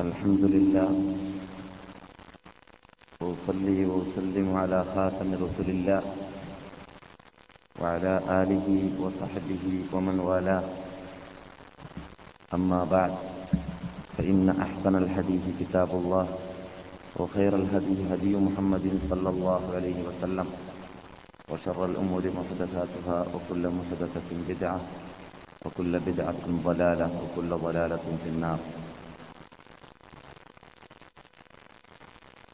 الحمد لله. وأصلي وأسلم على خاتم رسل الله وعلى آله وصحبه ومن والاه. أما بعد فإن أحسن الحديث كتاب الله وخير الهدي هدي محمد صلى الله عليه وسلم وشر الأمور محدثاتها وكل محدثة بدعة وكل بدعة ضلالة وكل ضلالة في النار.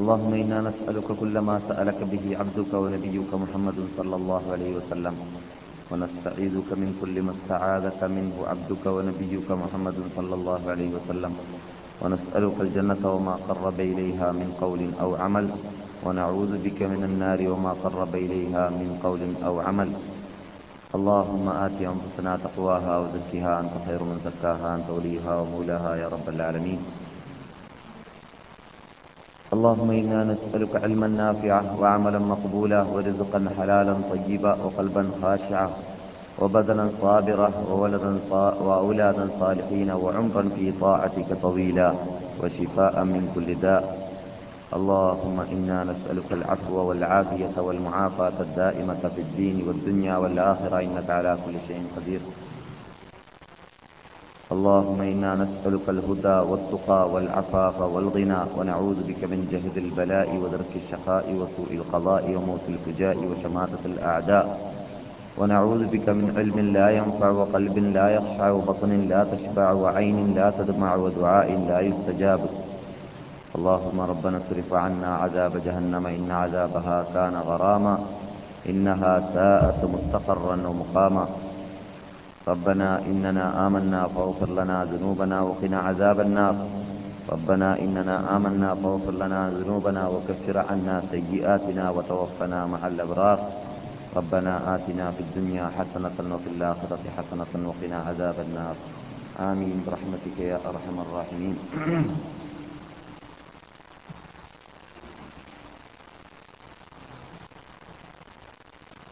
اللهم إنا نسألك كل ما سألك به عبدك ونبيك محمد صلى الله عليه وسلم. ونستعيذك من كل ما استعاذك منه عبدك ونبيك محمد صلى الله عليه وسلم. ونسألك الجنة وما قرب إليها من قول أو عمل. ونعوذ بك من النار وما قرب إليها من قول أو عمل. اللهم آت أنفسنا تقواها وزكها أنت خير من زكاها أنت وليها ومولاها يا رب العالمين. اللهم إنا نسألك علما نافعا وعملا مقبولا ورزقا حلالا طيبا وقلبا خاشعا وبدنا صابرا وولدا وأولادا صالحين وعمرا في طاعتك طويلا وشفاء من كل داء. اللهم إنا نسألك العفو والعافية والمعافاة الدائمة في الدين والدنيا والآخرة إنك على كل شيء قدير. اللهم إنا نسألك الهدى والتقى والعفاف والغنى ونعوذ بك من جهد البلاء ودرك الشقاء وسوء القضاء وموت الفجاء وشماتة الأعداء. ونعوذ بك من علم لا ينفع وقلب لا يخشع وبطن لا تشبع وعين لا تدمع ودعاء لا يستجاب. اللهم ربنا اصرف عنا عذاب جهنم إن عذابها كان غراما إنها ساءت مستقرا ومقاما. ربنا إننا آمنا فاغفر لنا ذنوبنا وقنا عذاب النار. ربنا إننا آمنا فاغفر لنا ذنوبنا وكفر عنا سيئاتنا وتوفنا مع الأبرار. ربنا آتنا في الدنيا حسنة وفي الآخرة حسنة وقنا عذاب النار. آمين برحمتك يا أرحم الراحمين.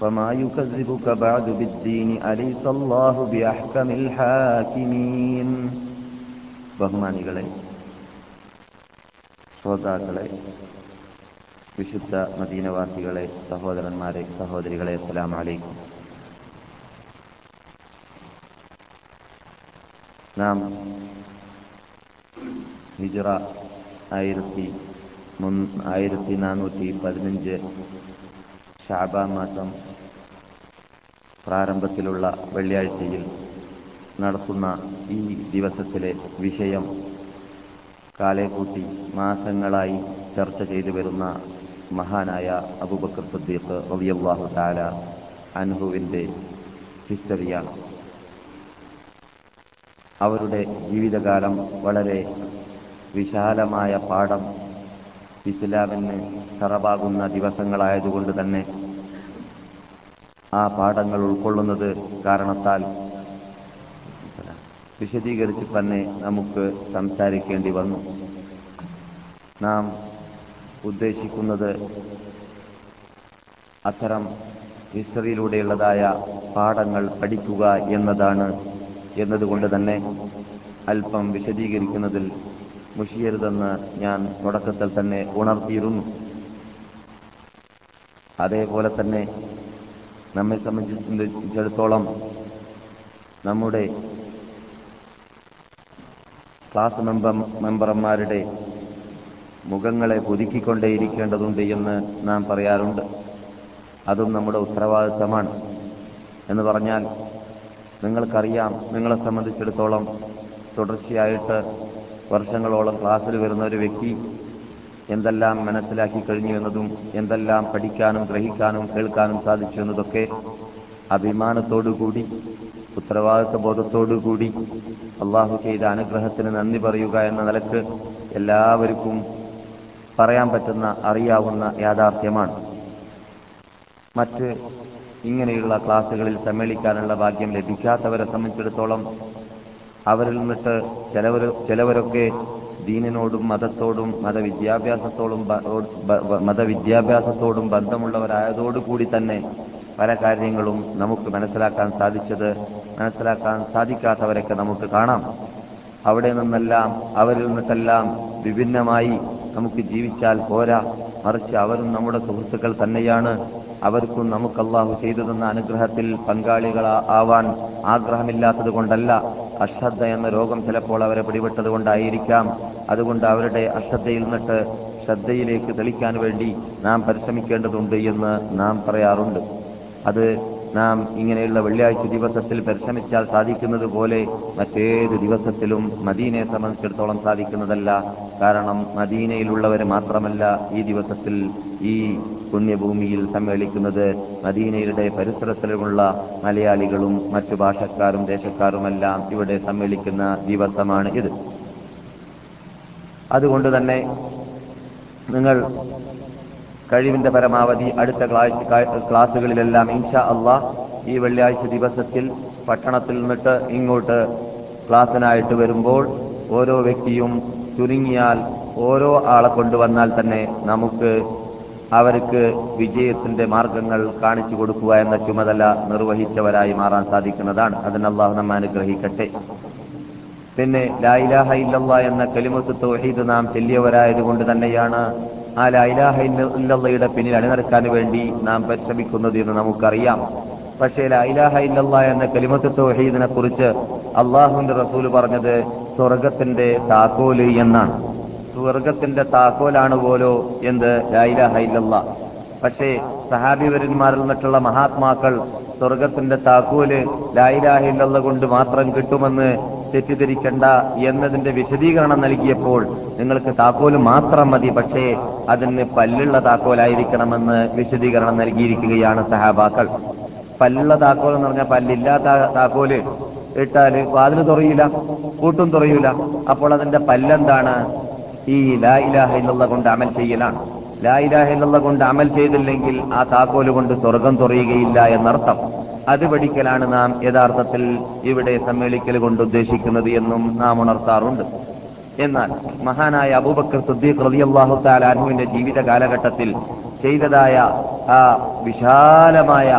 فما يكذبك بعد بالدين أليس الله بأحكم الحاكمين ബഹുമാനികളെ ശ്രോതാക്കളെ വിശുദ്ധ മദീനവാസികളെ സഹോദരന്മാരെ സഹോദരികളെ അസ്സലാം അലൈക്കും നാം ഹിജറ ആയിരത്തി മുൻ ആയിരത്തി നാനൂറ്റി പതിനഞ്ച് ഷാബാൻ മാസം പ്രാരംഭത്തിലുള്ള വെള്ളിയാഴ്ചയിൽ നടത്തുന്ന ഈ ദിവസത്തിലെ വിഷയം കാലേക്കൂട്ടി മാസങ്ങളായി ചർച്ച ചെയ്തു വരുന്ന മഹാനായ അബൂബക്കർ സദ്ദീഖ് റളിയല്ലാഹു താല അൻഹുവിന്റെ ഹിസ്റ്ററിയാണ്. അവരുടെ ജീവിതകാലം വളരെ വിശാലമായ പാഠം ഇസ്ലാമിന് തറവാകുന്ന ദിവസങ്ങളായതുകൊണ്ട് തന്നെ ആ പാഠങ്ങൾ ഉൾക്കൊള്ളുന്നത് കാരണത്താൽ വിശദീകരിച്ച് തന്നെ നമുക്ക് സംസാരിക്കേണ്ടി വന്നു. നാം ഉദ്ദേശിക്കുന്നത് അത്തരം ഹിസ്റ്ററിയിലൂടെയുള്ളതായ പാഠങ്ങൾ പഠിക്കുക എന്നതാണ് എന്നതുകൊണ്ട് തന്നെ അല്പം വിശദീകരിക്കുന്നതിൽ മുഷിയരുതെന്ന് ഞാൻ തുടക്കത്തിൽ തന്നെ ഉണർത്തിയിരുന്നു. അതേപോലെ തന്നെ നമ്മെ സംബന്ധിച്ചിടത്തോളം നമ്മുടെ ക്ലാസ് മെമ്പർ മെമ്പർമാരുടെ മുഖങ്ങളെ പുതുക്കിക്കൊണ്ടേയിരിക്കേണ്ടതുണ്ട് എന്ന് നാം പറയാറുണ്ട്. അതും നമ്മുടെ ഉത്തരവാദിത്തമാണ്. എന്ന് പറഞ്ഞാൽ നിങ്ങൾക്കറിയാം നിങ്ങളെ സംബന്ധിച്ചിടത്തോളം തുടർച്ചയായിട്ട് വർഷങ്ങളോളം ക്ലാസ്സിൽ വരുന്ന ഒരു വ്യക്തി എന്തെല്ലാം മനസ്സിലാക്കി കഴിഞ്ഞു എന്നതും എന്തെല്ലാം പഠിക്കാനും ഗ്രഹിക്കാനും കേൾക്കാനും സാധിച്ചു എന്നതൊക്കെ അഭിമാനത്തോടുകൂടി ഉത്തരവാദിത്വ ബോധത്തോടുകൂടി അള്ളാഹു ചെയ്ത അനുഗ്രഹത്തിന് നന്ദി പറയുക എന്ന നിലയ്ക്ക് എല്ലാവർക്കും പറയാൻ പറ്റുന്ന അറിയാവുന്ന യാഥാർത്ഥ്യമാണ്. മറ്റ് ഇങ്ങനെയുള്ള ക്ലാസ്സുകളിൽ സമ്മേളിക്കാനുള്ള ഭാഗ്യം ലഭിക്കാത്തവരെ സംബന്ധിച്ചിടത്തോളം അവരിൽ നിന്നിട്ട് ചിലവർ ചിലവരൊക്കെ ദീനിനോടും മതത്തോടും മതവിദ്യാഭ്യാസത്തോടും മതവിദ്യാഭ്യാസത്തോടും ബന്ധമുള്ളവരായതോടുകൂടി തന്നെ പല കാര്യങ്ങളും നമുക്ക് മനസ്സിലാക്കാൻ സാധിച്ചത് മനസ്സിലാക്കാൻ സാധിക്കാത്തവരൊക്കെ നമുക്ക് കാണാം. അവിടെ നിന്നെല്ലാം അവരിൽ നിന്നിട്ടെല്ലാം വിഭിന്നമായി നമുക്ക് ജീവിച്ചാൽ പോരാ. മറിച്ച് അവരും നമ്മുടെ സുഹൃത്തുക്കൾ തന്നെയാണ്. അവർക്കും നമുക്ക് അള്ളാഹു ചെയ്തു തന്ന അനുഗ്രഹത്തിൽ പങ്കാളികൾ ആവാൻ ആഗ്രഹമില്ലാത്തത് കൊണ്ടല്ല അശ്രദ്ധ എന്ന രോഗം ചിലപ്പോൾ അവരെ പിടിപെട്ടത് കൊണ്ടായിരിക്കാം അതുകൊണ്ട് അവരുടെ അശ്രദ്ധയിൽ നിന്നിട്ട് ശ്രദ്ധയിലേക്ക് തെളിക്കാൻ വേണ്ടി നാം പരിശ്രമിക്കേണ്ടതുണ്ട് എന്ന് നാം പറയാറുണ്ട്. അത് നാം ഇങ്ങനെയുള്ള വെള്ളിയാഴ്ച ദിവസത്തിൽ പരിശ്രമിച്ചാൽ സാധിക്കുന്നത് പോലെ മറ്റേത് ദിവസത്തിലും മദീനയെ സംബന്ധിച്ചിടത്തോളം സാധിക്കുന്നതല്ല. കാരണം മദീനയിലുള്ളവർ മാത്രമല്ല ഈ ദിവസത്തിൽ ഈ പുണ്യഭൂമിയിൽ സമ്മേളിക്കുന്നത് മദീനയുടെ പരിസരത്തിലുമുള്ള മലയാളികളും മറ്റു ഭാഷക്കാരും ദേശക്കാരുമെല്ലാം ഇവിടെ സമ്മേളിക്കുന്ന ദിവസമാണ് ഇത്. അതുകൊണ്ട് തന്നെ നിങ്ങൾ കഴിവിന്റെ പരമാവധി അടുത്ത ക്ലാസ് ക്ലാസ്സുകളിലെല്ലാം ഇൻഷാ അള്ളാഹ് ഈ വെള്ളിയാഴ്ച ദിവസത്തിൽ പട്ടണത്തിൽ നിന്നിട്ട് ഇങ്ങോട്ട് ക്ലാസ്സിനായിട്ട് വരുമ്പോൾ ഓരോ വ്യക്തിയും ചുരുങ്ങിയാൽ ഓരോ ആളെ കൊണ്ടുവന്നാൽ തന്നെ നമുക്ക് അവർക്ക് വിജയത്തിന്റെ മാർഗങ്ങൾ കാണിച്ചു കൊടുക്കുക എന്ന ചുമതല നിർവഹിച്ചവരായി മാറാൻ സാധിക്കുന്നതാണ്. അതിന് അള്ളാഹു നമ്മെ അനുഗ്രഹിക്കട്ടെ. പിന്നെ ലായിലാഹ ഇല്ലല്ല എന്ന കലിമത്ത് തൗഹീദ് നാം ചെല്ലിയവരായതുകൊണ്ട് തന്നെയാണ് ആ ലായിലാഹ ഇല്ലല്ലയുടെ പിന്നിൽ അണിനിരക്കാൻ വേണ്ടി നാം പരിശ്രമിക്കുന്നത് എന്ന് നമുക്കറിയാം. പക്ഷേ ലായിലാഹ ഇല്ലല്ല എന്ന കലിമത്ത് തൗഹീദിനെ കുറിച്ച് അള്ളാഹുവിന്റെ റസൂൽ പറഞ്ഞത് സ്വർഗത്തിന്റെ താക്കോൽ എന്നാണ്. സ്വർഗത്തിന്റെ താക്കോലാണ് പോലോ എന്ത്? ലായിലാഹ ഇല്ലല്ല. പക്ഷേ സഹാബിവരന്മാരിൽ നിന്നിട്ടുള്ള മഹാത്മാക്കൾ സ്വർഗത്തിന്റെ താക്കോൽ ലായിലാഹില്ല കൊണ്ട് മാത്രം കിട്ടുമെന്ന് തെറ്റിദ്ധരിക്കണ്ട എന്നതിന്റെ വിശദീകരണം നൽകിയപ്പോൾ നിങ്ങൾക്ക് താക്കോൽ മാത്രം മതി പക്ഷേ അതിന് പല്ലുള്ള താക്കോലായിരിക്കണമെന്ന് വിശദീകരണം നൽകിയിരിക്കുകയാണ് സഹാബാക്കൾ. പല്ലുള്ള താക്കോൽ എന്ന് പറഞ്ഞാൽ പല്ലില്ലാത്ത താക്കോൽ. ഇട്ടാൽ വാതിൽ തുറയില്ല കൂട്ടും തുറയില്ല അപ്പോൾ അതിന്റെ പല്ലെന്താണ്? ഈ ലാ ഇലാഹ കൊണ്ട് അമൽ ചെയ്യലാണ്. ലാ ഇലാഹ കൊണ്ട് അമൽ ചെയ്തില്ലെങ്കിൽ ആ താക്കോൽ കൊണ്ട് സ്വർഗം തുറയുകയില്ല എന്നർത്ഥം. അത് പഠിക്കലാണ് നാം യഥാർത്ഥത്തിൽ ഇവിടെ സമ്മേളിക്കൽ കൊണ്ട് ഉദ്ദേശിക്കുന്നത് എന്നും നാം ഉണർത്താറുണ്ട്. എന്നാൽ മഹാനായ അബൂബക്കർ സുദ്ദീഖ് റളിയല്ലാഹു തആല അൻഹുവിന്റെ ജീവിത കാലഘട്ടത്തിൽ ചെയ്തതായ ആ വിശാലമായ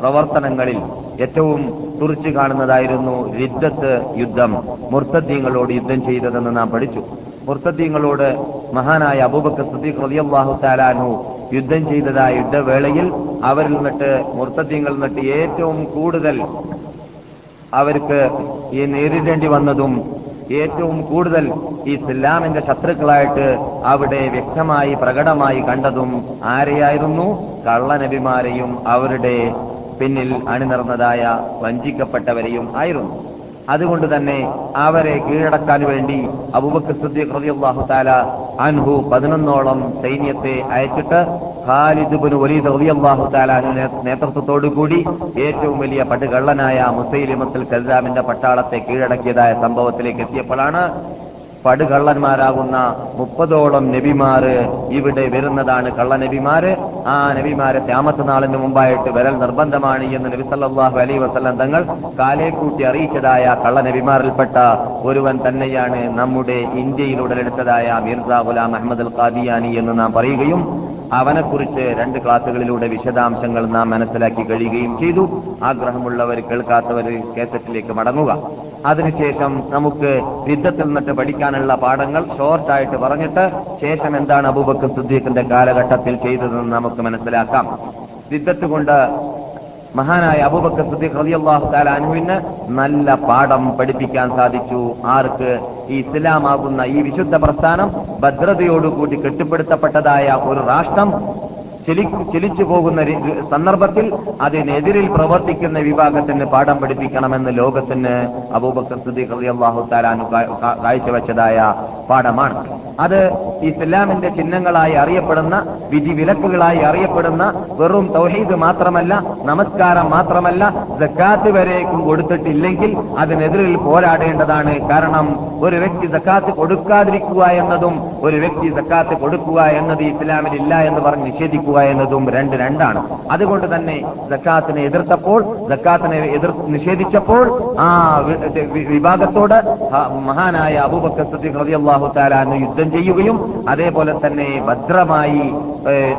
പ്രവർത്തനങ്ങളിൽ ഏറ്റവും തുറിച്ചു കാണുന്നതായിരുന്നു രിദ്ദത്ത് യുദ്ധം മുർത്തദ്ദീങ്ങളോട് യുദ്ധം ചെയ്തതെന്ന് നാം പഠിച്ചു. മുർത്തദ്ദീങ്ങളോട് മഹാനായ അബൂബക്കർ സുദ്ദീഖ് റളിയല്ലാഹു താലാനു യുദ്ധം ചെയ്തതായ യുദ്ധവേളയിൽ അവരിൽ നിന്നിട്ട് മുർത്തദ്ദീങ്ങളിൽ നിന്നിട്ട് ഏറ്റവും കൂടുതൽ അവർക്ക് ഈ നേരിടേണ്ടി വന്നതും ഏറ്റവും കൂടുതൽ ഇസ്ലാമിന്റെ ശത്രുക്കളായിട്ട് അവിടെ വ്യക്തമായി പ്രകടമായി കണ്ടതും ആരെയായിരുന്നു? കള്ളനബിമാരെയും അവരുടെ പിന്നിൽ അണിനിർന്നതായ വഞ്ചിക്കപ്പെട്ടവരെയും ആയിരുന്നു. അതുകൊണ്ട് തന്നെ അവരെ കീഴടക്കാൻ വേണ്ടി അബൂബക്കർ സിദ്ദീഖ് റളിയല്ലാഹു തആല അൻഹു പതിനൊന്നോളം സൈന്യത്തെ അയച്ചിട്ട് ഖാലിദുബിന് വലീദ് റളിയല്ലാഹു നേതൃത്വത്തോടു കൂടി ഏറ്റവും വലിയ പടുകള്ളനായ മുസൈലിമത്തുൽ കൽദാമിന്റെ പട്ടാളത്തെ കീഴടക്കിയതായ സംഭവത്തിലേക്ക് എത്തിയപ്പോഴാണ് പടുകള്ളന്മാരാകുന്ന മുപ്പതോളം നബിമാര് ഇവിടെ വരുന്നതാണ് കള്ളനബിമാര്. ആ നബിമാരെ ത്യാമത്ത് നാളിന് മുമ്പായിട്ട് വരൽ നിർബന്ധമാണ് എന്ന് നബിസല്ലാഹു അലൈ വസ്ലം തങ്ങൾ കാലേക്കൂട്ടി കൂട്ടി അറിയിച്ചതായ കള്ളനബിമാരിൽപ്പെട്ട ഒരുവൻ തന്നെയാണ് നമ്മുടെ ഇന്ത്യയിൽ ഉടലെടുത്തതായ മിർസ ഗുലാം അഹമ്മദ് അൽ ഖാദിയാനി എന്ന് നാം പറയുകയും അവനെക്കുറിച്ച് രണ്ട് ക്ലാസ്സുകളിലൂടെ വിശദാംശങ്ങൾ നാം മനസ്സിലാക്കി കഴിയുകയും ചെയ്തു. ആഗ്രഹമുള്ളവർ കേൾക്കാത്തവർ കേസറ്റിലേക്ക് മടങ്ങുക. അതിനുശേഷം നമുക്ക് യുദ്ധത്തിൽ നിന്നിട്ട് പഠിക്കാനുള്ള പാഠങ്ങൾ ഷോർട്ടായിട്ട് പറഞ്ഞിട്ട് ശേഷം എന്താണ് അബൂബക്കർ സുദ്ദീഖിന്റെ കാലഘട്ടത്തിൽ ചെയ്തതെന്ന് നമുക്ക് മനസ്സിലാക്കാം. സിദ്ധത്തുകൊണ്ട് മഹാനായ അബൂബക്കർ സുദ്ദീഖ് റളിയല്ലാഹു തആല അൻഹുവിന് നല്ല പാഠം പഠിപ്പിക്കാൻ സാധിച്ചു. ആർക്ക്? ഈ ഇസ്ലാമാകുന്ന ഈ വിശുദ്ധ പ്രസ്ഥാനം ഭദ്രതയോടുകൂടി കെട്ടിപ്പടുത്തപ്പെട്ടതായ ഒരു രാഷ്ട്രം ചെലിച്ചു പോകുന്ന സന്ദർഭത്തിൽ അതിനെതിരിൽ പ്രവർത്തിക്കുന്ന വിഭാഗത്തിന് പാഠം പഠിപ്പിക്കണമെന്ന് ലോകത്തിന് അബൂബക്കർ സിദ്ദീഖ് കാ- കാഴ്ചവെച്ചതായ പാഠമാണ്. അത് ഇസ്ലാമിന്റെ ചിഹ്നങ്ങളായി അറിയപ്പെടുന്ന വിധിവിലക്കുകളായി അറിയപ്പെടുന്ന വെറും തൗഹീദ് മാത്രമല്ല നമസ്കാരം മാത്രമല്ല സക്കാത്ത് വരേക്കും കൊടുത്തിട്ടില്ലെങ്കിൽ അതിനെതിരിൽ പോരാടേണ്ടതാണ്. കാരണം ഒരു വ്യക്തി സക്കാത്ത് കൊടുക്കാതിരിക്കുക എന്നതും ഒരു വ്യക്തി സക്കാത്ത് കൊടുക്കുക എന്നത് ഇസ്ലാമിൽ ഇല്ല എന്ന് പറഞ്ഞ് നിഷേധിക്കുക എന്നതും രണ്ട് രണ്ടാണ്. അതുകൊണ്ട് തന്നെ സക്കാത്തിനെ എതിർത്തപ്പോൾ സക്കാത്തിനെ എതിർ നിഷേധിച്ചപ്പോൾ ആ വിഭാഗത്തോട് മഹാനായ അബൂബക്കർ സിദ്ദീഖ് റളിയല്ലാഹു യുദ്ധം ചെയ്യുകയും അതേപോലെ തന്നെ ഭദ്രമായി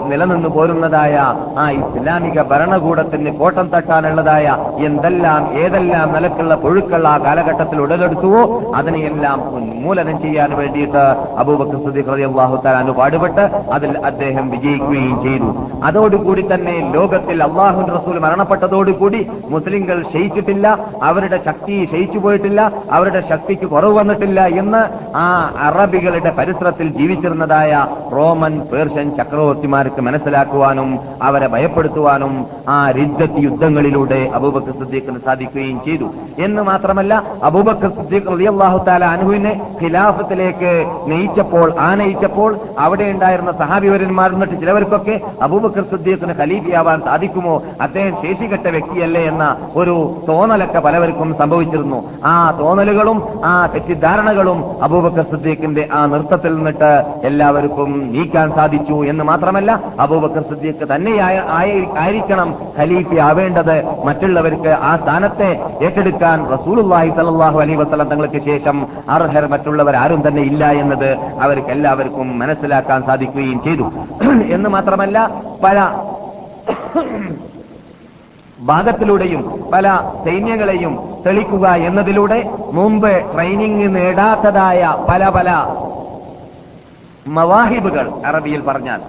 നിലനിന്ന് പോരുന്നതായ ആ ഇസ്ലാമിക ഭരണകൂടത്തിന് കോട്ടം തട്ടാനുള്ളതായ എന്തെല്ലാം ഏതെല്ലാം നിലക്കുള്ള പുഴുക്കൾ ആ കാലഘട്ടത്തിൽ ഉടലെടുത്തുവോ അതിനെയെല്ലാം ഉന്മൂലനം ചെയ്യാൻ വേണ്ടിയിട്ട് അബൂബക്കർ സിദ്ദീഖ് റളിയല്ലാഹു പാടുപെട്ട് അതിൽ അദ്ദേഹം വിജയിക്കുകയും ചെയ്തു. അതോടുകൂടി തന്നെ ലോകത്തിൽ അള്ളാഹു റസൂൽ മരണപ്പെട്ടതോടുകൂടി മുസ്ലിങ്ങൾ ക്ഷയിച്ചിട്ടില്ല അവരുടെ ശക്തി ക്ഷയിച്ചു പോയിട്ടില്ല അവരുടെ ശക്തിക്ക് കുറവ് വന്നിട്ടില്ല എന്ന് ആ അറബികളുടെ പരിസരത്തിൽ ജീവിച്ചിരുന്നതായ റോമൻ പേർഷ്യൻ ചക്രവർത്തിമാർക്ക് മനസ്സിലാക്കുവാനും അവരെ ഭയപ്പെടുത്തുവാനും ആ റിദ്ദത്ത് യുദ്ധങ്ങളിലൂടെ അബൂബക്കർ സിദ്ദീഖിന് സാധിക്കുകയും ചെയ്തു. എന്ന് മാത്രമല്ല അബൂബക്കർ സിദ്ദീഖ് റളിയല്ലാഹു തആല അനുവിനെ ഖിലാഫത്തിലേക്ക് നയിച്ചപ്പോൾ ആനയിച്ചപ്പോൾ അവിടെ ഉണ്ടായിരുന്ന സഹാബിവരന്മാർ എന്നിട്ട് ചിലവർക്കൊക്കെ അബൂബക്കർ സുദ്ദീഖിന് ഖലീഫയാവാൻ സാധിക്കുമോ? അദ്ദേഹം ശേഷികെട്ട വ്യക്തിയല്ലേ എന്ന ഒരു തോന്നലൊക്കെ പലവർക്കും സംഭവിച്ചിരുന്നു. ആ തോന്നലുകളും ആ തെറ്റിദ്ധാരണകളും അബൂബക്കർ സുദ്ദീഖിന്റെ ആ നൃത്തത്തിൽ നിന്നിട്ട് എല്ലാവർക്കും നീക്കാൻ സാധിച്ചു എന്ന് മാത്രമല്ല അബൂബക്കർ സുദ്ദീഖ് തന്നെയായ ആയിരിക്കണം ഖലീഫ ആവേണ്ടത് മറ്റുള്ളവർക്ക് ആ സ്ഥാനത്തെ ഏറ്റെടുക്കാൻ റസൂലുള്ളാഹി സലാഹു അലൈഹി വസ്ലം തങ്ങൾക്ക് ശേഷം അർഹർ മറ്റുള്ളവർ ആരും തന്നെ ഇല്ല എന്നത് അവർക്ക് എല്ലാവർക്കും മനസ്സിലാക്കാൻ സാധിക്കുകയും ചെയ്തു. എന്ന് മാത്രമല്ല പല ഭാഗത്തിലൂടെയും പല സൈന്യങ്ങളെയും തെളിക്കുക എന്നതിലൂടെ മുമ്പ് ട്രെയിനിങ് നേടാത്തതായ പല പല മവാഹിബുകൾ അറബിയിൽ പറഞ്ഞാൽ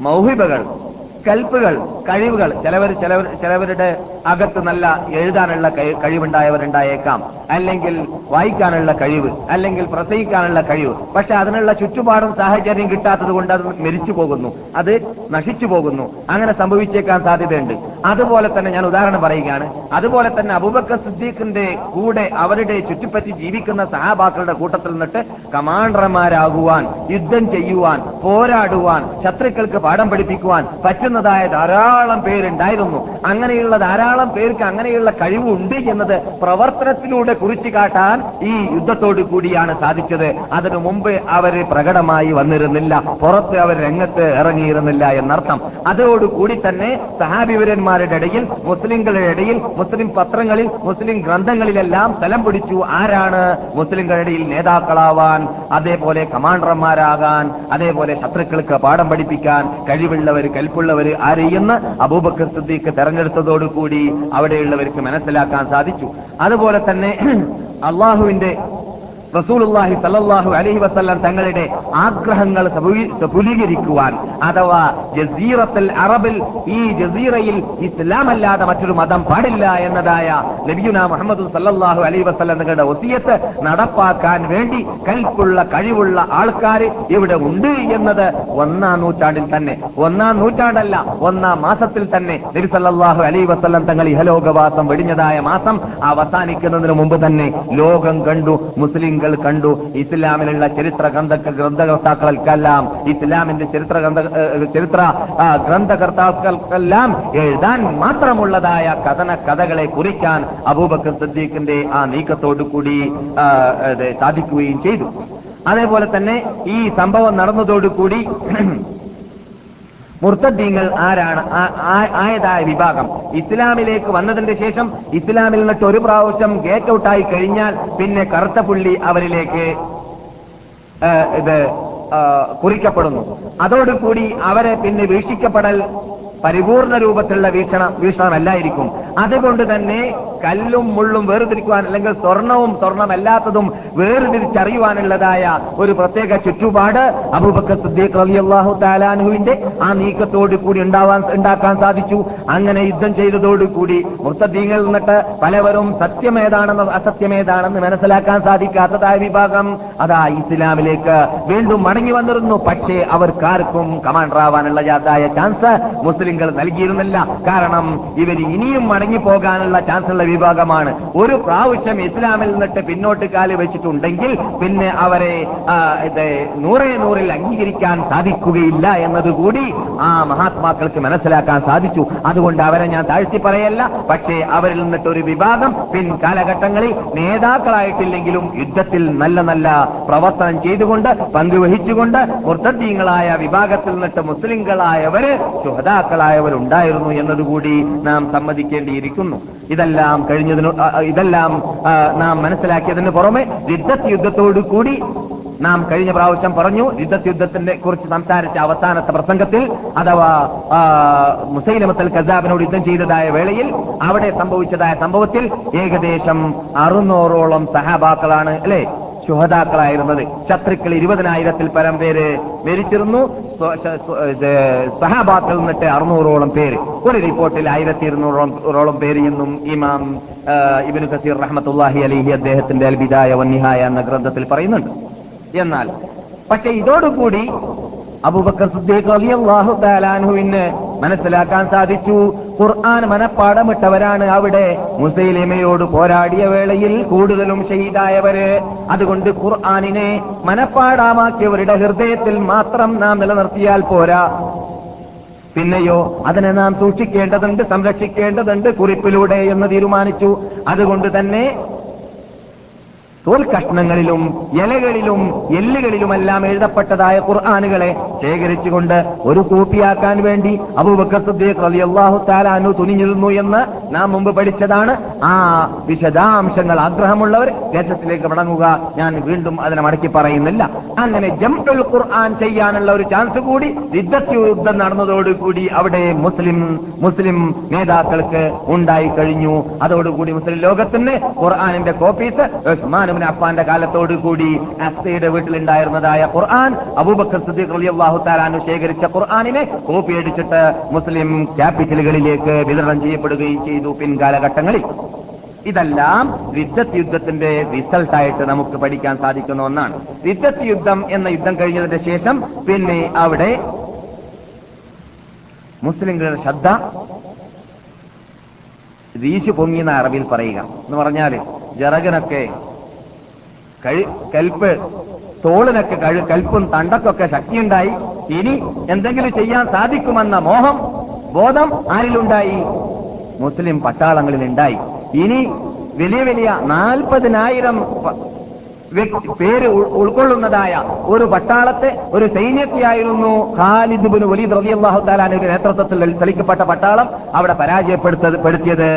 മൗഹിബകൾ കൽപ്പുകൾ കഴിവുകൾ ചിലവർ ചിലവർ ചിലവരുടെ അകത്ത് നല്ല എഴുതാനുള്ള കഴി- കഴിവുണ്ടായവരുണ്ടായേക്കാം. അല്ലെങ്കിൽ വായിക്കാനുള്ള കഴിവ് അല്ലെങ്കിൽ പ്രസംഗിക്കാനുള്ള കഴിവ്. പക്ഷെ അതിനുള്ള ചുറ്റുപാടും സാഹചര്യം കിട്ടാത്തത് കൊണ്ട് അത് മരിച്ചു പോകുന്നു. അത് നശിച്ചു പോകുന്നു. അങ്ങനെ സംഭവിച്ചേക്കാൻ സാധ്യതയുണ്ട്. അതുപോലെ തന്നെ ഞാൻ ഉദാഹരണം പറയുകയാണ്. അതുപോലെ തന്നെ അബൂബക്കർ സിദ്ദീഖിന്റെ കൂടെ അവരുടെ ചുറ്റിപ്പറ്റി ജീവിക്കുന്ന സഹാബാക്കളുടെ കൂട്ടത്തിൽ നിന്നിട്ട് കമാൻഡർമാരാകുവാൻ യുദ്ധം ചെയ്യുവാൻ പോരാടുവാൻ ശത്രുക്കൾക്ക് പാഠം പഠിപ്പിക്കുവാൻ പറ്റുന്നതായ ധാരാളം പേരുണ്ടായിരുന്നു. അങ്ങനെയുള്ള ധാരാളം പേർക്ക് അങ്ങനെയുള്ള കഴിവുണ്ട് എന്നത് പ്രവർത്തനത്തിലൂടെ കുറിച്ചു കാട്ടാൻ ഈ യുദ്ധത്തോടു കൂടിയാണ് സാധിച്ചത്. അതിനു മുമ്പ് അവർ പ്രകടമായി വന്നിരുന്നില്ല. പുറത്ത് അവർ രംഗത്ത് ഇറങ്ങിയിരുന്നില്ല എന്നർത്ഥം. അതോടുകൂടി തന്നെ സഹാബിവരന്മാരുടെ ഇടയിൽ മുസ്ലിങ്ങളുടെ ഇടയിൽ മുസ്ലിം പത്രങ്ങളിൽ മുസ്ലിം ഗ്രന്ഥങ്ങളിലെല്ലാം സ്ഥലം പിടിച്ചു. ആരാണ് മുസ്ലിങ്ങളുടെ ഇടയിൽ നേതാക്കളാവാൻ അതേപോലെ കമാൻഡർമാരാകാൻ അതേപോലെ ശത്രുക്കൾക്ക് പാഠം പഠിപ്പിക്കാൻ കഴിവുള്ളവർ കൽപ്പുള്ളവർ ആരെയെന്ന് അബൂബക്കർ സിദ്ദീഖ് തെരഞ്ഞെടുത്തതോടുകൂടി അവിടെയുള്ളവർക്ക് മനസ്സിലാക്കാൻ സാധിച്ചു. അതുപോലെ തന്നെ അള്ളാഹുവിന്റെ റസൂലുള്ളാഹി സല്ലല്ലാഹു അലൈഹി വസല്ലം തങ്ങളുടെ ആഗ്രഹങ്ങൾ സഫലീ- സഫലീകരിക്കുവാൻ അഥവാ ജസീറത്തുൽ അറബിൽ ഈ ജസീറയിൽ ഇസ്ലാം അല്ലാതെ മറ്റൊരു മതം പാടില്ല എന്നതായ നബിയുന മുഹമ്മദ് സല്ലല്ലാഹു അലൈഹി വസല്ലം തങ്ങളുടെ ഒസിയത്ത് നടപ്പാക്കാൻ വേണ്ടി കൽപ്പുള്ള കഴിവുള്ള ആൾക്കാർ ഇവിടെ ഉണ്ട് എന്നത് ഒന്നാം നൂറ്റാണ്ടിൽ തന്നെ. ഒന്നാം നൂറ്റാണ്ടല്ല ഒന്നാം മാസത്തിൽ തന്നെ നബി സല്ലല്ലാഹു അലൈഹി വസല്ലം തങ്ങൾ ഇഹലോകവാസം വെടിഞ്ഞതായ മാസം അവസാനിക്കുന്നതിന് മുമ്പ് തന്നെ ലോകം കണ്ടു. മുസ്ലിങ്ങൾ കണ്ടു ഇസ്ലാമിലുള്ള ചരിത്ര ഗ്രന്ഥ ഗ്രന്ഥകർത്താക്കൾക്കെല്ലാം ഇസ്ലാമിന്റെ ചരിത്ര ഗ്രന്ഥ ചരിത്ര ഗ്രന്ഥകർത്താക്കൾക്കെല്ലാം എഴുതാൻ മാത്രമുള്ളതായ കഥന കഥകളെ കുറിക്കാൻ അബൂബക്കർ സദ്ദീഖിന്റെ ആ നീക്കത്തോടു കൂടി സാധിക്കുകയും ചെയ്തു. അതേപോലെ തന്നെ ഈ സംഭവം നടന്നതോടുകൂടി മുർത്തദ്ദീങ്ങൾ ആരാണ്? ആയതായ വിഭാഗം. ഇസ്ലാമിലേക്ക് വന്നതിന്റെ ശേഷം ഇസ്ലാമിൽ നിന്നിട്ട് ഒരു പ്രാവശ്യം ഗേറ്റ് ഔട്ടായി കഴിഞ്ഞാൽ പിന്നെ കറുത്ത പുള്ളി അവരിലേക്ക് ഇത് കുറിക്കപ്പെടുന്നു. അതോടുകൂടി അവരെ പിന്നെ വീക്ഷിക്കപ്പെടൽ പരിപൂർണ രൂപത്തിലുള്ള വീക്ഷണം വീക്ഷണമല്ലായിരിക്കും. അതുകൊണ്ട് തന്നെ കല്ലും മുള്ളും വേർതിരിക്കുവാൻ അല്ലെങ്കിൽ സ്വർണവും സ്വർണമല്ലാത്തതും വേർതിരിച്ചറിയുവാനുള്ളതായ ഒരു പ്രത്യേക ചുറ്റുപാട് അബൂബക്കർ സിദ്ദീഖ് റളിയല്ലാഹു താലാനുവിന്റെ ആ നീക്കത്തോടു കൂടി ഉണ്ടാവാൻ ഉണ്ടാക്കാൻ സാധിച്ചു. അങ്ങനെ യുദ്ധം ചെയ്തതോടുകൂടി മുർത്തദ്ദീങ്ങളിൽ നിന്നിട്ട് പലവരും സത്യമേതാണെന്ന് അസത്യമേതാണെന്ന് മനസ്സിലാക്കാൻ സാധിക്കാത്തതായ വിഭാഗം അതാ ഇസ്ലാമിലേക്ക് വീണ്ടും മടങ്ങി വന്നിരുന്നു. പക്ഷേ അവർക്കാർക്കും കമാൻഡർ ആവാനുള്ള ചാൻസ് മുസ്ലിങ്ങൾ നൽകിയിരുന്നില്ല. കാരണം ഇവർ ഇനിയും മടങ്ങി പോകാനുള്ള ചാൻസ് ഉള്ള വിഭാഗമാണ്. ഒരു പ്രാവശ്യം ഇസ്ലാമിൽ നിന്നിട്ട് പിന്നോട്ട് കാൽ വെച്ചിട്ടുണ്ടെങ്കിൽ പിന്നെ അവരെ നൂറെ നൂറിൽ അംഗീകരിക്കാൻ സാധിക്കുകയില്ല എന്നതുകൂടി ആ മഹാത്മാക്കൾക്ക് മനസ്സിലാക്കാൻ സാധിച്ചു. അതുകൊണ്ട് അവരെ ഞാൻ താഴ്ത്തി പറയല്ല. പക്ഷേ അവരിൽ നിന്നിട്ട് ഒരു വിഭാഗം പിൻ കാലഘട്ടങ്ങളിൽ നേതാക്കളായിട്ടില്ലെങ്കിലും യുദ്ധത്തിൽ നല്ല നല്ല പ്രവർത്തനം ചെയ്തുകൊണ്ട് പങ്കുവഹിച്ചുകൊണ്ട് മുർത്തദ്ദീങ്ങളായ വിഭാഗത്തിൽ നിന്നിട്ട് മുസ്ലിങ്ങളായവര് ശുഹതാക്കളായവരുണ്ടായിരുന്നു എന്നതുകൂടി നാം സമ്മതിക്കേണ്ടിയിരിക്കുന്നു. ഇതെല്ലാം കഴിഞ്ഞതിന് ആ, ആ, ഇതെല്ലാം നാം മനസ്സിലാക്കിയതിന് പുറമെ യുദ്ധത്ത് യുദ്ധത്തോടു കൂടി നാം കഴിഞ്ഞ പ്രാവശ്യം പറഞ്ഞു യുദ്ധത്ത് യുദ്ധത്തിനെ കുറിച്ച് സംസാരിച്ച അവസാനത്തെ പ്രസംഗത്തിൽ അഥവാ മുസൈലമത്തൽ കസാബിനോട് യുദ്ധം ചെയ്തതായ വേളയിൽ അവിടെ സംഭവിച്ചതായ സംഭവത്തിൽ ഏകദേശം അറുന്നൂറോളം സഹാബാക്കളാണ് അല്ലെ? ശുഹതാക്കളായിരുന്നത് ശത്രുക്കൾ ഇരുപതിനായിരത്തിൽ പരം പേര് മരിച്ചിരുന്നു. സഹാബാക്കൾ നിന്നിട്ട് അറുന്നൂറോളം പേര്. ഒരു റിപ്പോർട്ടിൽ ആയിരത്തി ഇരുന്നൂറോളം പേര് എന്നും ഇമാം ഇബ്നു കസീർ റഹ്മത്തുല്ലാഹി അലിഹി അദ്ദേഹത്തിന്റെ അൽബിദായ വന്നിഹായ എന്ന ഗ്രന്ഥത്തിൽ പറയുന്നുണ്ട്. എന്നാൽ പക്ഷെ ഇതോടുകൂടി അബൂബക്കർ സിദ്ദീഖ് തആലാൻഹുവിന് മനസ്സിലാക്കാൻ സാധിച്ചു. ഖുർആൻ മനപ്പാടമിട്ടവരാണ് അവിടെ. മുസൈലിമയോട് പോരാടിയ വേളയിൽ കൂടുതലും ഷഹീദായവര്. അതുകൊണ്ട് ഖുർആാനിനെ മനപ്പാടാമാക്കിയവരുടെ ഹൃദയത്തിൽ മാത്രം നാം നിലനിർത്തിയാൽ പോരാ. പിന്നെയോ അതിനെ നാം സൂക്ഷിക്കേണ്ടതുണ്ട് സംരക്ഷിക്കേണ്ടതുണ്ട് കുറിപ്പിലൂടെ എന്ന് തീരുമാനിച്ചു. അതുകൊണ്ട് തന്നെ തോൽ കഷ്ണങ്ങളിലും ഇലകളിലും എല്ലുകളിലുമെല്ലാം എഴുതപ്പെട്ടതായ ഖുർആാനുകളെ ശേഖരിച്ചുകൊണ്ട് ഒരു കോപ്പിയാക്കാൻ വേണ്ടി അബൂബക്കർ തആലാനു തുനിഞ്ഞിരുന്നു എന്ന് നാം മുമ്പ് പഠിച്ചതാണ്. ആ വിശദാംശങ്ങൾ ആഗ്രഹമുള്ളവർ ദേശത്തിലേക്ക് മടങ്ങുക. ഞാൻ വീണ്ടും അതിനെ മടക്കി പറയുന്നില്ല. അങ്ങനെ ജംഉൽ ഖുർആൻ ചെയ്യാനുള്ള ഒരു ചാൻസ് കൂടി യുദ്ധത്തിൽ യുദ്ധം നടന്നതോടുകൂടി അവിടെ മുസ്ലിം മുസ്ലിം നേതാക്കൾക്ക് ഉണ്ടായി കഴിഞ്ഞു. അതോടുകൂടി മുസ്ലിം ലോകത്തിന് ഖുർആാനിന്റെ കോപ്പീസ് ഉസ്മാൻ ഇബ്നു അഫ്ഫാന്റെ കാലത്തോട് കൂടി അഫ്സയുടെ വീട്ടിലുണ്ടായിരുന്നതായ ഖുർആൻ അബൂബക്കർ സിദ്ദീഖ് അള്ളാഹു താലാനു ശേഖരിച്ച ഖുർആാനിനെ കോപ്പി അടിച്ചിട്ട് മുസ്ലിം ക്യാപിറ്റലുകളിലേക്ക് വിതരണം ചെയ്യപ്പെടുകയും ചെയ്തു പിൻകാലഘട്ടങ്ങളിൽ. ഇതെല്ലാം വിദ്വത് യുദ്ധത്തിന്റെ റിസൾട്ടായിട്ട് നമുക്ക് പഠിക്കാൻ സാധിക്കുന്ന ഒന്നാണ്. വിദ്വത് യുദ്ധം എന്ന യുദ്ധം കഴിഞ്ഞതിന് ശേഷം പിന്നെ അവിടെ മുസ്ലിങ്ങളുടെ ശ്രദ്ധ വീശു പൊങ്ങിയെന്ന അറബിയിൽ പറയുക. എന്ന് പറഞ്ഞാൽ ജറകനൊക്കെ കൽപ്പ് തോളിനൊക്കെ കൽപ്പും തണ്ടക്കൊക്കെ ശക്തിയുണ്ടായി. ഇനി എന്തെങ്കിലും ചെയ്യാൻ സാധിക്കുമെന്ന മോഹം ബോധം ആരിലുണ്ടായി? മുസ്ലിം പട്ടാളങ്ങളിൽ ഉണ്ടായി ഇനി വലിയ വലിയ നാൽപ്പതിനായിരം പേര് ഉൾക്കൊള്ളുന്നതായ ഒരു പട്ടാളത്തെ ഒരു സൈന്യത്തെയായിരുന്നു ഖാലിദ് വലിയ വലീദ് റളിയല്ലാഹു തആലാന്റെ നേതൃത്വത്തിൽ തെളിക്കപ്പെട്ട പട്ടാളം അവിടെ പരാജയപ്പെടുത്തപ്പെടുത്തിയത്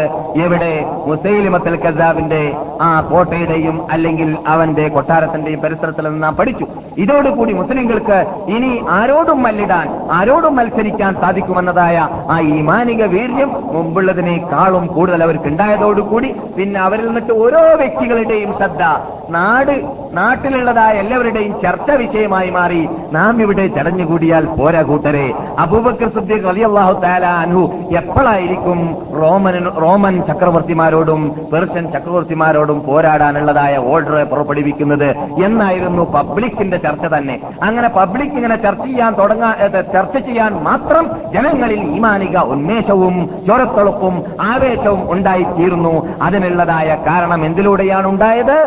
എവിടെ? മുസൈലിമത്തൽ കസാബിന്റെ ആ കോട്ടയുടെയും അല്ലെങ്കിൽ അവന്റെ കൊട്ടാരത്തിന്റെയും പരിസരത്തിൽ നിന്ന് നാം പഠിച്ചു. ഇതോടുകൂടി മുസ്ലിങ്ങൾക്ക് ഇനി ആരോടും മല്ലിടാൻ ആരോടും മത്സരിക്കാൻ സാധിക്കുമെന്നതായ ആ ഈമാനിക വീര്യം മുമ്പുള്ളതിനേക്കാളും കൂടുതൽ അവർക്ക് ഉണ്ടായതോടുകൂടി പിന്നെ അവരിൽ നിന്നിട്ട് ഓരോ വ്യക്തികളുടെയും ശ്രദ്ധ നാട് നാട്ടിലുള്ളതായ എല്ലാവരുടെയും ചർച്ച വിഷയമായി മാറി നാം ഇവിടെ ചടഞ്ഞുകൂടിയാൽ പോരാ കൂട്ടരെ. അബൂബക്കർ സിദ്ദീഖ് തആല അൻഹു എപ്പോഴായിരിക്കും റോമൻ റോമൻ ചക്രവർത്തിമാരോടും പേർഷ്യൻ ചക്രവർത്തിമാരോടും പോരാടാനുള്ളതായ ഓർഡർ പുറപ്പെടുവിക്കുന്നത് എന്നായിരുന്നു പബ്ലിക്കിന്റെ ചർച്ച തന്നെ. അങ്ങനെ പബ്ലിക് ഇങ്ങനെ ചർച്ച ചെയ്യാൻ തുടങ്ങാ ചർച്ച ചെയ്യാൻ മാത്രം ജനങ്ങളിൽ ഈമാനിക ഉന്മേഷവും ചോരത്തുളപ്പും ആവേശവും ഉണ്ടായിത്തീരുന്നു. അതിനുള്ളതായ കാരണം എന്തിലൂടെയാണ് ഉണ്ടായത്?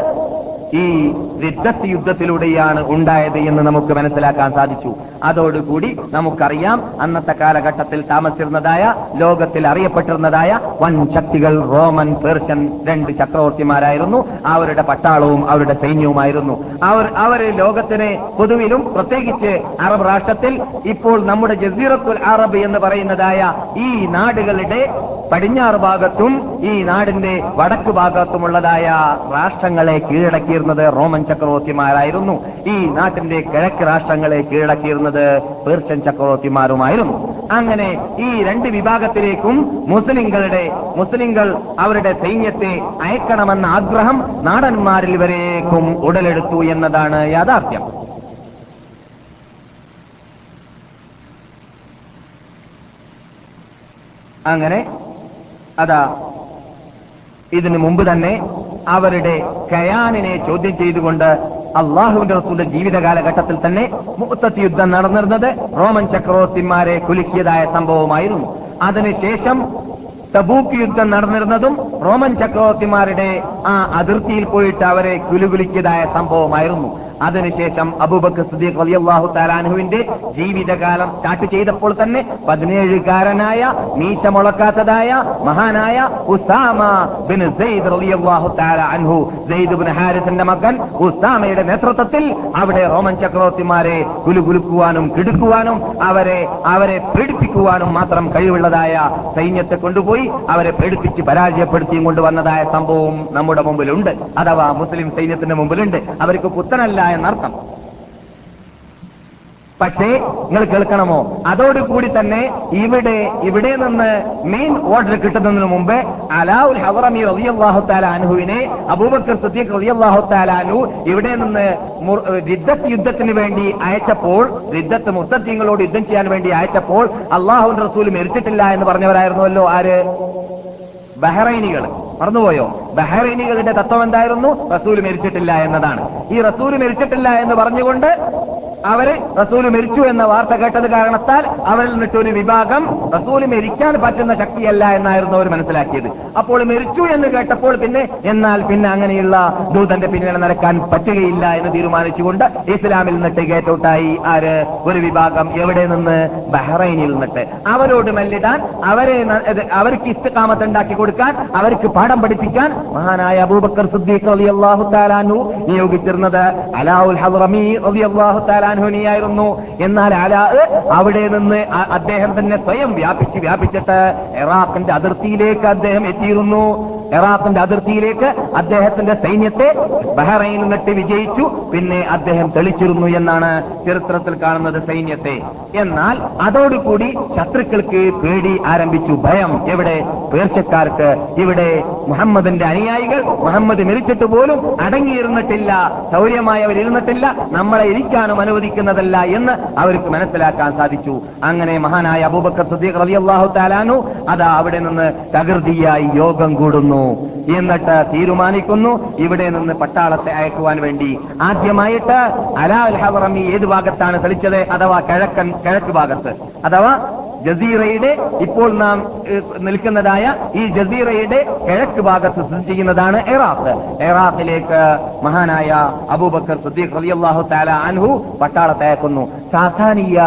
ഈ റിദ്ദത്ത് യുദ്ധത്തിലൂടെയാണ് ഉണ്ടായത് എന്ന് നമുക്ക് മനസ്സിലാക്കാൻ സാധിച്ചു. അതോടുകൂടി നമുക്കറിയാം അന്നത്തെ കാലഘട്ടത്തിൽ താമസിച്ചിരുന്നതായ ലോകത്തിൽ അറിയപ്പെട്ടിരുന്നതായ വൻ ശക്തികൾ റോമൻ പേർഷ്യൻ രണ്ട് ചക്രവർത്തിമാരായിരുന്നു. അവരുടെ പട്ടാളവും അവരുടെ സൈന്യവുമായിരുന്നു. അവർ അവർ ലോകത്തിനെ പൊതുവിലും പ്രത്യേകിച്ച് അറബ് രാഷ്ട്രത്തിൽ ഇപ്പോൾ നമ്മുടെ ജസീറത്തുൽ അറബ് എന്ന് പറയുന്നതായ ഈ നാടുകളുടെ പടിഞ്ഞാറ് ഭാഗത്തും ഈ നാടിന്റെ വടക്ക് ഭാഗത്തുമുള്ളതായ രാഷ്ട്രങ്ങളെ കീഴടക്കിയ കീഴടക്കിയിരുന്നത് റോമൻ ചക്രവർത്തിമാരായിരുന്നു. ഈ നാട്ടിന്റെ കിഴക്ക് രാഷ്ട്രങ്ങളെ കീഴടക്കിയിരുന്നത് പേർഷ്യൻ ചക്രവർത്തിമാരുമായിരുന്നു. അങ്ങനെ ഈ രണ്ട് വിഭാഗത്തിലേക്കും മുസ്ലിങ്ങളുടെ മുസ്ലിങ്ങൾ അവരുടെ സൈന്യത്തെ അയക്കണമെന്ന ആഗ്രഹം നാടന്മാരിൽ വരേക്കും ഉടലെടുത്തു എന്നതാണ് യാഥാർത്ഥ്യം. അങ്ങനെ അതാ ഇതിനു മുമ്പ് തന്നെ അവരുടെ കയാനിനെ ചോദ്യം ചെയ്തുകൊണ്ട് അള്ളാഹുവിന്റെ റസൂലിന്റെ ജീവിത കാലഘട്ടത്തിൽ തന്നെ മുത്തത്ത് യുദ്ധം നടന്നിരുന്നത് റോമൻ ചക്രവർത്തിമാരെ കുലുക്കിയതായ സംഭവമായിരുന്നു. അതിനുശേഷം തബൂക്ക് യുദ്ധം നടന്നിരുന്നതും റോമൻ ചക്രവർത്തിമാരുടെ ആ അതിർത്തിയിൽ പോയിട്ട് അവരെ കുലുകുലിക്കിയതായ സംഭവമായിരുന്നു. അതിനുശേഷം അബൂബക്കർ സിദ്ദീഖ് റളിയല്ലാഹു താലാൻഹുവിന്റെ ജീവിതകാലം സ്റ്റാർട്ട് ചെയ്തപ്പോൾ തന്നെ പതിനേഴുകാരനായ മീശ മുളക്കാത്തതായ മഹാനായ ഉസാമ ബിൻ സെയ്ദ് റളിയല്ലാഹു തആല അൻഹു സെയ്ദ് ബിൻ ഹാരിസിന്റെ മകൻ ഉസാമയുടെ നേതൃത്വത്തിൽ അവിടെ റോമൻ ചക്രവർത്തിമാരെ കുലുകുലുക്കുവാനും കിടുക്കുവാനും അവരെ അവരെ പീഡിപ്പിക്കുവാനും മാത്രം കഴിവുള്ളതായ സൈന്യത്തെ കൊണ്ടുപോയി അവരെ പേടിപ്പിച്ച് പരാജയപ്പെടുത്തിയും കൊണ്ടുവന്നതായ സംഭവം നമ്മുടെ മുമ്പിലുണ്ട്. അഥവാ മുസ്ലിം സൈന്യത്തിന്റെ മുമ്പിലുണ്ട്. അവർക്ക് പുത്തനല്ല എന്നർത്ഥം. പക്ഷേ നിങ്ങൾ കേൾക്കണമോ? അതോടുകൂടി തന്നെ ഇവിടെ ഇവിടെ നിന്ന് മെയിൻ ഓർഡർ കിട്ടുന്നതിന് മുമ്പ് അലാഉൽ ഹവറമി റളിയല്ലാഹു തആല അൻഹുവിനെ അബൂബക്കർ സിദ്ദീഖ് റളിയല്ലാഹു തആല അൻഹു ഇവിടെ നിന്ന് റിദ്ദത്ത് യുദ്ധത്തിന് വേണ്ടി അയച്ചപ്പോൾ റിദ്ദത്ത് മുസ്തദ്ദീങ്ങളോട് യുദ്ധം ചെയ്യാൻ വേണ്ടി അയച്ചപ്പോൾ അള്ളാഹുവിന്റെ റസൂൽ മരിച്ചിട്ടില്ല എന്ന് പറഞ്ഞവരായിരുന്നുവല്ലോ ആര്? ബഹ്റൈനികൾ. മറന്നുപോയോ? ബഹറൈനികളുടെ തത്വം എന്തായിരുന്നു? റസൂൽ മരിച്ചിട്ടില്ല എന്നതാണ്. ഈ റസൂൽ മരിച്ചിട്ടില്ല എന്ന് പറഞ്ഞുകൊണ്ട് അവർ റസൂൽ മരിച്ചു എന്ന വാർത്ത കേട്ടത് കാരണത്താൽ അവരിൽ നിന്നിട്ടൊരു വിഭാഗം റസൂൽ മരിക്കാൻ പറ്റുന്ന ശക്തിയല്ല എന്നായിരുന്നു അവർ മനസ്സിലാക്കിയത്. അപ്പോൾ മരിച്ചു എന്ന് കേട്ടപ്പോൾ പിന്നെ എന്നാൽ പിന്നെ അങ്ങനെയുള്ള ദൂതന്റെ പിന്നിൽ നടക്കാൻ പറ്റുകയില്ല എന്ന് തീരുമാനിച്ചുകൊണ്ട് ഇസ്ലാമിൽ നിന്നിട്ട് ഗേറ്റൗട്ടായി ആര്? ഒരു വിഭാഗം എവിടെ നിന്ന്? ബഹ്റൈനിൽ നിന്നിട്ട്. അവരോട് മല്ലിടാൻ അവരെ അവർക്ക് ഇസ്തകാമത്ത് ഉണ്ടാക്കി കൊടുക്കാൻ അവർക്ക് പാഠം പഠിപ്പിക്കാൻ മഹാനായ അബൂബക്കർ സിദ്ദീഖ് അള്ളാഹു താലാനു നിയോഗിച്ചിരുന്നത് അലാഉൽ അലി അള്ളാഹു തആലാൻഹുനിയായിരുന്നു എന്നാൽ അലാ അവിടെ നിന്ന് അദ്ദേഹം തന്നെ സ്വയം വ്യാപിച്ച് വ്യാപിച്ചിട്ട് ഇറാഖിന്റെ അതിർത്തിയിലേക്ക് അദ്ദേഹം എത്തിയിരുന്നു. ഇറാഖിന്റെ അതിർത്തിയിലേക്ക് അദ്ദേഹത്തിന്റെ സൈന്യത്തെ ബഹ്റൈനിൽ നട്ടി വിജയിച്ചു. പിന്നെ അദ്ദേഹം തെളിച്ചിരുന്നു എന്നാണ് ചരിത്രത്തിൽ കാണുന്നത് സൈന്യത്തെ. എന്നാൽ അതോടുകൂടി ശത്രുക്കൾക്ക് പേടി ആരംഭിച്ചു. ഭയം എവിടെ? പേർഷ്യക്കാർക്ക്. ഇവിടെ മുഹമ്മദിന്റെ അനുയായികൾ മുഹമ്മദ് മരിച്ചിട്ട് പോലും അടങ്ങിയിരുന്നിട്ടില്ല. ശൗര്യമായവരിരുന്നിട്ടില്ല നമ്മളെ ഇരിക്കാനും അനുവദിക്കുന്നതല്ല എന്ന് അവർക്ക് മനസ്സിലാക്കാൻ സാധിച്ചു. അങ്ങനെ മഹാനായ അബൂബക്കർ സദ്ദീഖ് റളിയല്ലാഹു തആലാനു അതാ അവിടെ നിന്ന് തകൃതിയായി യോഗം കൂടുന്നു. എന്നിട്ട് തീരുമാനിക്കുന്നു. ഇവിടെ നിന്ന് പട്ടാളത്തെ അയക്കുവാൻ വേണ്ടി. ആദ്യമായിട്ട് അലാ അൽ ഹവറമി ഏത് ഭാഗത്താണ് തെളിച്ചത്? അഥവാ കിഴക്കൻ കിഴക്ക് ഭാഗത്ത്. അഥവാ ജസീറയുടെ ഇപ്പോൾ നാം നിൽക്കുന്നതായ ഈ ജസീറയുടെ കിഴക്ക് ഭാഗത്ത് സ്ഥിതി ചെയ്യുന്നതാണ് എറാഖ് എറാഖിലേക്ക് മഹാനായ അബൂബക്കർ സുദ്ദീഖ് റളിയല്ലാഹു തആല അൻഹു പട്ടാളത്തെ അയക്കുന്നു. സാധാനിയ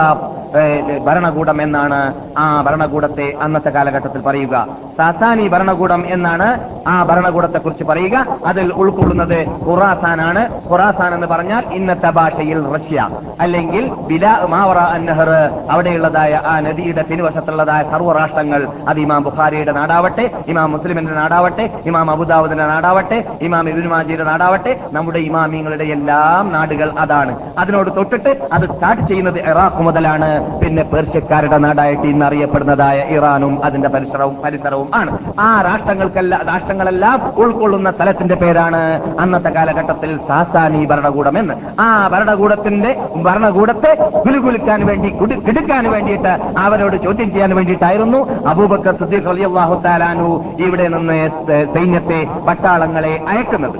ഭരണകൂടം എന്നാണ് ആ ഭരണകൂടത്തെ അന്നത്തെ കാലഘട്ടത്തിൽ പറയുക. സാസാനി ഭരണകൂടം എന്നാണ് ആ ഭരണകൂടത്തെ കുറിച്ച് പറയുക. അതിൽ ഉൾക്കൊള്ളുന്നത് ഖുറാസാനാണ് ഖുറാസാൻ എന്ന് പറഞ്ഞാൽ ഇന്നത്തെ ഭാഷയിൽ റഷ്യ. അല്ലെങ്കിൽ ബിലാ മാവറ അന്നഹർ അവിടെയുള്ളതായ ആ നദിയുടെ പിൻവശത്തുള്ളതായ സർവരാഷ്ട്രങ്ങൾ. അത് ഇമാം ബുഖാരിയുടെ നാടാവട്ടെ ഇമാം മുസ്ലിമിന്റെ നാടാവട്ടെ ഇമാം അബുദാവുദിന്റെ നാടാവട്ടെ ഇമാം ഇബിനുമാജിയുടെ നാടാവട്ടെ നമ്മുടെ ഇമാമിങ്ങളുടെ എല്ലാം നാടുകൾ അതാണ്. അതിനോട് തൊട്ടിട്ട് അത് സ്റ്റാർട്ട് ചെയ്യുന്നത് ഇറാഖ് മുതലാണ്. പിന്നെ പേർഷ്യക്കാരുടെ നാടായിട്ട് ഇന്ന് അറിയപ്പെടുന്നതായ ഇറാനും അതിന്റെ പരിസരവും പരിസരവും ആണ്. ആ രാഷ്ട്രങ്ങൾക്കെല്ലാം രാഷ്ട്രങ്ങളെല്ലാം ഉൾക്കൊള്ളുന്ന സ്ഥലത്തിന്റെ പേരാണ് അന്നത്തെ കാലഘട്ടത്തിൽ സാസാനി ഭരണകൂടം എന്ന് ആ ഭരണകൂടത്തിന്റെ ഭരണകൂടത്തെ കുലുകുലിക്കാൻ വേണ്ടി കുടി- കിടുക്കാൻ വേണ്ടിയിട്ട് അവരോട് ചോദ്യം ചെയ്യാൻ വേണ്ടിയിട്ടായിരുന്നു അബൂബക്കർ സിദ്ദീഖ് റളിയല്ലാഹു താലാനു ഇവിടെ നിന്ന് സൈന്യത്തെ പട്ടാളങ്ങളെ അയക്കുന്നത്.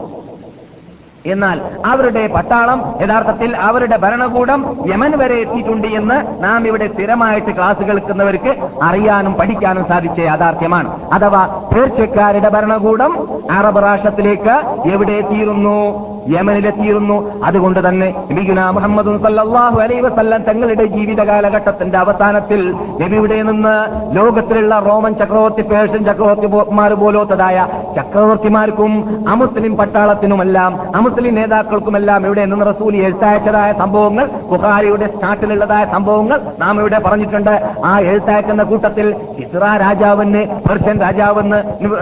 എന്നാൽ അവരുടെ പട്ടാളം യഥാർത്ഥത്തിൽ അവരുടെ ഭരണകൂടം യമൻ വരെ എത്തിയിട്ടുണ്ട് എന്ന് നാം ഇവിടെ സ്ഥിരമായിട്ട് ക്ലാസ് കേൾക്കുന്നവർക്ക് അറിയാനും പഠിക്കാനും സാധിച്ച യാഥാർത്ഥ്യമാണ്. അഥവാ തീർച്ചക്കാരുടെ ഭരണകൂടം അറബ് രാഷ്ട്രത്തിലേക്ക് എവിടെ എത്തിയിരുന്നു? യമനിലെത്തിയിരുന്നു. അതുകൊണ്ട് തന്നെ നബിഗുന മുഹമ്മദ് സല്ലാഹു അലൈ വസല്ലം തങ്ങളുടെ ജീവിത കാലഘട്ടത്തിന്റെ അവസാനത്തിൽ നബിയുടെ നിന്ന് ലോകത്തിലുള്ള റോമൻ ചക്രവർത്തി പേർഷ്യൻ ചക്രവർത്തിമാർ പോലോത്തതായ ചക്രവർത്തിമാർക്കും അമുസ്ലിം പട്ടാളത്തിനുമെല്ലാം അമുസ്ലിം നേതാക്കൾക്കുമെല്ലാം ഇവിടെ നിന്ന് റസൂലി എഴുത്തയച്ചതായ സംഭവങ്ങൾ ബുഹാരിയുടെ സ്റ്റാർട്ടിലുള്ളതായ സംഭവങ്ങൾ നാം ഇവിടെ പറഞ്ഞിട്ടുണ്ട്. ആ എഴുത്തയക്കുന്ന കൂട്ടത്തിൽ ഇസ്ര രാജാവിന് പേർഷ്യൻ രാജാവെന്ന്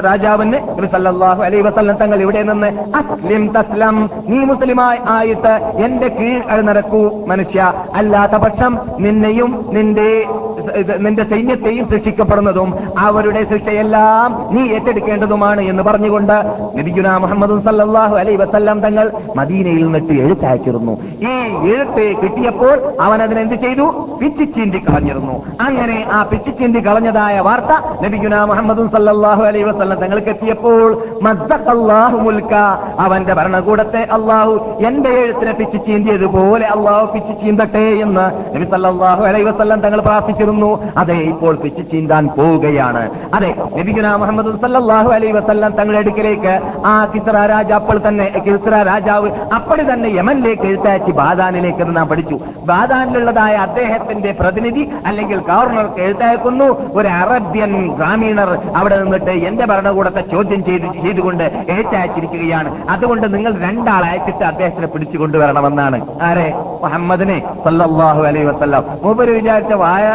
രാജാവിന് സല്ലാഹു അലൈഹി വസല്ലം തങ്ങൾ ഇവിടെ നിന്ന് അസ്ലിം തസ്ലം നീ മുസ്ലിമായി ആയിട്ട് എന്റെ കീഴ് നടക്കൂ മനുഷ്യ. അല്ലാത്ത പക്ഷം നിന്നെയും നിന്റെ നിന്റെ സൈന്യത്തെയും ശിക്ഷിക്കപ്പെടുന്നതും അവരുടെ ശിക്ഷയെല്ലാം നീ ഏറ്റെടുക്കേണ്ടതുമാണ് എന്ന് പറഞ്ഞുകൊണ്ട് നബിഗുന മുഹമ്മദ് സല്ലാഹു അലൈ വസല്ലം തങ്ങൾ മദീനയിൽ നിന്നിട്ട് എഴുത്തയച്ചിരുന്നു ഈ എഴുത്ത് കിട്ടിയപ്പോൾ അവൻ അതിനെന്ത് ചെയ്തു? പിച്ചിച്ചീന്തി കളഞ്ഞിരുന്നു. അങ്ങനെ ആ പിച്ചിച്ചീന്തി കളഞ്ഞതായ വാർത്ത നബിഗുന മുഹമ്മദും സല്ലാഹു അലൈ വസ്ലം തങ്ങൾക്ക് എത്തിയപ്പോൾ അവന്റെ ഭരണകൂടത്തെ അള്ളാഹു എന്റെ എഴുത്തിനെ പിച്ചു ചീന്തിയതുപോലെ അള്ളാഹു പിച്ചു ചീന്തട്ടെ എന്ന് നബി സല്ലാഹു അലൈ വസ്ലം തങ്ങൾ പ്രാർത്ഥിച്ചിരുന്നു. അതെ ഇപ്പോൾ പിച്ചു ചീന്താൻ പോവുകയാണ്. അതെ നബിഗുന മുഹമ്മദ് സല്ലാഹു അലൈ വസ്ലം തങ്ങളുടെ അടുക്കിലേക്ക് ആ കിസ്ര രാജാപ്പൾ തന്നെ കിസ്ര രാജാവ് അപ്പടി തന്നെ യമനിലേക്ക് എഴുത്തയച്ച് ബാദാനിലേക്ക് എന്ന് നാം പഠിച്ചു. ബാദാനിലുള്ളതായ അദ്ദേഹത്തിന്റെ പ്രതിനിധി അല്ലെങ്കിൽ ഗവർണർക്ക് എഴുത്തയക്കുന്നു. ഒരു അറബ്യൻ ഗ്രാമീണർ അവിടെ നിന്നിട്ട് എന്റെ ഭരണകൂടത്തെ ചോദ്യം ചെയ്ത് ചെയ്തുകൊണ്ട് എഴുത്തയച്ചിരിക്കുകയാണ്. അതുകൊണ്ട് നിങ്ങൾ രണ്ടാൾ അയച്ചിട്ട് അദ്ദേഹത്തിനെ പിടിച്ചു കൊണ്ടുവരണമെന്നാണ്. ആരെ? മുഹമ്മദിനെ സല്ലാഹു അലൈ വസല്ലം. മൂപ്പര് വിചാരിച്ച വായ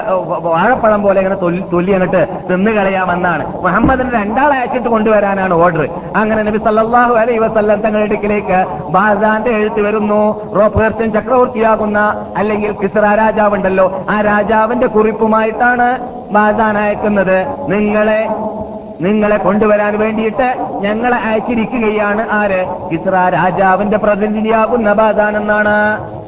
വാഴപ്പഴം പോലെ ഇങ്ങനെ തൊല്ലി അങ്ങോട്ട് തിന്നു കളയാമെന്നാണ്. മുഹമ്മദിനെ രണ്ടാൾ അയച്ചിട്ട് കൊണ്ടുവരാനാണ് ഓർഡർ അങ്ങനെ നബി സല്ലാഹു അലൈ വസല്ലം തങ്ങളുടെ അടുക്കിലേക്ക് ബാസാന്റെ എഴുത്ത് വരുന്നു. റോപ്പേർസ്യൻ ചക്രവർത്തിയാകുന്ന അല്ലെങ്കിൽ കിസ്ര രാജാവുണ്ടല്ലോ. ആ രാജാവിന്റെ കുറിപ്പുമായിട്ടാണ് ബാസാൻ അയക്കുന്നത്. നിങ്ങളെ നിങ്ങളെ കൊണ്ടുവരാൻ വേണ്ടിയിട്ട് ഞങ്ങളെ അയച്ചിരിക്കുകയാണ്. ആര്? കിസ്ര രാജാവിന്റെ പ്രതിനിധിയാകുന്ന ബാദാനെന്നാണ്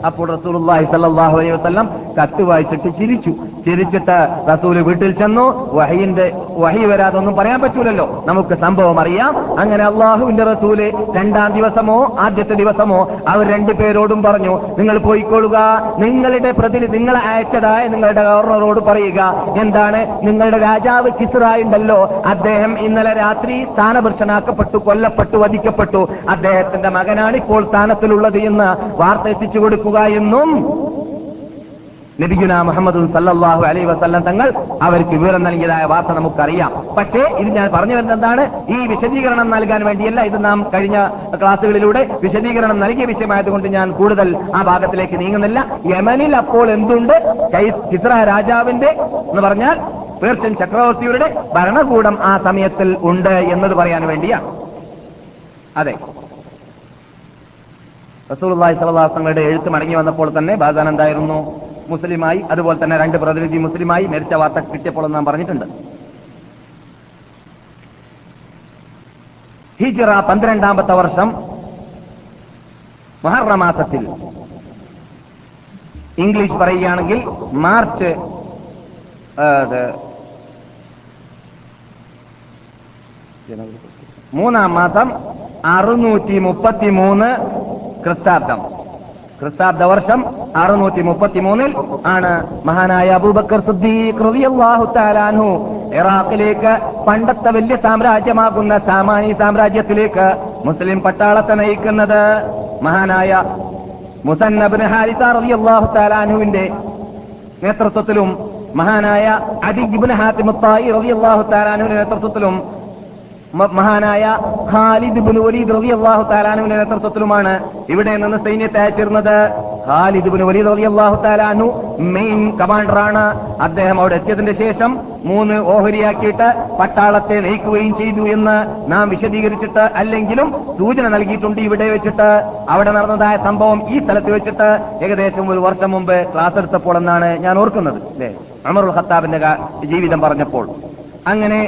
അപ്പോൾ റസൂലുള്ളാഹി സല്ലല്ലാഹു അലൈഹി വസല്ലം കത്ത് വായിച്ചിട്ട് ചിരിച്ചു. ചിരിച്ചിട്ട് റസൂൽ വീട്ടിൽ ചെന്നു. വഹയിന്റെ വഹി വരാതൊന്നും പറയാൻ പറ്റൂലല്ലോ. നമുക്ക് സംഭവം അറിയാം. അങ്ങനെ അള്ളാഹുവിന്റെ റസൂൽ രണ്ടാം ദിവസമോ ആദ്യത്തെ ദിവസമോ അവർ രണ്ടുപേരോടും പറഞ്ഞു നിങ്ങൾ പോയിക്കൊള്ളുക. നിങ്ങളുടെ പ്രതിനിധി നിങ്ങളെ അയച്ചതായ നിങ്ങളുടെ ഗവർണറോട് പറയുക. എന്താണ്? നിങ്ങളുടെ രാജാവ് കിസ്റായുണ്ടല്ലോ അദ്ദേഹം ഇന്നലെ രാത്രി സ്ഥാനഭൃഷ്ടനാക്കപ്പെട്ടു കൊല്ലപ്പെട്ടു വധിക്കപ്പെട്ടു. അദ്ദേഹത്തിന്റെ മകനാണ് ഇപ്പോൾ സ്ഥാനത്തിലുള്ളത് എന്ന് വാർത്ത എത്തിച്ചു കൊടുക്കുക എന്നും നബിഗുന മുഹമ്മദ് സല്ലാഹു അലൈ വസല്ലം തങ്ങൾ അവർക്ക് വിവരം നൽകിയതായ വാർത്ത നമുക്കറിയാം. പക്ഷേ ഇത് ഞാൻ പറഞ്ഞു വരുന്നത് എന്താണ്? ഈ വിശദീകരണം നൽകാൻ വേണ്ടിയല്ല. ഇത് നാം കഴിഞ്ഞ ക്ലാസ്സുകളിലൂടെ വിശദീകരണം നൽകിയ വിഷയമായതുകൊണ്ട് ഞാൻ കൂടുതൽ ആ ഭാഗത്തിലേക്ക് നീങ്ങുന്നില്ല. യമനിൽ അപ്പോൾ എന്തുണ്ട്? ചിത്ര രാജാവിന്റെ എന്ന് പറഞ്ഞാൽ പേർഷ്യൻ ചക്രവർത്തിയുടെ ഭരണകൂടം ആ സമയത്തിൽ ഉണ്ട് എന്നത് പറയാൻ വേണ്ടിയാണ് അതെ. അലൈഹി വസല്ലമയുടെ എഴുത്ത് മടങ്ങി വന്നപ്പോൾ തന്നെ ബാദാൻ മുസ്ലിമായി അതുപോലെ തന്നെ രണ്ട് പ്രതിനിധി മുസ്ലിമായി മരിച്ച വാർത്ത കിട്ടിയപ്പോൾ നാം പറഞ്ഞിട്ടുണ്ട്. ഹിജറ പന്ത്രണ്ടാമത്തെ വർഷം മഹർമാസത്തിൽ ഇംഗ്ലീഷ് പറയുകയാണെങ്കിൽ മാർച്ച് ആ, അത് മൂന്നാം മാസം അറുന്നൂറ്റി മുപ്പത്തി മൂന്ന് ക്രിസ്താബ്ദം. ക്രിസ്താബ്ദ വർഷം അറുന്നൂറ്റി മുപ്പത്തി മൂന്നിൽ ആണ് മഹാനായ അബൂബക്കർ സിദ്ദീഖ് റളിയല്ലാഹു തആലാൻഹു ഇറാഖിലേക്ക് പണ്ടത്തെ വലിയ സാമ്രാജ്യമാകുന്ന സാമാനി സാമ്രാജ്യത്തിലേക്ക് മുസ്ലിം പട്ടാളത്തെ നയിക്കുന്നത് മഹാനായ മുസന്നബിന് ഹാരിസ റളിയല്ലാഹു താലാനുവിന്റെ നേതൃത്വത്തിലും മഹാനായ അദിബിന് ഹാത്തിമുത്തായി റളിയല്ലാഹു താലാനുവിന്റെ നേതൃത്വത്തിലും മഹാനായ ഖാലിദ് ബുൻ വലീദ് റബി അള്ളാഹു താലാനുവിന്റെ നേതൃത്വത്തിലുമാണ് ഇവിടെ നിന്ന് സൈന്യത്തെ അയച്ചിരുന്നത്. ഖാലിദ് ബുൻ വലീദ് റബി അള്ളാഹു താലാനു മെയിൻ കമാൻഡറാണ് അദ്ദേഹം അവിടെ എത്തിയതിന്റെ ശേഷം മൂന്ന് ഓഹരിയാക്കിയിട്ട് പട്ടാളത്തെ നയിക്കുകയും ചെയ്തു എന്ന് നാം വിശദീകരിച്ചിട്ട് അല്ലെങ്കിലും സൂചന നൽകിയിട്ടുണ്ട് ഇവിടെ വെച്ചിട്ട്. അവിടെ നടന്നതായ സംഭവം ഈ സ്ഥലത്ത് വെച്ചിട്ട് ഏകദേശം ഒരു വർഷം മുമ്പ് ക്ലാസ് എടുത്തപ്പോൾ എന്നാണ് ഞാൻ ഓർക്കുന്നത്. അല്ലേ? അമറുൽ ഖത്താബിന്റെ ജീവിതം പറഞ്ഞപ്പോൾ. അങ്ങനെ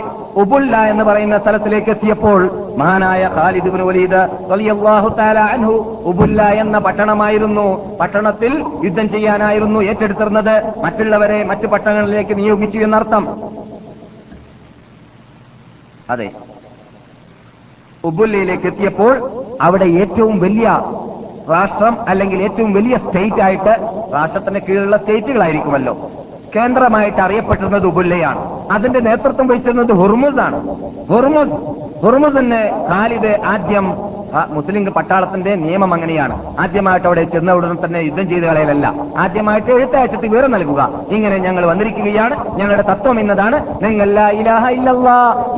ഉബുല്ല എന്ന് പറയുന്ന സ്ഥലത്തിലേക്ക് എത്തിയപ്പോൾ മഹാനായ ഖാലിദ് ബിൻ വലീദ് റളിയല്ലാഹു തആല അൻഹു ഉബുല്ല എന്ന പട്ടണമായിരുന്നു. പട്ടണത്തിൽ യുദ്ധം ചെയ്യാനായിരുന്നു ഏറ്റെടുത്തിരുന്നത്. മറ്റുള്ളവരെ മറ്റു പട്ടണങ്ങളിലേക്ക് നിയോഗിച്ചു എന്നർത്ഥം. അതെ. ഉബുല്ലയിലേക്ക് എത്തിയപ്പോൾ അവിടെ ഏറ്റവും വലിയ രാഷ്ട്രം അല്ലെങ്കിൽ ഏറ്റവും വലിയ സ്റ്റേറ്റ് ആയിട്ട് രാഷ്ട്രത്തിന് കീഴിലുള്ള സ്റ്റേറ്റുകളായിരിക്കുമല്ലോ. കേന്ദ്രമായിട്ട് അറിയപ്പെട്ടിരുന്നത് ഉബുല്ലയാണ്. അതിന്റെ നേതൃത്വം വഹിച്ചിരുന്നത് ഹുർമുസ് ആണ് ഹുർമുസ് ഹുർമുസിന് ഖാലിദ് ആദ്യം മുസ്ലിം പട്ടാളത്തിന്റെ നിയമം അങ്ങനെയാണ്. ആദ്യമായിട്ട് അവിടെ ചെന്ന ഉടനെ തന്നെ യുദ്ധം ചെയ്ത് കളയലല്ല ആദ്യമായിട്ട് എഴുത്തയച്ചിട്ട് വിവരം നൽകുക. ഇങ്ങനെ ഞങ്ങൾ വന്നിരിക്കുകയാണ്. ഞങ്ങളുടെ തത്വം എന്നതാണ് നിങ്ങൾ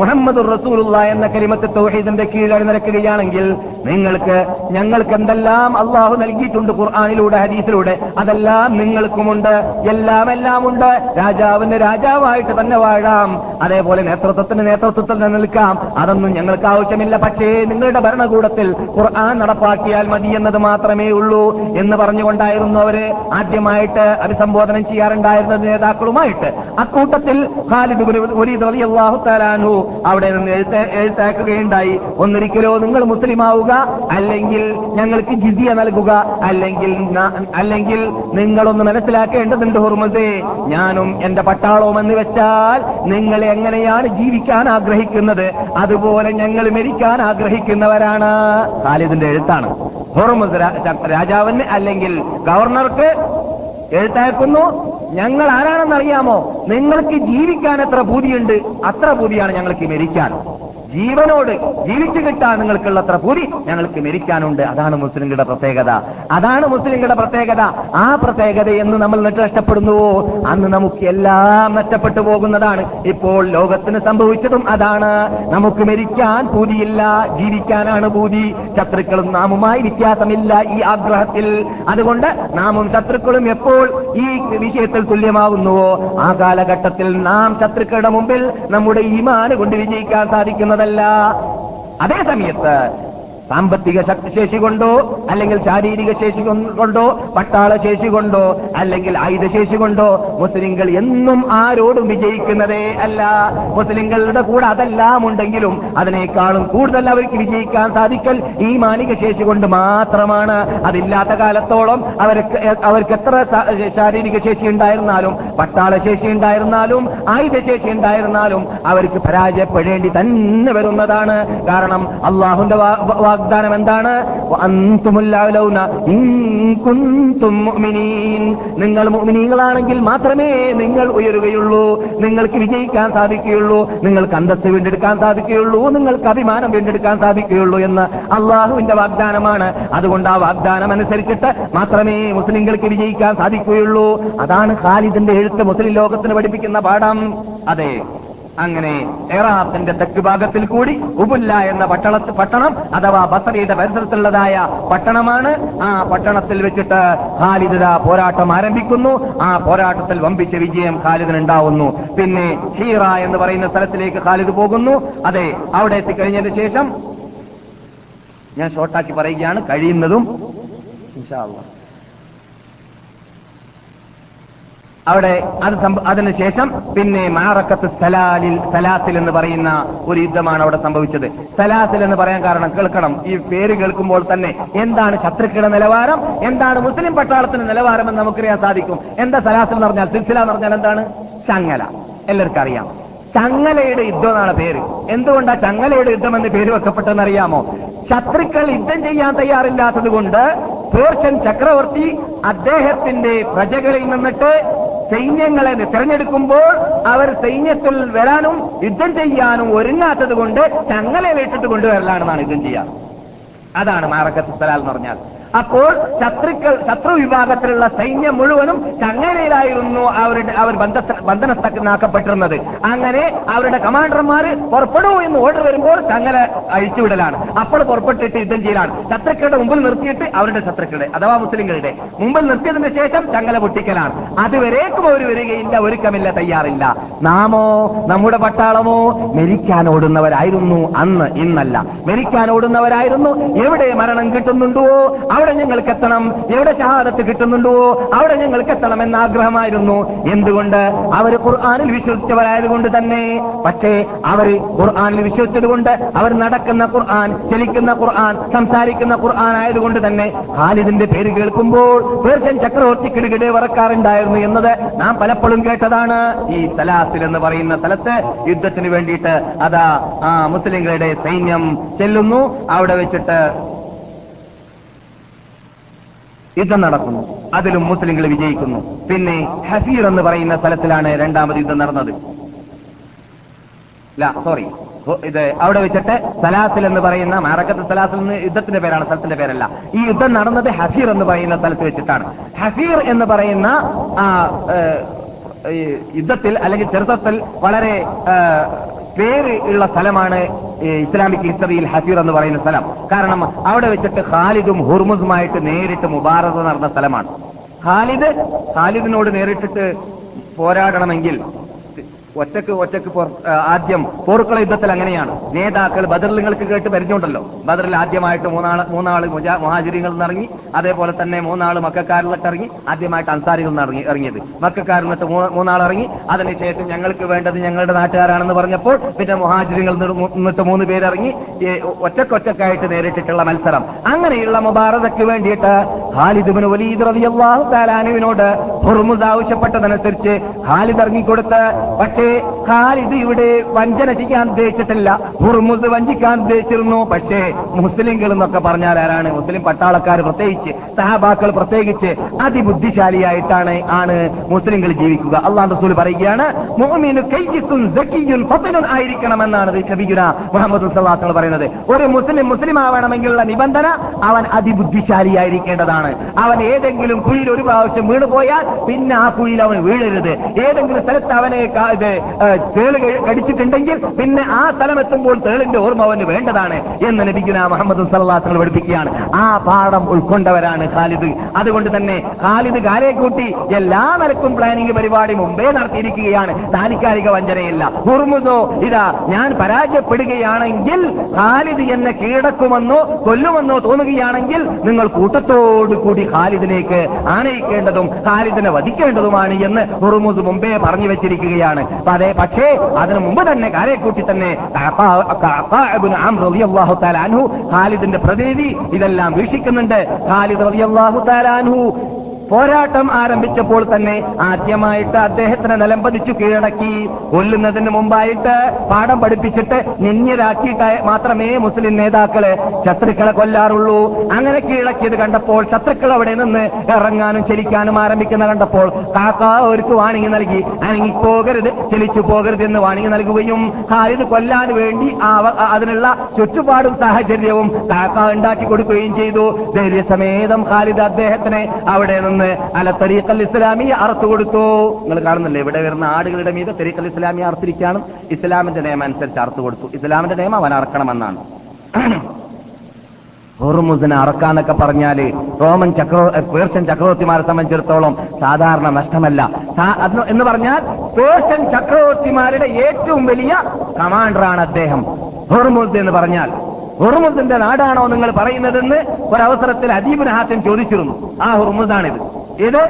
മുഹമ്മദ് റസൂലുള്ള എന്ന കരിമത്ത് തൗഹീദിന്റെ കീഴിൽ നിരക്കുകയാണെങ്കിൽ നിങ്ങൾക്ക് ഞങ്ങൾക്ക് എന്തെല്ലാം അള്ളാഹു നൽകിയിട്ടുണ്ട് ഖുർആാനിലൂടെ ഹദീസിലൂടെ അതെല്ലാം നിങ്ങൾക്കുമുണ്ട്. എല്ലാം എല്ലാം ഉണ്ട് രാജാവിന് രാജാവായിട്ട് തന്നെ വാഴാം. അതേപോലെ നേതൃത്വത്തിന് നേതൃത്വത്തിൽ നിൽക്കാം. അതൊന്നും ഞങ്ങൾക്ക് ആവശ്യമില്ല. പക്ഷേ നിങ്ങളുടെ ഭരണകൂടത്തിൽ ഖുർആൻ നടപ്പാക്കിയാൽ മതി എന്നത് മാത്രമേ ഉള്ളൂ എന്ന് പറഞ്ഞുകൊണ്ടായിരുന്നു അവർ ആദ്യമായിട്ട് അഭിസംബോധനം ചെയ്യാറുണ്ടായിരുന്നത് നേതാക്കളുമായിട്ട്. അക്കൂട്ടത്തിൽ ഖാലിദ് അവിടെ നിന്ന് എഴുത്ത എഴുത്താക്കുകയുണ്ടായി. ഒന്നിരിക്കലോ നിങ്ങൾ മുസ്ലിം ആവുക അല്ലെങ്കിൽ ഞങ്ങൾക്ക് ജിസിയ നൽകുക അല്ലെങ്കിൽ അല്ലെങ്കിൽ നിങ്ങളൊന്ന് മനസ്സിലാക്കേണ്ടതുണ്ട് ഹുർമസേ ഞാനും എന്റെ പട്ടാളവും എന്ന് വെച്ചാൽ നിങ്ങൾ എങ്ങനെയാണ് ജീവിക്കാൻ ആഗ്രഹിക്കുന്നത്? അതുപോലെ ഞങ്ങൾ മരിക്കാൻ ആഗ്രഹിക്കുന്നവരാണ്. ഖാലിദിന്റെ എഴുത്താണ്. ഹോർമസ് രാജാവിന് അല്ലെങ്കിൽ ഗവർണർക്ക് എഴുത്തയക്കുന്നു. ഞങ്ങൾ ആരാണെന്ന് അറിയാമോ നിങ്ങൾക്ക് ജീവിക്കാൻ എത്ര ഭൂതിയുണ്ട് അത്ര ഭൂതിയാണ് ഞങ്ങൾക്ക് മരിക്കാൻ. ജീവനോട് ജീവിച്ചു കിട്ടാൻ നിങ്ങൾക്കുള്ള അത്ര പൂതി ഞങ്ങൾക്ക് മരിക്കാനുണ്ട് അതാണ് മുസ്ലിങ്ങളുടെ പ്രത്യേകത. അതാണ് മുസ്ലിങ്ങളുടെ പ്രത്യേകത. ആ പ്രത്യേകത എന്ന് നമ്മൾ നഷ്ടപ്പെടുന്നുവോ? അന്ന് നമുക്ക് എല്ലാം നഷ്ടപ്പെട്ടു പോകുന്നതാണ്. ഇപ്പോൾ ലോകത്തിന് സംഭവിച്ചതും അതാണ്. നമുക്ക് മരിക്കാൻ പൂതിയില്ല ജീവിക്കാനാണ് പൂതി. ശത്രുക്കളും നാമുമായി വ്യത്യാസമില്ല ഈ ആഗ്രഹത്തിൽ. അതുകൊണ്ട് നാമും ശത്രുക്കളും എപ്പോൾ ഈ വിഷയത്തിൽ തുല്യമാവുന്നുവോ ആ കാലഘട്ടത്തിൽ നാം ശത്രുക്കളുടെ മുമ്പിൽ നമ്മുടെ ഈമാന് കൊണ്ട് വിജയിക്കാൻ സാധിക്കുന്നതല്ല അതേ സമയത്ത് സാമ്പത്തിക ശക്തിശേഷി കൊണ്ടോ അല്ലെങ്കിൽ ശാരീരിക ശേഷി കൊണ്ടോ പട്ടാള ശേഷി കൊണ്ടോ അല്ലെങ്കിൽ ആയുധശേഷി കൊണ്ടോ മുസ്ലിങ്ങൾ എന്നും ആരോടും വിജയിക്കുന്നതേ അല്ല. മുസ്ലിങ്ങളുടെ കൂടെ അതെല്ലാം ഉണ്ടെങ്കിലും അതിനേക്കാളും കൂടുതൽ അവർക്ക് വിജയിക്കാൻ സാധിക്കൽ ഈ മാനിക ശേഷി കൊണ്ട് മാത്രമാണ്. അതില്ലാത്ത കാലത്തോളം അവർക്ക് അവർക്ക് എത്ര ശാരീരിക ശേഷി ഉണ്ടായിരുന്നാലും പട്ടാള ശേഷി ഉണ്ടായിരുന്നാലും ആയുധശേഷി ഉണ്ടായിരുന്നാലും അവർക്ക് പരാജയപ്പെടേണ്ടി തന്നെ വരുന്നതാണ്. കാരണം അള്ളാഹുന്റെ വാഗ്ദാനം എന്താണ്. നിങ്ങൾ മുഅ്മിനീങ്ങളാണെങ്കിൽ മാത്രമേ നിങ്ങൾ ഉയരുകയുള്ളൂ. നിങ്ങൾക്ക് വിജയിക്കാൻ സാധിക്കുകയുള്ളൂ. നിങ്ങൾക്ക് അന്തസ്സ് വീണ്ടെടുക്കാൻ സാധിക്കുകയുള്ളൂ. നിങ്ങൾക്ക് അഭിമാനം വീണ്ടെടുക്കാൻ സാധിക്കുകയുള്ളൂ എന്ന് അള്ളാഹുവിന്റെ വാഗ്ദാനമാണ്. അതുകൊണ്ട് ആ വാഗ്ദാനം അനുസരിച്ചിട്ട് മാത്രമേ മുസ്ലിങ്ങൾക്ക് വിജയിക്കാൻ സാധിക്കുകയുള്ളൂ. അതാണ് ഖാലിദിന്റെ എഴുത്ത് മുസ്ലിം ലോകത്തിന് പഠിപ്പിക്കുന്ന പാഠം. അതെ. അങ്ങനെ എറാത്തിന്റെ തെക്ക് ഭാഗത്തിൽ കൂടി ഉബുല്ല എന്ന പട്ടണ പട്ടണം അഥവാ ബസറിയുടെ പരിസരത്തുള്ളതായ പട്ടണമാണ്. ആ പട്ടണത്തിൽ വെച്ചിട്ട് ഖാലിദിത പോരാട്ടം ആരംഭിക്കുന്നു. ആ പോരാട്ടത്തിൽ വമ്പിച്ച വിജയം ഖാലിദിന് ഉണ്ടാവുന്നു പിന്നെ ഹീറ എന്ന് പറയുന്ന സ്ഥലത്തിലേക്ക് ഖാലിദ് പോകുന്നു. അതെ അവിടെ എത്തിക്കഴിഞ്ഞതിന് ശേഷം ഞാൻ ഷോർട്ടാക്കി പറയുകയാണ്. കഴിയുന്നതും ഇൻഷാ അല്ലാ. അവിടെ അത് അതിനുശേഷം പിന്നെ മാറക്കത്ത് സലാലിൽ സലാത്തിൽ എന്ന് പറയുന്ന ഒരു യുദ്ധമാണ് അവിടെ സംഭവിച്ചത്. സലാസിൽ എന്ന് പറയാൻ കാരണം കേൾക്കണം. ഈ പേര് കേൾക്കുമ്പോൾ തന്നെ എന്താണ് ശത്രുക്കളുടെ നിലവാരം? എന്താണ് മുസ്ലിം പട്ടാളത്തിന്റെ നിലവാരമെന്ന് നമുക്കറിയാൻ സാധിക്കും. എന്താ സലാസിൽ എന്ന് പറഞ്ഞാൽ സിൽസില എന്ന് പറഞ്ഞാൽ എന്താണ്? ചങ്ങല. എല്ലാവർക്കും അറിയാം. ചങ്ങലയുടെ യുദ്ധം എന്നാണ് പേര്. എന്തുകൊണ്ടാ ചങ്ങലയുടെ യുദ്ധം എന്ന് പേര് വെക്കപ്പെട്ടെന്ന് അറിയാമോ? ശത്രുക്കൾ യുദ്ധം ചെയ്യാൻ തയ്യാറില്ലാത്തത് കൊണ്ട് പേർഷ്യൻ ചക്രവർത്തി അദ്ദേഹത്തിന്റെ പ്രജകളിൽ നിന്നിട്ട് സൈന്യങ്ങളെ തിരഞ്ഞെടുക്കുമ്പോൾ അവർ സൈന്യത്തിൽ വരാനും യുദ്ധം ചെയ്യാനും ഒരുങ്ങാത്തത് കൊണ്ട് ചങ്ങലയിലിട്ടിട്ട് കൊണ്ടുവരലാണെന്നാണ് യുദ്ധം ചെയ്യാറ് അതാണ് മാറക്കത്ത് സ്ഥലാൽ എന്ന് പറഞ്ഞാൽ. അപ്പോൾ ശത്രുക്കൾ ശത്രു വിഭാഗത്തിലുള്ള സൈന്യം മുഴുവനും ചങ്ങലയിലായിരുന്നു അവരുടെ അവർ ബന്ധ- ബന്ധനസ്ഥനാക്കപ്പെട്ടിരുന്നത്. അങ്ങനെ അവരുടെ കമാൻഡർമാർ പുറപ്പെടൂ എന്ന് ഓർഡർ വരുമ്പോൾ ചങ്ങല അഴിച്ചുവിടലാണ് അപ്പോൾ പുറപ്പെട്ടിട്ട് യുദ്ധം ചെയ്യലാണ്. ശത്രുക്കളുടെ മുമ്പിൽ നിർത്തിയിട്ട് അവരുടെ ശത്രുക്കളുടെ അഥവാ മുസ്ലിങ്ങളുടെ മുമ്പിൽ നിർത്തിയതിന് ശേഷം ചങ്ങല പൊട്ടിക്കലാണ്. അതുവരേക്കും അവർ വരികയില്ല ഒരുക്കമില്ല തയ്യാറില്ല. നാമോ നമ്മുടെ പട്ടാളമോ മരിക്കാൻ ഓടുന്നവരായിരുന്നു അന്ന് ഇന്നല്ല. മരിക്കാൻ ഓടുന്നവരായിരുന്നു. എവിടെ മരണം കിട്ടുന്നുണ്ടോ അവിടെ ഞങ്ങൾക്ക് എത്തണം എവിടെ ഷഹാദത്ത് കിട്ടുന്നുണ്ടോ? അവിടെ ഞങ്ങൾക്ക് എത്തണം എന്ന ആഗ്രഹമായിരുന്നു. എന്തുകൊണ്ട്? അവർ ഖുർആാനിൽ വിശ്വസിച്ചവരായതുകൊണ്ട് തന്നെ. പക്ഷേ അവർ ഖുർആാനിൽ വിശ്വസിച്ചതുകൊണ്ട് അവർ നടക്കുന്ന ഖുർആൻ ചലിക്കുന്ന ഖുർആൻ സംസാരിക്കുന്ന ഖുർആൻ ആയതുകൊണ്ട് തന്നെ ഖാലിദിന്റെ പേര് കേൾക്കുമ്പോൾ പേർഷ്യൻ ചക്രവർത്തി കിടുകിടെ വറക്കാറുണ്ടായിരുന്നു എന്നത് നാം പലപ്പോഴും കേട്ടതാണ്. ഈ സലാസിൽ എന്ന് പറയുന്ന സ്ഥലത്ത് യുദ്ധത്തിന് വേണ്ടിയിട്ട് അതാ ആ മുസ്ലിങ്ങളുടെ സൈന്യം ചെല്ലുന്നു. അവിടെ വെച്ചിട്ട് യുദ്ധം നടക്കുന്നു. അതിലും മുസ്ലിങ്ങൾ വിജയിക്കുന്നു. പിന്നെ ഹസീർ എന്ന് പറയുന്ന സ്ഥലത്തിലാണ് രണ്ടാമത് യുദ്ധം നടന്നത്. സോറി ഇത് അവിടെ വെച്ചിട്ട് സലാസിൽ എന്ന് പറയുന്ന മാറക്കത്ത് സലാസിൽ നിന്ന് യുദ്ധത്തിന്റെ പേരാണ് സ്ഥലത്തിന്റെ പേരല്ല. ഈ യുദ്ധം നടന്നത് ഹസീർ എന്ന് പറയുന്ന സ്ഥലത്ത് വെച്ചിട്ടാണ്. ഹസീർ എന്ന് പറയുന്ന യുദ്ധത്തിൽ അല്ലെങ്കിൽ ചെറുത്തത്തിൽ വളരെ പേര് ഉള്ള സ്ഥലമാണ് ഇസ്ലാമിക് ഹിസ്റ്ററിയിൽ ഹസീർ എന്ന് പറയുന്ന സ്ഥലം. കാരണം അവിടെ വെച്ചിട്ട് ഖാലിദും ഹുർമുസുമായിട്ട് നേരിട്ട് മുബാറക നടന്ന സ്ഥലമാണ്. ഖാലിദ് ഖാലിദിനോട് നേരിട്ടിട്ട് പോരാടണമെങ്കിൽ ഒറ്റയ്ക്ക് ഒറ്റയ്ക്ക് ആദ്യം പോർക്കള യുദ്ധത്തിൽ അങ്ങനെയാണ്. നേതാക്കൾ ബദറിൽ നിങ്ങൾക്ക് കേട്ട് പരിചയമുണ്ടല്ലോ. ബദറിൽ ആദ്യമായിട്ട് മൂന്നാൾ മൂന്നാൾ നിന്നിറങ്ങി ഇറങ്ങി അതേപോലെ തന്നെ മൂന്നാൾ മക്കാരിൽ ഇറങ്ങി ആദ്യമായിട്ട് അൻസാരികളിൽ നിന്ന് ഇറങ്ങി ഇറങ്ങിയത്. മക്കാരിൽ നിന്നിട്ട് മൂന്നാൾ ഇറങ്ങി അതിനുശേഷം ഞങ്ങൾക്ക് വേണ്ടത് ഞങ്ങളുടെ നാട്ടുകാരാണെന്ന് പറഞ്ഞപ്പോൾ പിന്നെ മുഹാജിരികളിൽ നിന്നിട്ട് മൂന്ന് പേരിറങ്ങി ഒറ്റക്കൊറ്റക്കായിട്ട് നേരിട്ടിട്ടുള്ള മത്സരം. അങ്ങനെയുള്ള മുബാറതയ്ക്ക് വേണ്ടിയിട്ട് ഖാലിദുബിന് വലീദ് റളിയല്ലാഹു താലാനുവിനോട് ഹുർമുദ് ആവശ്യപ്പെട്ടതനുസരിച്ച് ഖാലിദ് ഇറങ്ങിക്കൊടുത്ത് പക്ഷേ ഖാലിദ് ഇവിടെ വഞ്ചന ചെയ്യാൻ ഉദ്ദേശിച്ചിട്ടില്ല. ഹുർമുസ് വഞ്ചിക്കാൻ ഉദ്ദേശിച്ചിരുന്നു. പക്ഷേ മുസ്ലിംകൾ എന്നൊക്കെ പറഞ്ഞാൽ ആരാണ്? മുസ്ലിം പട്ടാളക്കാർ പ്രത്യേകിച്ച് സഹാബാക്കൾ പ്രത്യേകിച്ച് അതിബുദ്ധിശാലിയായിട്ടാണ് ആണ് മുസ്ലിംകൾ ജീവിക്കുക. അള്ളാഹ് റസൂൽ പറയുകയാണ് മുഅ്മിനു കയ്യിസുൻ സക്കിയുൻ ഫതനുൻ ആയിരിക്കണമെന്നാണ് നബിഗുന മുഹമ്മദ് സല്ലാഹു പറയുന്നത്. ഒരു മുസ്ലിം മുസ്ലിം ആവണമെങ്കിലുള്ള നിബന്ധന അവൻ അതിബുദ്ധിശാലിയായിരിക്കേണ്ടതാണ്. അവൻ ഏതെങ്കിലും കുഴിയിൽ ഒരു പ്രാവശ്യം വീണുപോയാൽ പിന്നെ ആ കുഴിയിൽ അവൻ വീഴരുത്. ഏതെങ്കിലും സ്ഥലത്ത് അവനെ തേൾ കടിച്ചിട്ടുണ്ടെങ്കിൽ പിന്നെ ആ സ്ഥലം എത്തുമ്പോൾ തേളിന്റെ ഓർമ്മ അവന് വേണ്ടതാണ് എന്ന് ലഭിക്കുന്ന മുഹമ്മദ് സല്ലാഹുകൾ പഠിപ്പിക്കുകയാണ്. ആ പാഠം ഉൾക്കൊണ്ടവരാണ് ഖാലിദ്. അതുകൊണ്ട് തന്നെ ഖാലിദ് കാലേ കൂട്ടി എല്ലാ നിലക്കും പ്ലാനിംഗ് പരിപാടി മുമ്പേ നടത്തിയിരിക്കുകയാണ്. താൽക്കാലിക വഞ്ചനയില്ല. ഹുർമുസോ ഇതാ ഞാൻ പരാജയപ്പെടുകയാണെങ്കിൽ ഖാലിദ് എന്നെ കീഴടക്കുമെന്നോ കൊല്ലുമെന്നോ തോന്നുകയാണെങ്കിൽ നിങ്ങൾ കൂട്ടത്തോടു കൂടി ഖാലിദിലേക്ക് ആനയിക്കേണ്ടതും ഖാലിദിനെ വധിക്കേണ്ടതുമാണ് എന്ന് ഹുർമുസ് മുമ്പേ പറഞ്ഞു വെച്ചിരിക്കുകയാണ്. അതെ പക്ഷേ അതിനു മുമ്പ് തന്നെ കാരെക്കൂട്ടി തന്നെ റളിയല്ലാഹു തആല അൻഹു ഖാലിദിന്റെ പ്രതിനിധി ഇതെല്ലാം വീക്ഷിക്കുന്നുണ്ട്. ഖാലിദ് റളിയല്ലാഹു തആല അൻഹു പോരാട്ടം ആരംഭിച്ചപ്പോൾ തന്നെ ആദ്യമായിട്ട് അദ്ദേഹത്തിനെ നിലംപതിച്ചു കീഴടക്കി. കൊല്ലുന്നതിന് മുമ്പായിട്ട് പാഠം പഠിപ്പിച്ചിട്ട് നിന്യരാക്കിയിട്ട് മാത്രമേ മുസ്ലിം നേതാക്കൾ ശത്രുക്കളെ കൊല്ലാറുള്ളൂ. അങ്ങനെ കീഴടക്കിയത് കണ്ടപ്പോൾ ശത്രുക്കൾ അവിടെ നിന്ന് ഇറങ്ങാനും ചലിക്കാനും ആരംഭിക്കുന്ന കണ്ടപ്പോൾ കാക്ക അവർക്ക് വാണിങ്ങി നൽകി. അനങ്ങി പോകരുത് ചലിച്ചു പോകരുത് എന്ന് വാണിങ്ങി നൽകുകയും ഖാലിദ് കൊല്ലാൻ വേണ്ടി അതിനുള്ള ചുറ്റുപാടും സാഹചര്യവും കാക്ക ഉണ്ടാക്കി കൊടുക്കുകയും ചെയ്തു. ധൈര്യസമേതം ഖാലിദ് അദ്ദേഹത്തിനെ അവിടെ നിന്ന് അല തരീഖൽ ഇസ്ലാമി അറുത്തു കൊടുത്തു. നിങ്ങൾ കാണുന്നില്ലേ? ഇവിടെ വരുന്ന ആടുകളുടെ മീത് തരീഖൽ ഇസ്ലാമി അറുത്തിരിക്കുകയാണ്. ഇസ്ലാമിന്റെ നിയമം അനുസരിച്ച് അറുത്തു കൊടുത്തു. ഇസ്ലാമിന്റെ നിയമം അവൻ അറക്കണമെന്നാണ്. ഹുർമുസിനെ അറക്കാന്നൊക്കെ പറഞ്ഞാൽ റോമൻ ചക്ര പേർഷ്യൻ ചക്രവർത്തിമാരെ സംബന്ധിച്ചിടത്തോളം സാധാരണ നഷ്ടമല്ല. എന്ന് പറഞ്ഞാൽ പേർഷ്യൻ ചക്രവർത്തിമാരുടെ ഏറ്റവും വലിയ കമാൻഡറാണ് അദ്ദേഹം. ഹുർമുസ് എന്ന് പറഞ്ഞാൽ ഹുർമുസിന്റെ നാടാണോ നിങ്ങൾ പറയുന്നതെന്ന് ഒരവസരത്തിൽ അദീബിൻ ഹാത്തിം ചോദിച്ചിരുന്നു. ആ ഹുർമുസാണിത്. ഇത്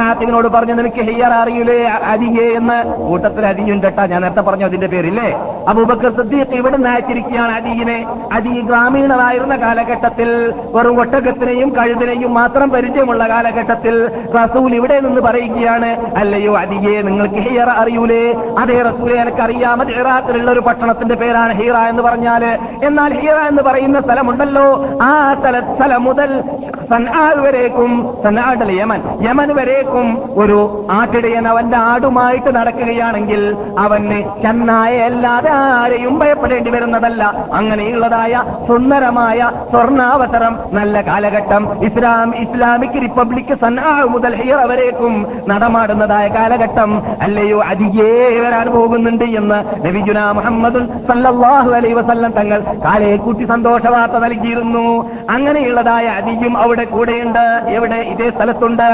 ഹാത്തിമിനോട് പറഞ്ഞു നിനക്ക് ഹെയ്യർ അറിയൂലേ അദിയെ എന്ന്. കൂട്ടത്തിൽ അദിയുണ്ട് കേട്ടാ ഞാൻ നേരത്തെ പറഞ്ഞു അതിന്റെ പേരില്ലേ? അബൂബക്കർ സിദ്ദീഖ് ഇവിടെ അയച്ചിരിക്കുകയാണ് അദീനെ ഗ്രാമീണനായിരുന്ന ഗ്രാമീണരായിരുന്ന കാലഘട്ടത്തിൽ വെറും ഒട്ടകത്തിനെയും കഴുതിനെയും മാത്രം പരിചയമുള്ള കാലഘട്ടത്തിൽ റസൂൽ ഇവിടെ നിന്ന് പറയുകയാണ് അല്ലയോ അദിയെ നിങ്ങൾക്ക് ഹെയ്യർ അറിയൂലേ? അതേ റസൂലെ എനിക്കറിയാം. അത് ഇറാഖിലുള്ള ഒരു പട്ടണത്തിന്റെ പേരാണ് ഹീറ എന്ന് പറഞ്ഞാൽ എന്നാൽ ഹീറ എന്ന് പറയുന്ന സ്ഥലമുണ്ടല്ലോ. ആ സ്ഥല സ്ഥലം മുതൽ സൻആ വരേക്കും. സൻആടല്ല യമൻ. യമൻ വരേക്കും ഒരു ആട്ടിടയൻ അവന്റെ ആടുമായിട്ട് നടക്കുകയാണെങ്കിൽ അവന് ചെന്നായ അല്ലാതെ ആരെയും ഭയപ്പെടേണ്ടി വരുന്നതല്ല. അങ്ങനെയുള്ളതായ സുന്ദരമായ സ്വർണാവസരം നല്ല കാലഘട്ടം. ഇസ്ലാം ഇസ്ലാമിക് റിപ്പബ്ലിക് സന്നാഹ മുതൽ ഹിയർ വരേക്കും നടമാടുന്നതായ കാലഘട്ടം. അല്ലയോ അരികേ വരാൻ പോകുന്നുണ്ട് എന്ന് നബിജുന മുഹമ്മദുൽ സല്ലാഹു അലൈ വസല്ലം തങ്ങൾ കാലയെ കൂട്ടി സന്തോഷ വാർത്ത നൽകിയിരുന്നു. അങ്ങനെയുള്ളതായ അരിയും അവിടെ കൂടെയുണ്ട്. എവിടെ? ഇതേ സ്ഥലത്തുണ്ട്.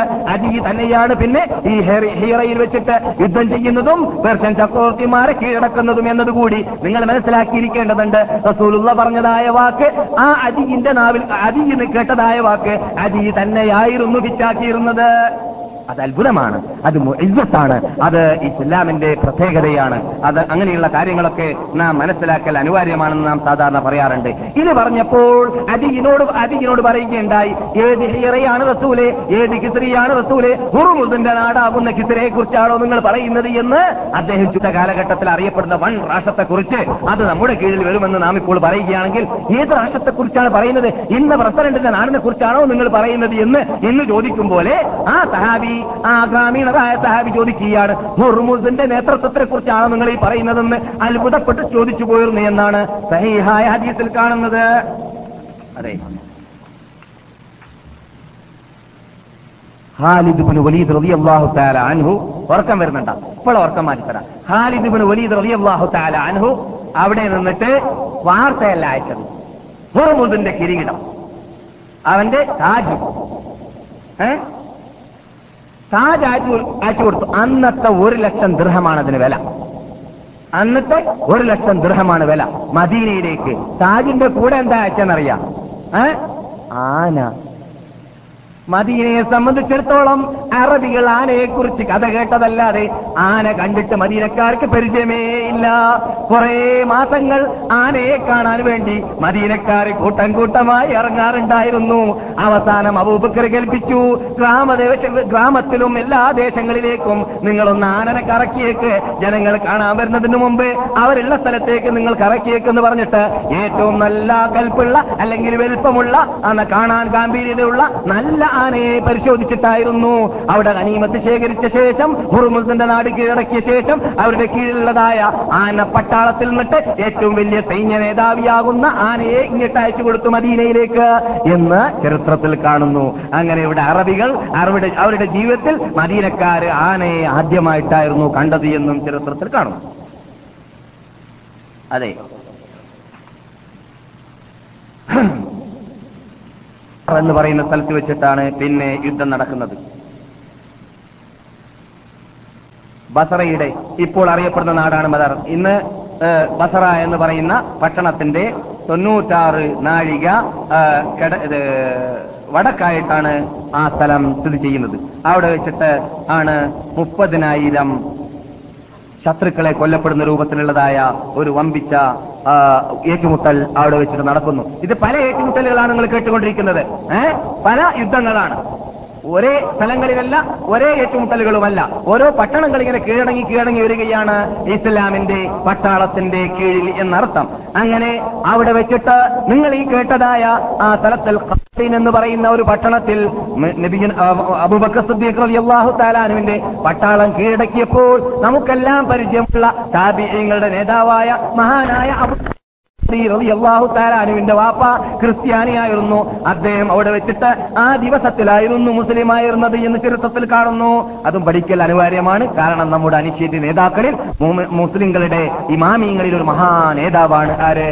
അദി തന്നെയാണ് പിന്നെ ഈ ഹീറയിൽ വെച്ചിട്ട് യുദ്ധം ചെയ്യുന്നതും പേർഷ്യൻ ചക്രവർത്തിമാരെ കീഴടക്കുന്നതും എന്നതുകൂടി നിങ്ങൾ മനസ്സിലാക്കിയിരിക്കേണ്ടതുണ്ട്. റസൂലുള്ള പറഞ്ഞതായ വാക്ക് ആ അദിന്റെ നാവിൽ അദിന്ന് കേട്ടതായ വാക്ക് അദി തന്നെയായിരുന്നു ഹിറ്റാക്കിയിരുന്നത്. അത് അത്ഭുതമാണ് അത് ഇജ്ജത്താണ് അത് ഇസ്ലാമിന്റെ പ്രത്യേകതയാണ്. അത് അങ്ങനെയുള്ള കാര്യങ്ങളൊക്കെ നാം മനസ്സിലാക്കൽ അനിവാര്യമാണെന്ന് നാം സാധാരണ പറയാറുണ്ട്. ഇത് പറഞ്ഞപ്പോൾ അതിനോട് അതിനോട് പറയുകയുണ്ടായി ഏത് ഹിയറയാണ് റസൂലെ ഏത് കിസ്രിയാണ് റസൂലെ ഹുറുമുദിന്റെ നാടാകുന്ന കിസ്രയെ കുറിച്ചാണോ നിങ്ങൾ പറയുന്നത് എന്ന് അദ്ദേഹം ചുറ്റ കാലഘട്ടത്തിൽ അറിയപ്പെടുന്ന വൺ രാഷ്ട്രത്തെക്കുറിച്ച് അത് നമ്മുടെ കീഴിൽ വരുമെന്ന് നാം ഇപ്പോൾ പറയുകയാണെങ്കിൽ ഏത് രാഷ്ട്രത്തെക്കുറിച്ചാണ് പറയുന്നത്? ഇന്ന് പ്രസിഡന്റിന്റെ നാടിനെ കുറിച്ചാണോ നിങ്ങൾ പറയുന്നത് എന്ന് ഇന്ന് ചോദിക്കും പോലെ ആ സഹാബി ആ ഗ്രാമീണരായ സഹാബി ചോദിക്കുകയാണ് ഹുർമുസിന്റെ നേതൃത്വത്തെ കുറിച്ചാണ് നിങ്ങൾ ഈ പറയുന്നതെന്ന് അത്ഭുതപ്പെട്ട് ചോദിച്ചു പോയിരുന്നു എന്നാണ് സഹിഹായ ഹദീസിൽ കാണുന്നത്. അതെ. ഹാലിദ് ബിൻ വലീദ് റളിയല്ലാഹു തആല അൻഹു ഉറക്കം വരുന്നുണ്ട. ഇപ്പോൾ ഉറക്കം മാറ്റിത്തരാം. ഹാലിദ് ബിൻ വലീദ് റളിയല്ലാഹു തആല അൻഹു അവിടെ നിന്നിട്ട് വാർത്തയല്ല അയച്ചത്. ഹുർമുദിന്റെ കിരീടം. അവന്റെ താജ്. ഏ? താജ് അയച്ചു കൊടുത്തു. അന്നത്തെ ഒരു ലക്ഷം ദൃഹമാണ് അതിന് വില. അന്നത്തെ ഒരു ലക്ഷം ദൃഹമാണ് വില. മദീനയിലേക്ക്. താജിന്റെ കൂടെ എന്താ അയച്ചെന്നറിയാം? ആന. മദീനയെ സംബന്ധിച്ചിടത്തോളം അറബികൾ ആനയെക്കുറിച്ച് കഥ കേട്ടതല്ലാതെ ആന കണ്ടിട്ട് മദീനക്കാർക്ക് പരിചയമേ ഇല്ല. കുറെ മാസങ്ങൾ ആനയെ കാണാൻ വേണ്ടി മദീനക്കാർ കൂട്ടം കൂട്ടമായി ഇറങ്ങാറുണ്ടായിരുന്നു. അവസാനം അബൂബക്കർ കൽപ്പിച്ചു ഗ്രാമദേശ ഗ്രാമത്തിലും എല്ലാ ദേശങ്ങളിലേക്കും നിങ്ങളൊന്ന് ആനനെ കറക്കിയേക്ക്. ജനങ്ങൾ കാണാൻ വരുന്നതിന് മുമ്പ് അവരുള്ള സ്ഥലത്തേക്ക് നിങ്ങൾ കറക്കിയേക്ക് എന്ന് പറഞ്ഞിട്ട് ഏറ്റവും നല്ല കൽപ്പുള്ള അല്ലെങ്കിൽ വലുപ്പമുള്ള അന്ന് കാണാൻ ഗാംഭീര്യതയുള്ള നല്ല ആനയെ പരിശോധിച്ചിട്ടായിരുന്നു. അവിടെ അനീമത്ത് ശേഖരിച്ച ശേഷം ഹുർമുസിന്റെ നാട് കീഴടക്കിയ ശേഷം അവരുടെ കീഴിലുള്ളതായ ആന പട്ടാളത്തിൽ നിന്നിട്ട് ഏറ്റവും വലിയ സൈന്യ നേതാവിയാകുന്ന ആനയെ ഇങ്ങോട്ട് അയച്ചു കൊടുത്തു മദീനയിലേക്ക് എന്ന് ചരിത്രത്തിൽ കാണുന്നു. അങ്ങനെ ഇവിടെ അറബികൾ അവരുടെ അവരുടെ ജീവിതത്തിൽ മദീനക്കാര് ആനയെ ആദ്യമായിട്ടായിരുന്നു കണ്ടത് എന്നും ചരിത്രത്തിൽ കാണുന്നു. അതെ. എന്ന് പറയുന്ന സ്ഥലത്ത് വെച്ചിട്ടാണ് പിന്നെ യുദ്ധം നടക്കുന്നത്. ബസറയുടെ ഇപ്പോൾ അറിയപ്പെടുന്ന നാടാണ് ബദർ. ഇന്ന് ബസറ എന്ന് പറയുന്ന പട്ടണത്തിന്റെ തൊണ്ണൂറ്റാറ് നാഴിക വടക്കായിട്ടാണ് ആ സ്ഥലം സ്ഥിതി ചെയ്യുന്നത്. അവിടെ വെച്ചിട്ട് ആണ് മുപ്പതിനായിരം ശത്രുക്കളെ കൊല്ലപ്പെടുന്ന രൂപത്തിലുള്ളതായ ഒരു വമ്പിച്ച ഏറ്റുമുട്ടൽ അവിടെ വെച്ചിട്ട് നടക്കുന്നു. ഇത് പല ഏറ്റുമുട്ടലുകളാണ് നിങ്ങൾ കേട്ടുകൊണ്ടിരിക്കുന്നത്. പല യുദ്ധങ്ങളാണ്. ഒരേ സ്ഥലങ്ങളിലല്ല ഒരേ ഏറ്റുമുട്ടലുകളുമല്ല. ഓരോ പട്ടണങ്ങൾ ഇങ്ങനെ കീഴടങ്ങി കീഴടങ്ങി വരികയാണ് ഇസ്ലാമിന്റെ പട്ടാളത്തിന്റെ കീഴിൽ എന്നർത്ഥം. അങ്ങനെ അവിടെ വെച്ചിട്ട് നിങ്ങൾ ഈ കേട്ടതായ ആ സ്ഥലത്തിൽ എന്ന് പറയുന്ന ഒരു പട്ടണത്തിൽ നബിയൻ പട്ടാളം കീഴടക്കിയപ്പോൾ നമുക്കെല്ലാം പരിചയമുള്ള താബിയങ്ങളുടെ നേതാവായ മഹാനായ അബു തആലാനുവിന്റെ വാപ്പ ക്രിസ്ത്യാനിയായിരുന്നു. അദ്ദേഹം അവിടെ വെച്ചിട്ട് ആ ദിവസത്തിലായിരുന്നു മുസ്ലിം ആയിരുന്നത് എന്ന് ചരിത്രത്തിൽ കാണുന്നു. അതും പഠിക്കൽ അനിവാര്യമാണ്. കാരണം നമ്മുടെ അനിശ്ചിത നേതാക്കളിൽ മുസ്ലിങ്ങളുടെ ഇമാമിയങ്ങളിൽ ഒരു മഹാ നേതാവാണ് ആര്?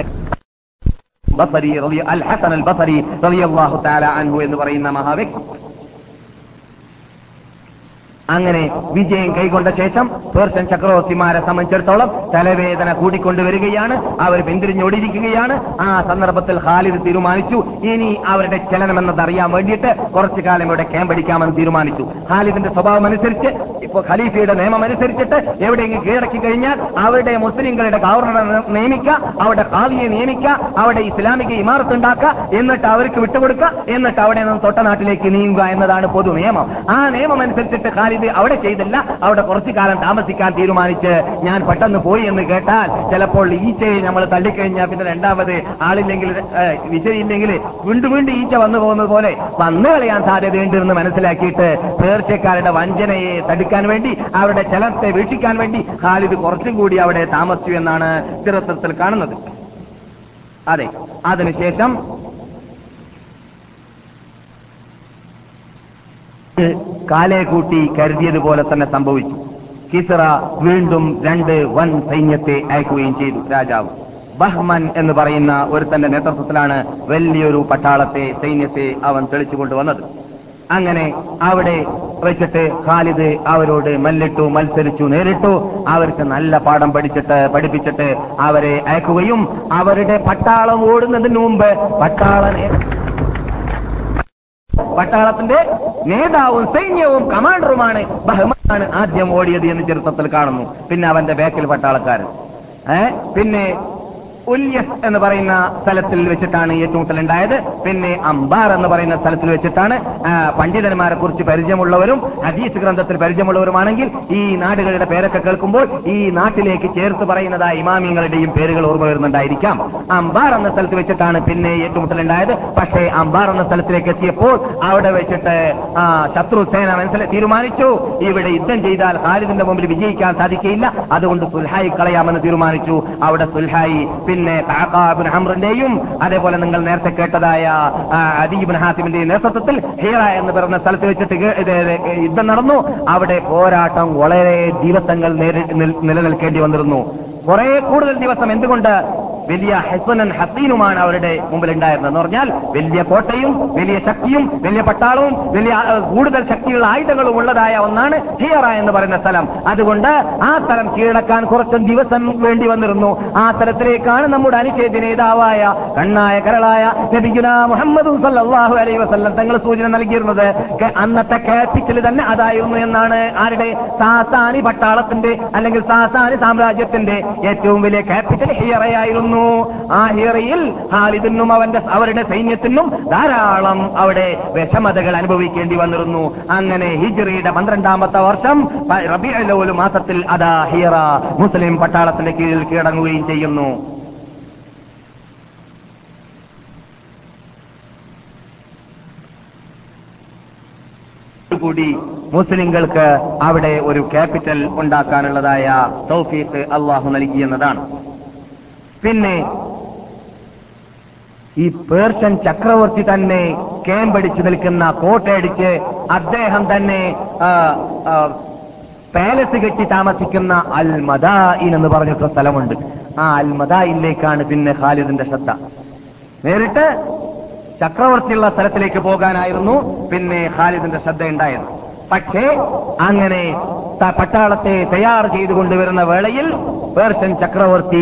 ബസരി അൽ ഹസൻ അൽ ബസരി അള്ളാഹു താല അൻഹു എന്ന് പറയുന്ന മഹാവ്യക്തി. അങ്ങനെ വിജയം കൈകൊണ്ട ശേഷം പേർഷ്യൻ ചക്രവർത്തിമാരെ സംബന്ധിച്ചിടത്തോളം തലവേദന കൂടിക്കൊണ്ടുവരികയാണ്. അവർ പിന്തിരിഞ്ഞോടിയിരിക്കുകയാണ്. ആ സന്ദർഭത്തിൽ ഖാലിദ് തീരുമാനിച്ചു. ഇനി അവരുടെ ചലനമെന്നത് അറിയാൻ വേണ്ടിയിട്ട് കുറച്ചു കാലം ഇവിടെ ക്യാമ്പടിക്കാമെന്ന് തീരുമാനിച്ചു. ഖാലിദിന്റെ സ്വഭാവം അനുസരിച്ച് ഇപ്പൊ ഖലീഫയുടെ നിയമം അനുസരിച്ചിട്ട് എവിടെയെങ്കിലും കീഴടക്കി കഴിഞ്ഞാൽ അവരുടെ മുസ്ലിങ്ങളുടെ ഗവർണറെ നിയമിക്കുക അവരുടെ ഖാലിയെ നിയമിക്കുക അവിടെ ഇസ്ലാമിക ഇമാറത്ത് ഉണ്ടാക്കുക എന്നിട്ട് അവർക്ക് വിട്ടുകൊടുക്കുക എന്നിട്ട് അവിടെ നിന്ന് തൊട്ട നാട്ടിലേക്ക് നീങ്ങുക എന്നതാണ് പൊതു നിയമം ആ നിയമം അനുസരിച്ചിട്ട് ഖാലിദ് അവിടെ ചെയ്തില്ല. അവിടെ കുറച്ചു കാലം താമസിക്കാൻ തീരുമാനിച്ച് ഞാൻ പെട്ടെന്ന് പോയി എന്ന് കേട്ടാൽ ചിലപ്പോൾ ഈച്ചയെ നമ്മൾ തള്ളിക്കഴിഞ്ഞാൽ പിന്നെ രണ്ടാമത് ആളില്ലെങ്കിൽ വിശയില്ലെങ്കിൽ വീണ്ടും വീണ്ടും ഈച്ച വന്നു പോകുന്നത് പോലെ വന്നു കളയാൻ സാധ്യതയുണ്ട് എന്ന് മനസ്സിലാക്കിയിട്ട് പേർച്ചക്കാരുടെ വഞ്ചനയെ തടുക്കാൻ വേണ്ടി അവരുടെ ചലത്തെ വീക്ഷിക്കാൻ വേണ്ടി ഖാലിദ് കുറച്ചും കൂടി അവിടെ താമസിച്ചു എന്നാണ് ചിത്രത്തിൽ കാണുന്നത്. അതെ അതിനുശേഷം കാലെ കൂട്ടി കരുതിയതുപോലെ തന്നെ സംഭവിച്ചു. കിസറ വീണ്ടും രണ്ട് വൻ സൈന്യത്തെ അയക്കുകയും ചെയ്തു രാജാവ്. ബഹ്മൻ എന്ന് പറയുന്ന ഒരു ഒരുത്തന്റെ നേതൃത്വത്തിലാണ് വലിയൊരു പട്ടാളത്തെ സൈന്യത്തെ അവൻ തെളിച്ചു കൊണ്ടുവന്നത് അങ്ങനെ അവിടെ വെച്ചിട്ട് ഖാലിദ് അവരോട് മല്ലിട്ടു മത്സരിച്ചു നേരിട്ടു. അവർക്ക് നല്ല പാഠം പഠിച്ചിട്ട് പഠിപ്പിച്ചിട്ട് അവരെ അയക്കുകയും അവരുടെ പട്ടാളം ഓടുന്നതിന് മുമ്പ് പട്ടാള നേ- പട്ടാളത്തിന്റെ നേതാവും സൈന്യവും കമാൻഡറുമാണ് ബഹ്മാനാണ് ആദ്യം ഓടിയത് എന്ന് ചരിത്രത്തിൽ കാണുന്നു. പിന്നെ അവന്റെ ബേക്കിൽ പട്ടാളക്കാരൻ. പിന്നെ ഉല്യസ് എന്ന് പറയുന്ന സ്ഥലത്തിൽ വെച്ചിട്ടാണ് ഏറ്റുമുട്ടൽ ഉണ്ടായത്. പിന്നെ അംബാർ എന്ന് പറയുന്ന സ്ഥലത്തിൽ വെച്ചിട്ടാണ് പണ്ഡിതന്മാരെ കുറിച്ച് പരിചയമുള്ളവരും ഹദീസ് ഗ്രന്ഥത്തിൽ പരിചയമുള്ളവരുമാണെങ്കിൽ ഈ നാടുകളുടെ പേരൊക്കെ കേൾക്കുമ്പോൾ ഈ നാട്ടിലേക്ക് ചേർത്ത് പറയുന്നതായ ഇമാമിങ്ങളുടെയും പേരുകൾ ഓർമ്മ വരുന്നുണ്ടായിരിക്കാം. അംബാർ എന്ന സ്ഥലത്ത് വെച്ചിട്ടാണ് പിന്നെ ഏറ്റുമുട്ടൽ ഉണ്ടായത്. പക്ഷേ അംബാർ എന്ന സ്ഥലത്തിലേക്ക് എത്തിയപ്പോൾ അവിടെ വെച്ചിട്ട് ശത്രുസേന ശത്രു സേന മനസ്സിലെ തീരുമാനിച്ചു. ഇവിടെ യുദ്ധം ചെയ്താൽ ഖാലിദിന്റെ മുമ്പിൽ വിജയിക്കാൻ സാധിക്കില്ല അതുകൊണ്ട് സുൽഹായി കളയാമെന്ന് തീരുമാനിച്ചു. അവിടെ സുൽഹായി പിന്നെ താക്കാബിൻ ഹംറിന്റെയും അതേപോലെ നിങ്ങൾ നേരത്തെ കേട്ടതായ അദീബിൻ ഹാസിമിന്റെയും നേതൃത്വത്തിൽ ഹീറ എന്ന് പറയുന്ന സ്ഥലത്ത് വെച്ചിട്ട് യുദ്ധം നടന്നു. അവിടെ പോരാട്ടം വളരെ ദിവസങ്ങൾ നിലനിൽക്കേണ്ടി വന്നിരുന്നു. കുറെ കൂടുതൽ ദിവസം എന്തുകൊണ്ട് വലിയ ഹസനൻ ഹസീനുമാണ് അവരുടെ മുമ്പിൽ ഉണ്ടായിരുന്നത് എന്ന് പറഞ്ഞാൽ വലിയ കോട്ടയും വലിയ ശക്തിയും വലിയ പട്ടാളവും വലിയ കൂടുതൽ ശക്തിയുള്ള ആയുധങ്ങളും ഉള്ളതായ ഒന്നാണ് ഹിയറ എന്ന് പറയുന്ന സ്ഥലം. അതുകൊണ്ട് ആ സ്ഥലം കീഴടക്കാൻ കുറച്ച് ദിവസം വേണ്ടി വന്നിരുന്നു. ആ സ്ഥലത്തിലേക്കാണ് നമ്മുടെ അനുച്ഛേദ നേതാവായ കണ്ണായ കരളായ നബിഗുന മുഹമ്മദ് സല്ലാഹു അലൈ വസല്ലം തങ്ങൾ സൂചന നൽകിയിരുന്നത്. അന്നത്തെ ക്യാപിറ്റൽ തന്നെ അതായിരുന്നു എന്നാണ് ആരുടെ? സാസാനി പട്ടാളത്തിന്റെ അല്ലെങ്കിൽ സാസാനി സാമ്രാജ്യത്തിന്റെ ഏറ്റവും വലിയ ക്യാപിറ്റൽ ഹിയറയായിരുന്നു. ആ ഹിയറയിൽ ഹാലിദിനും അവന്റെ അവരുടെ സൈന്യത്തിനും ധാരാളം അവിടെ വിഷമതകൾ അനുഭവിക്കേണ്ടി വന്നിരുന്നു. അങ്ങനെ ഹിജറിയുടെ പന്ത്രണ്ടാമത്തെ വർഷം റബീഉൽ മാസത്തിൽ അതാ ഹിയറ മുസ്ലിം പട്ടാളത്തിന്റെ കീഴിൽ കീഴടങ്ങുകയും ചെയ്യുന്നു. കൂടി മുസ്ലിങ്ങൾക്ക് അവിടെ ഒരു ക്യാപിറ്റൽ ഉണ്ടാക്കാനുള്ളതായ തൗഫീഖ് അള്ളാഹു നൽകിയെന്നതാണ് പിന്നെ ഈ പേർഷ്യൻ ചക്രവർത്തി തന്നെ കേമ്പടിച്ചു നിൽക്കുന്ന കോട്ടയടിച്ച് അദ്ദേഹം തന്നെ പാലസ് കെട്ടി താമസിക്കുന്ന അൽ മദായിൻ എന്ന് പറഞ്ഞിട്ടുള്ള സ്ഥലമുണ്ട്. ആ അൽ മദായിലേക്കാണ് പിന്നെ ഖാലിദിന്റെ ശ്രദ്ധ. നേരിട്ട് ചക്രവർത്തിയുള്ള സ്ഥലത്തിലേക്ക് പോകാനായിരുന്നു പിന്നെ ഖാലിദിന്റെ ശ്രദ്ധ ഉണ്ടായത് പക്ഷേ അങ്ങനെ പട്ടാളത്തെ തയ്യാർ ചെയ്തു കൊണ്ടുവരുന്ന വേളയിൽ പേർഷ്യൻ ചക്രവർത്തി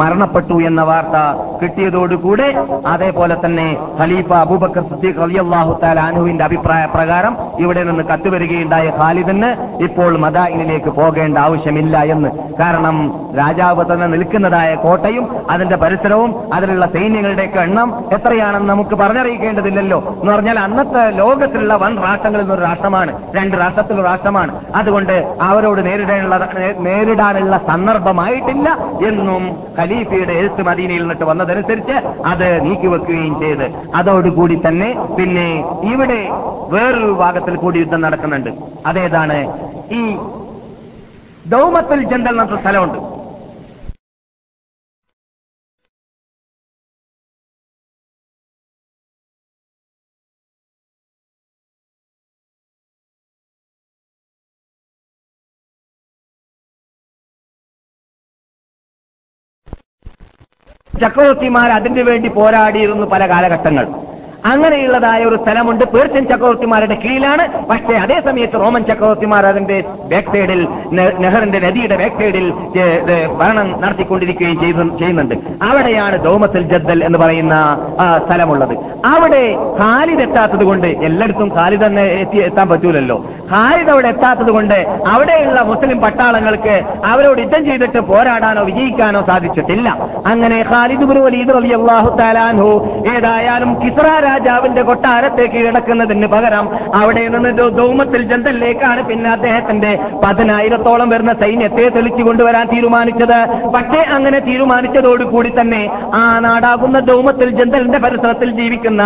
മരണപ്പെട്ടു എന്ന വാർത്ത കിട്ടിയതോടുകൂടെ അതേപോലെ തന്നെ ഖലീഫ അബൂബക്കർ സിദ്ദീഖ് റളിയല്ലാഹു തആല അൻഹുവിന്റെ അഭിപ്രായ പ്രകാരം ഇവിടെ നിന്ന് കത്തുവരികയുണ്ടായ ഖാലിദിന് ഇപ്പോൾ മദായിനിലേക്ക് പോകേണ്ട ആവശ്യമില്ല എന്ന്. കാരണം രാജാവ് തന്നെ നിൽക്കുന്നതായ കോട്ടയും അതിന്റെ പരിസരവും അതിലുള്ള സൈന്യങ്ങളുടെയൊക്കെ എണ്ണം എത്രയാണെന്ന് നമുക്ക് പറഞ്ഞറിയിക്കേണ്ടതില്ലല്ലോ. എന്ന് പറഞ്ഞാൽ അന്നത്തെ ലോകത്തിലുള്ള വൻ രാഷ്ട്രങ്ങളിൽ നിന്നൊരു രാഷ്ട്രമാണ്. രണ്ട് രാഷ്ട്രത്തിലൊരു രാഷ്ട്രമാണ്. അതുകൊണ്ട് അവരോട് നേരിടാനുള്ള നേരിടാനുള്ള സന്ദർഭമായിട്ടില്ല എന്നും ഖലീഫയുടെ എഴുത്ത് മദീനയിൽ നിന്നിട്ട് വന്നതനുസരിച്ച് അത് നീക്കിവെക്കുകയും ചെയ്ത്. അതോടുകൂടി തന്നെ പിന്നെ ഇവിടെ വേറൊരു ഭാഗത്തിൽ കൂടി യുദ്ധം നടക്കുന്നുണ്ട്. അതേതാണ് ഈ ദൗമത്തുൽ ജന്തൽ എന്ന സ്ഥലമുണ്ട്. ചക്രവർത്തിമാർ അതിനു വേണ്ടി പോരാടിയിരുന്നു പല കാലഘട്ടങ്ങൾ. അങ്ങനെയുള്ളതായ ഒരു സ്ഥലമുണ്ട്. പേർഷ്യൻ ചക്രവർത്തിമാരുടെ കീഴിലാണ്. പക്ഷേ അതേ സമയത്ത് റോമൻ ചക്രവർത്തിമാർ അതിന്റെ ബാക്ക് സൈഡിൽ നെഹറിന്റെ നദിയുടെ ബാക്ക് സൈഡിൽ ഭരണം നടത്തിക്കൊണ്ടിരിക്കുകയും ചെയ്യുന്നുണ്ട്. അവിടെയാണ് ദോമത്തിൽ ജദ്ദൽ എന്ന് പറയുന്ന സ്ഥലമുള്ളത്. അവിടെ ഖാലിദ് എത്താത്തത് കൊണ്ട് എല്ലായിടത്തും ഖാലിദ് തന്നെ എത്തി എത്താൻ പറ്റൂലല്ലോ. ഖാലിദ് അവിടെ എത്താത്തത് കൊണ്ട് അവിടെയുള്ള മുസ്ലിം പട്ടാളങ്ങൾക്ക് അവരോട് യുദ്ധം ചെയ്തിട്ട് പോരാടാനോ വിജയിക്കാനോ സാധിച്ചിട്ടില്ല. അങ്ങനെ ഖാലിദ് ബിൻ വലീദ് റളിയല്ലാഹു തആലാൻഹു ഏതായാലും കിസ്റ രാജാവിന്റെ കൊട്ടാരത്തേക്ക് കിടക്കുന്നതിന് പകരം അവിടെ നിന്ന് ധൂമത്തിൽ ജന്തലിലേക്കാണ് പിന്നെ അദ്ദേഹത്തിന്റെ പതിനായിരത്തോളം വരുന്ന സൈന്യത്തെ തെളിച്ചു കൊണ്ടുവരാൻ തീരുമാനിച്ചത്. പക്ഷേ അങ്ങനെ തീരുമാനിച്ചതോടുകൂടി തന്നെ ആ നാടാകുന്ന ധൂമത്തിൽ ജന്തലിന്റെ പരിസരത്തിൽ ജീവിക്കുന്ന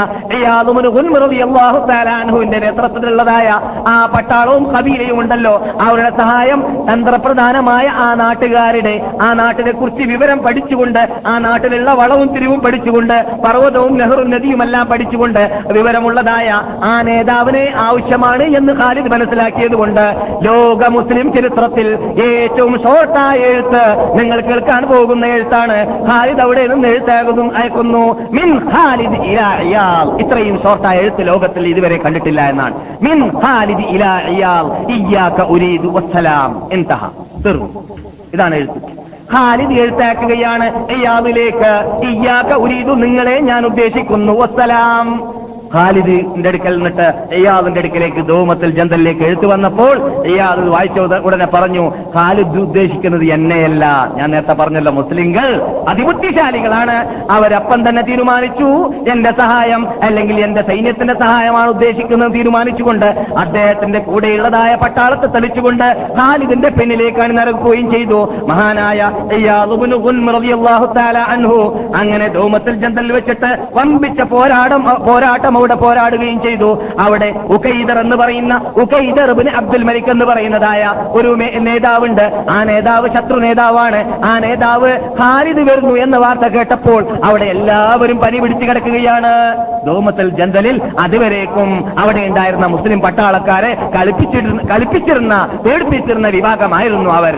അള്ളാഹുന്റെ നേതൃത്വത്തിലുള്ളതായ ആ പട്ടാളവും കബീലയും ഉണ്ടല്ലോ. അവരുടെ സഹായം തന്ത്രപ്രധാനമായ ആ നാട്ടുകാരുടെ ആ നാട്ടിനെ കുറിച്ച് വിവരം പഠിച്ചുകൊണ്ട് ആ നാട്ടിലുള്ള വളവും തിരിവും പഠിച്ചുകൊണ്ട് പർവതവും നെഹ്റും നദിയുമെല്ലാം പഠിച്ചുകൊണ്ട് വിവരമുള്ളതായ ആ നേതാവിനെ ആവശ്യമാണ് എന്ന് ഖാലിദ് മനസ്സിലാക്കിയതുകൊണ്ട് ലോക മുസ്ലിം ചരിത്രത്തിൽ ഏറ്റവും ഷോർട്ടായ എഴുത്ത് നിങ്ങൾ കേൾക്കാൻ പോകുന്ന എഴുത്താണ്. ഖാലിദ് അവിടെ നിന്ന് എഴുത്താകുന്നു അയക്കുന്നു. മിൻ ഖാലിദ് ഇലാ ഇയാൽ. ഇത്രയും ഷോർട്ടായ എഴുത്ത് ലോകത്തിൽ ഇതുവരെ കണ്ടിട്ടില്ല എന്നാണ്. മിൻ ഖാലിദ് ഇലാ ഇയാൽ. ഇയ്യാക ഉരീദു വസ്സലാം. എന്തഹ? തീർന്നു ഇതാണ് എഴുത്ത്. ഖാലിദ് എഴുത്താക്കുകയാണ് ഇയാദിലേക്ക് ഇയാക്ക ഉരീതു നിങ്ങളെ ഞാൻ ഉദ്ദേശിക്കുന്നു. വസ്സലാം. ഖാലിദിന്റെ അടുക്കൽ നിന്നിട്ട് ഇയാദിന്റെ അടുക്കലേക്ക് ദോമത്തിൽ ജന്തലിലേക്ക് എഴുത്തു വന്നപ്പോൾ ഇയാദ് വായിച്ച ഉടനെ പറഞ്ഞു ഖാലിദ് ഉദ്ദേശിക്കുന്നത് എന്നെയല്ല. ഞാൻ നേരത്തെ പറഞ്ഞല്ലോ മുസ്ലിങ്ങൾ അതിബുദ്ധിശാലികളാണ്. അവരപ്പം തന്നെ തീരുമാനിച്ചു. എന്റെ സഹായം അല്ലെങ്കിൽ എന്റെ സൈന്യത്തിന്റെ സഹായമാണ് ഉദ്ദേശിക്കുന്നത് തീരുമാനിച്ചുകൊണ്ട് അദ്ദേഹത്തിന്റെ കൂടെയുള്ളതായ പട്ടാളത്തെ തെളിച്ചുകൊണ്ട് ഖാലിദിന്റെ പിന്നിലേക്കാണ് നിറക്കുകയും ചെയ്തു. മഹാനായ അങ്ങനെ ദൗമത്തിൽ ജന്തൽ വെച്ചിട്ട് വമ്പിച്ച പോരാടം പോരാട്ടം അവിടെ പോരാടുകയും ചെയ്തു. അവിടെ ഉഖൈദർ എന്ന് പറയുന്ന ഉഖൈദർ അബ്ദുൽ മലിക് എന്ന് പറയുന്നതായ ഒരു നേതാവുണ്ട്. ആ നേതാവ് ശത്രു നേതാവാണ്. ആ നേതാവ് ഖാലിദ് വരുന്നു എന്ന വാർത്ത കേട്ടപ്പോൾ അവിടെ എല്ലാവരും പനി പിടിച്ചു കിടക്കുകയാണ്. ധൂമത്തൽ ജന്തലിൽ അതുവരേക്കും അവിടെ ഉണ്ടായിരുന്ന മുസ്ലിം പട്ടാളക്കാരെ കളിപ്പിച്ചിരുന്ന കളിപ്പിച്ചിരുന്ന പേടിപ്പിച്ചിരുന്ന വിഭാഗമായിരുന്നു അവർ.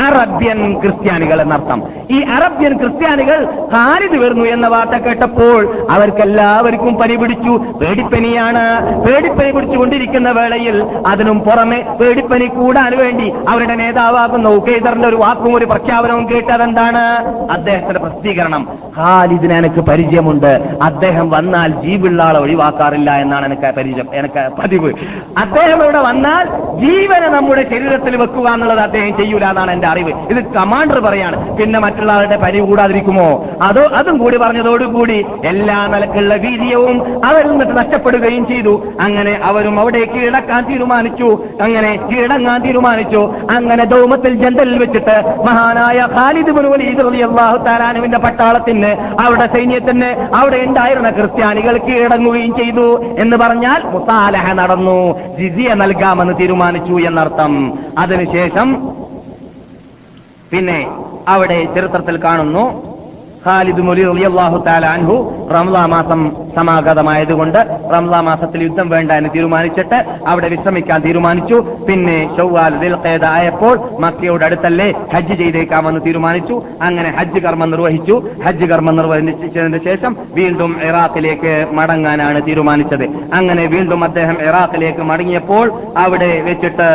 അറബ്യൻ ക്രിസ്ത്യാനികൾ എന്നർത്ഥം. ഈ അറബ്യൻ ക്രിസ്ത്യാനികൾ ഖാലിദ് വരുന്നു എന്ന വാർത്ത കേട്ടപ്പോൾ അവർക്കെല്ലാവർക്കും പനി പിടിച്ചു. പേടിപ്പനിയാണ്. പേടിപ്പനി പിടിച്ചുകൊണ്ടിരിക്കുന്ന വേളയിൽ അതിനും പുറമെ പേടിപ്പനി കൂടാൻ വേണ്ടി അവരുടെ നേതാവാകുന്ന ഉഖേദറിന്റെ ഒരു വാക്കും ഒരു പ്രഖ്യാപനവും കേട്ടതെന്താണ് അദ്ദേഹത്തിന്റെ പ്രസിദ്ധീകരണം. ഖാലിദിന് എനിക്ക് പരിചയമുണ്ട്. അദ്ദേഹം വന്നാൽ ജീവുള്ള ആളെ ഒഴിവാക്കാറില്ല എന്നാണ് എനിക്ക് പരിചയം എനിക്ക് പതിവ്. അദ്ദേഹം ഇവിടെ വന്നാൽ ജീവനെ നമ്മുടെ ശരീരത്തിൽ വെക്കുക എന്നുള്ളത് അദ്ദേഹം ചെയ്യൂല എന്നാണ് എന്റെ അറിവ്. ഇത് കമാൻഡർ പറയാണ്. പിന്നെ മറ്റുള്ളവരുടെ പരി കൂടാതിരിക്കുമോ? അതോ അതും കൂടി പറഞ്ഞതോടുകൂടി എല്ലാ നിലക്കുള്ള വീര്യവും അവരിൽ നിന്നിട്ട് നഷ്ടപ്പെടുകയും ചെയ്തു. അങ്ങനെ അവരും അവിടെ കീഴടക്കാൻ തീരുമാനിച്ചു. അങ്ങനെ കീഴടങ്ങാൻ തീരുമാനിച്ചു. അങ്ങനെ ദൗമത്തിൽ ജന്തലിൽ വെച്ചിട്ട് മഹാനായ ഖാലിദ് അള്ളാഹു താലാനുവിന്റെ പട്ടാളത്തിന് അവിടെ സൈന്യത്തിന് അവിടെ ഉണ്ടായിരുന്ന ക്രിസ്ത്യാനികൾ കീഴടങ്ങുകയും ചെയ്തു എന്ന് പറഞ്ഞാൽ മുസാലഹ നടന്നു. ജിസിയ നൽകാമെന്ന് തീരുമാനിച്ചു എന്നർത്ഥം. അതിനുശേഷം പിന്നെ അവിടെ ചരിത്രത്തിൽ കാണുന്നു ഖാലിദ് മൊലി റളിയല്ലാഹു തആല അൻഹു റംലാ മാസം സമാഗതമായതുകൊണ്ട് റംലാ മാസത്തിൽ യുദ്ധം വേണ്ട എന്ന് തീരുമാനിച്ചിട്ട് അവിടെ വിശ്രമിക്കാൻ തീരുമാനിച്ചു. പിന്നെ ഷവ്വാൽ ദിൽഖേദ ആയപ്പോൾ മക്കയോട് അടുത്തല്ലേ ഹജ്ജ് ചെയ്തേക്കാമെന്ന് തീരുമാനിച്ചു. അങ്ങനെ ഹജ്ജ് കർമ്മം നിർവഹിച്ചു. ഹജ്ജ് കർമ്മം നിർവഹിച്ചതിന് ശേഷം വീണ്ടും ഇറാഖിലേക്ക് മടങ്ങാനാണ് തീരുമാനിച്ചത്. അങ്ങനെ വീണ്ടും അദ്ദേഹം ഇറാഖിലേക്ക് മടങ്ങിയപ്പോൾ അവിടെ വെച്ചിട്ട്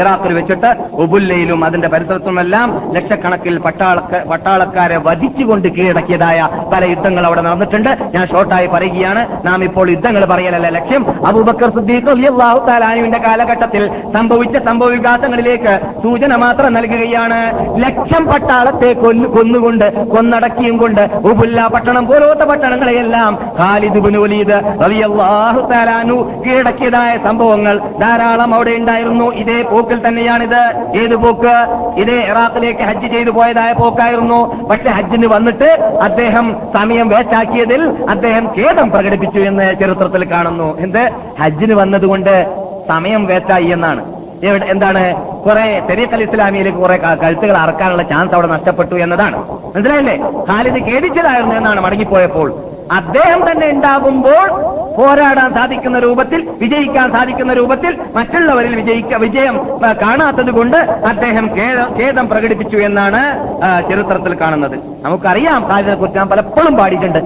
ഇറാഖിൽ വെച്ചിട്ട് ഉബുല്ലയിലും അതിന്റെ പരിസരത്തുമെല്ലാം ലക്ഷക്കണക്കിൽ പട്ടാള പട്ടാളക്കാരെ വധിച്ചുകൊണ്ട് കീഴടക്കിയതായ പല യുദ്ധങ്ങൾ അവിടെ നടന്നിട്ടുണ്ട്. ഞാൻ ഷോർട്ടായി പറയുകയാണ്. നാം ഇപ്പോൾ യുദ്ധങ്ങൾ പറയലല്ല ലക്ഷ്യം? അബൂബക്കർ സിദ്ദീഖ് റളിയല്ലാഹു താലാനുവിന്റെ കാലഘട്ടത്തിൽ സംഭവിച്ച സംഭവ വികാസങ്ങളിലേക്ക് സൂചന മാത്രം നൽകുകയാണ്. ലക്ഷം പട്ടാളത്തെ കൊന്നു കൊന്നുകൊണ്ട് കൊന്നടക്കിയും കൊണ്ട് ഉബുല്ല പട്ടണം പോലത്തെ പട്ടണങ്ങളെയെല്ലാം ഖാലിദ് വലീദ് റളിയല്ലാഹു കീഴടക്കിയതായ സംഭവങ്ങൾ ധാരാളം അവിടെ ഉണ്ടായിരുന്നു. ഇതേ പോക്കിൽ തന്നെയാണിത്. ഏത് പോക്ക്? ഇതേ ഇറാഖിലേക്ക് ഹജ്ജ് ചെയ്തു പോയതായ പോക്കായിരുന്നു. പക്ഷെ ഹജ്ജിന് വന്നിട്ട് അദ്ദേഹം സമയം വേസ്റ്റാക്കിയതിൽ അദ്ദേഹം ഖേദം പ്രകടിപ്പിച്ചു എന്ന് ചരിത്രത്തിൽ കാണുന്നു. എന്ത്? ഹജ്ജിന് വന്നതുകൊണ്ട് സമയം വേസ്റ്റായി എന്നാണ്. എന്താണ്? കുറെ തെരീഖൽ ഇസ്ലാമിയിലേക്ക് കുറെ കഴുത്തുകൾ അറക്കാനുള്ള ചാൻസ് അവിടെ നഷ്ടപ്പെട്ടു എന്നതാണ്. മനസ്സിലായില്ലേ? ഖാലിദ് ഖേദിച്ചതായിരുന്നു എന്നാണ് മടങ്ങിപ്പോയപ്പോൾ. അദ്ദേഹം തന്നെ ഉണ്ടാകുമ്പോൾ പോരാടാൻ സാധിക്കുന്ന രൂപത്തിൽ വിജയിക്കാൻ സാധിക്കുന്ന രൂപത്തിൽ മറ്റുള്ളവരിൽ വിജയിക്ക വിജയം കാണാത്തതുകൊണ്ട് കാണാത്തത് കൊണ്ട് അദ്ദേഹം ഖേദ- പ്രകടിപ്പിച്ചു എന്നാണ് ചരിത്രത്തിൽ കാണുന്നത്. നമുക്കറിയാം ഖാലിദിനെ കുറിച്ച് ഞാൻ പലപ്പോഴും പാടിയിട്ടുണ്ട്.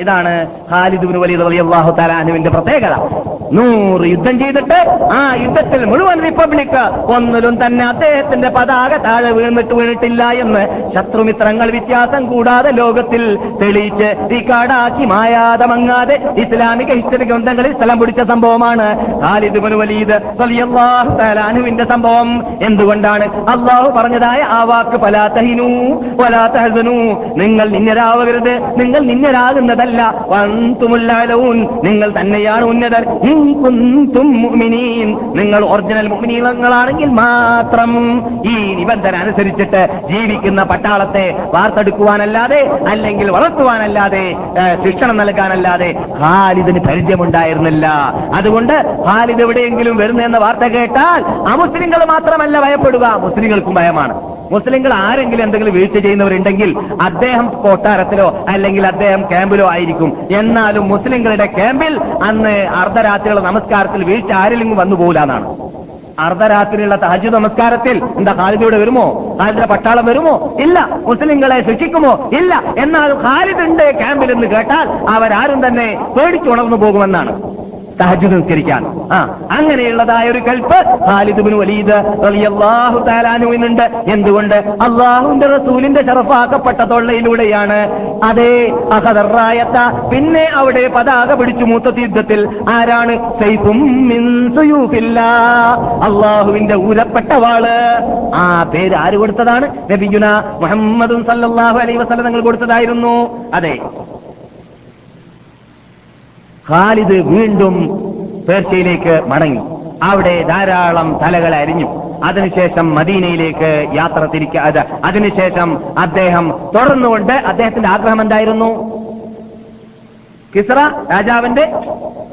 ഇതാണ് ഖാലിദുബിന് വലിയ വലിയ അള്ളാഹു താലാനുവിന്റെ പ്രത്യേകത. നൂറ് യുദ്ധം ചെയ്തിട്ട് ആ യുദ്ധത്തിൽ മുഴുവൻ റിപ്പബ്ലിക് ഒന്നിലും തന്നെ അദ്ദേഹത്തിന്റെ പതാക താഴെ വീണിട്ട് വീണിട്ടില്ല എന്ന് ശത്രുമിത്രങ്ങൾ വ്യത്യാസം കൂടാതെ ലോകത്തിൽ തെളിയിച്ച് ഈ കാടാക്കി മായാതമങ്ങാതെ ഇസ്ലാമിക ഹിസ്റ്ററി ഗ്രന്ഥങ്ങളിൽ സ്ഥലം പിടിച്ച സംഭവമാണ് ഖാലിദുബിന് വലീദ് അള്ളാഹു താലാനുവിന്റെ സംഭവം. എന്തുകൊണ്ടാണ്? അള്ളാഹു പറഞ്ഞതായ ആ വാക്ക് പലാത്തഹിനു പലാത്തഹസനു നിങ്ങൾ നിന്നരാവരുത് നിങ്ങൾ നിന്നരാകുന്നത് വന്തുമുല്ലാലവും നിങ്ങൾ തന്നെയാണ് ഉന്നതർ. നിങ്ങൾ ഒറിജിനൽ മുമിനീളങ്ങളാണെങ്കിൽ മാത്രം ഈ നിബന്ധന അനുസരിച്ചിട്ട് ജീവിക്കുന്ന പട്ടാളത്തെ വാർത്തെടുക്കുവാനല്ലാതെ അല്ലെങ്കിൽ വളർത്തുവാനല്ലാതെ ശിക്ഷണം നൽകാനല്ലാതെ ഖാലിദിന് പരിചയമുണ്ടായിരുന്നില്ല. അതുകൊണ്ട് ഖാലിദ് എവിടെയെങ്കിലും വരുന്നെന്ന വാർത്ത കേട്ടാൽ അമുസ്ലിങ്ങൾ മാത്രമല്ല ഭയപ്പെടുക. മുസ്ലിങ്ങൾക്കും ഭയമാണ്. മുസ്ലിങ്ങൾ ആരെങ്കിലും എന്തെങ്കിലും വീഴ്ച ചെയ്യുന്നവരുണ്ടെങ്കിൽ അദ്ദേഹം കൊട്ടാരത്തിലോ അല്ലെങ്കിൽ അദ്ദേഹം ക്യാമ്പിലോ ആയിരിക്കും. എന്നാലും മുസ്ലിങ്ങളുടെ ക്യാമ്പിൽ അന്ന് അർദ്ധരാത്രിയുള്ള നമസ്കാരത്തിൽ വീഴ്ച ആരിലും വന്നു പോകില്ലെന്നാണ് അർദ്ധരാത്രിയുള്ള തഹജ് നമസ്കാരത്തിൽ എന്താ ഖാലിദൂടെ വരുമോ? ഖാലിദിന്റെ പട്ടാളം വരുമോ? ഇല്ല. മുസ്ലിങ്ങളെ ശിക്ഷിക്കുമോ? ഇല്ല. എന്നാൽ ഖാലിദ് ഉണ്ട് ക്യാമ്പിൽ എന്ന് കേട്ടാൽ അവരാരും തന്നെ പേടിച്ചുണർന്നു പോകുമെന്നാണ്. തഹജ്ജുദ് നിസ്കരിക്കാൻ ആ അങ്ങനെയുള്ളതായ ഒരു കൽപ്പ് ഖാലിദ് ബിൻ വലീദ് റളിയല്ലാഹു തആലാനുവിനുണ്ട് എന്തുകൊണ്ട്? അള്ളാഹുവിന്റെ റസൂലിന്റെ ഷറഫാക്കപ്പെട്ട തൊള്ളയിലൂടെയാണ് അതേ അഹദറായത്ത പിന്നെ അവിടെ പതാക പിടിച്ചു മൂത്ത യുദ്ധത്തിൽ. ആരാണ്. അള്ളാഹുവിന്റെ ഊരപ്പെട്ട വാൾ ആ പേര് ആര് കൊടുത്തതാണ്? നബിഗുന മുഹമ്മദും സല്ലാഹു അലൈഹി വസല്ലം തങ്ങൾ കൊടുത്തതായിരുന്നു. അതെ. ഖാലിദ് വീണ്ടും പേർഷ്യയിലേക്ക് മടങ്ങി. അവിടെ ധാരാളം തലകൾ അരിഞ്ഞു. അതിനുശേഷം മദീനയിലേക്ക് യാത്ര തിരിക്കുക അത് അതിനുശേഷം അദ്ദേഹം തുടർന്നുകൊണ്ട് അദ്ദേഹത്തിന്റെ ആഗ്രഹം എന്തായിരുന്നു? കിസ്ര രാജാവിന്റെ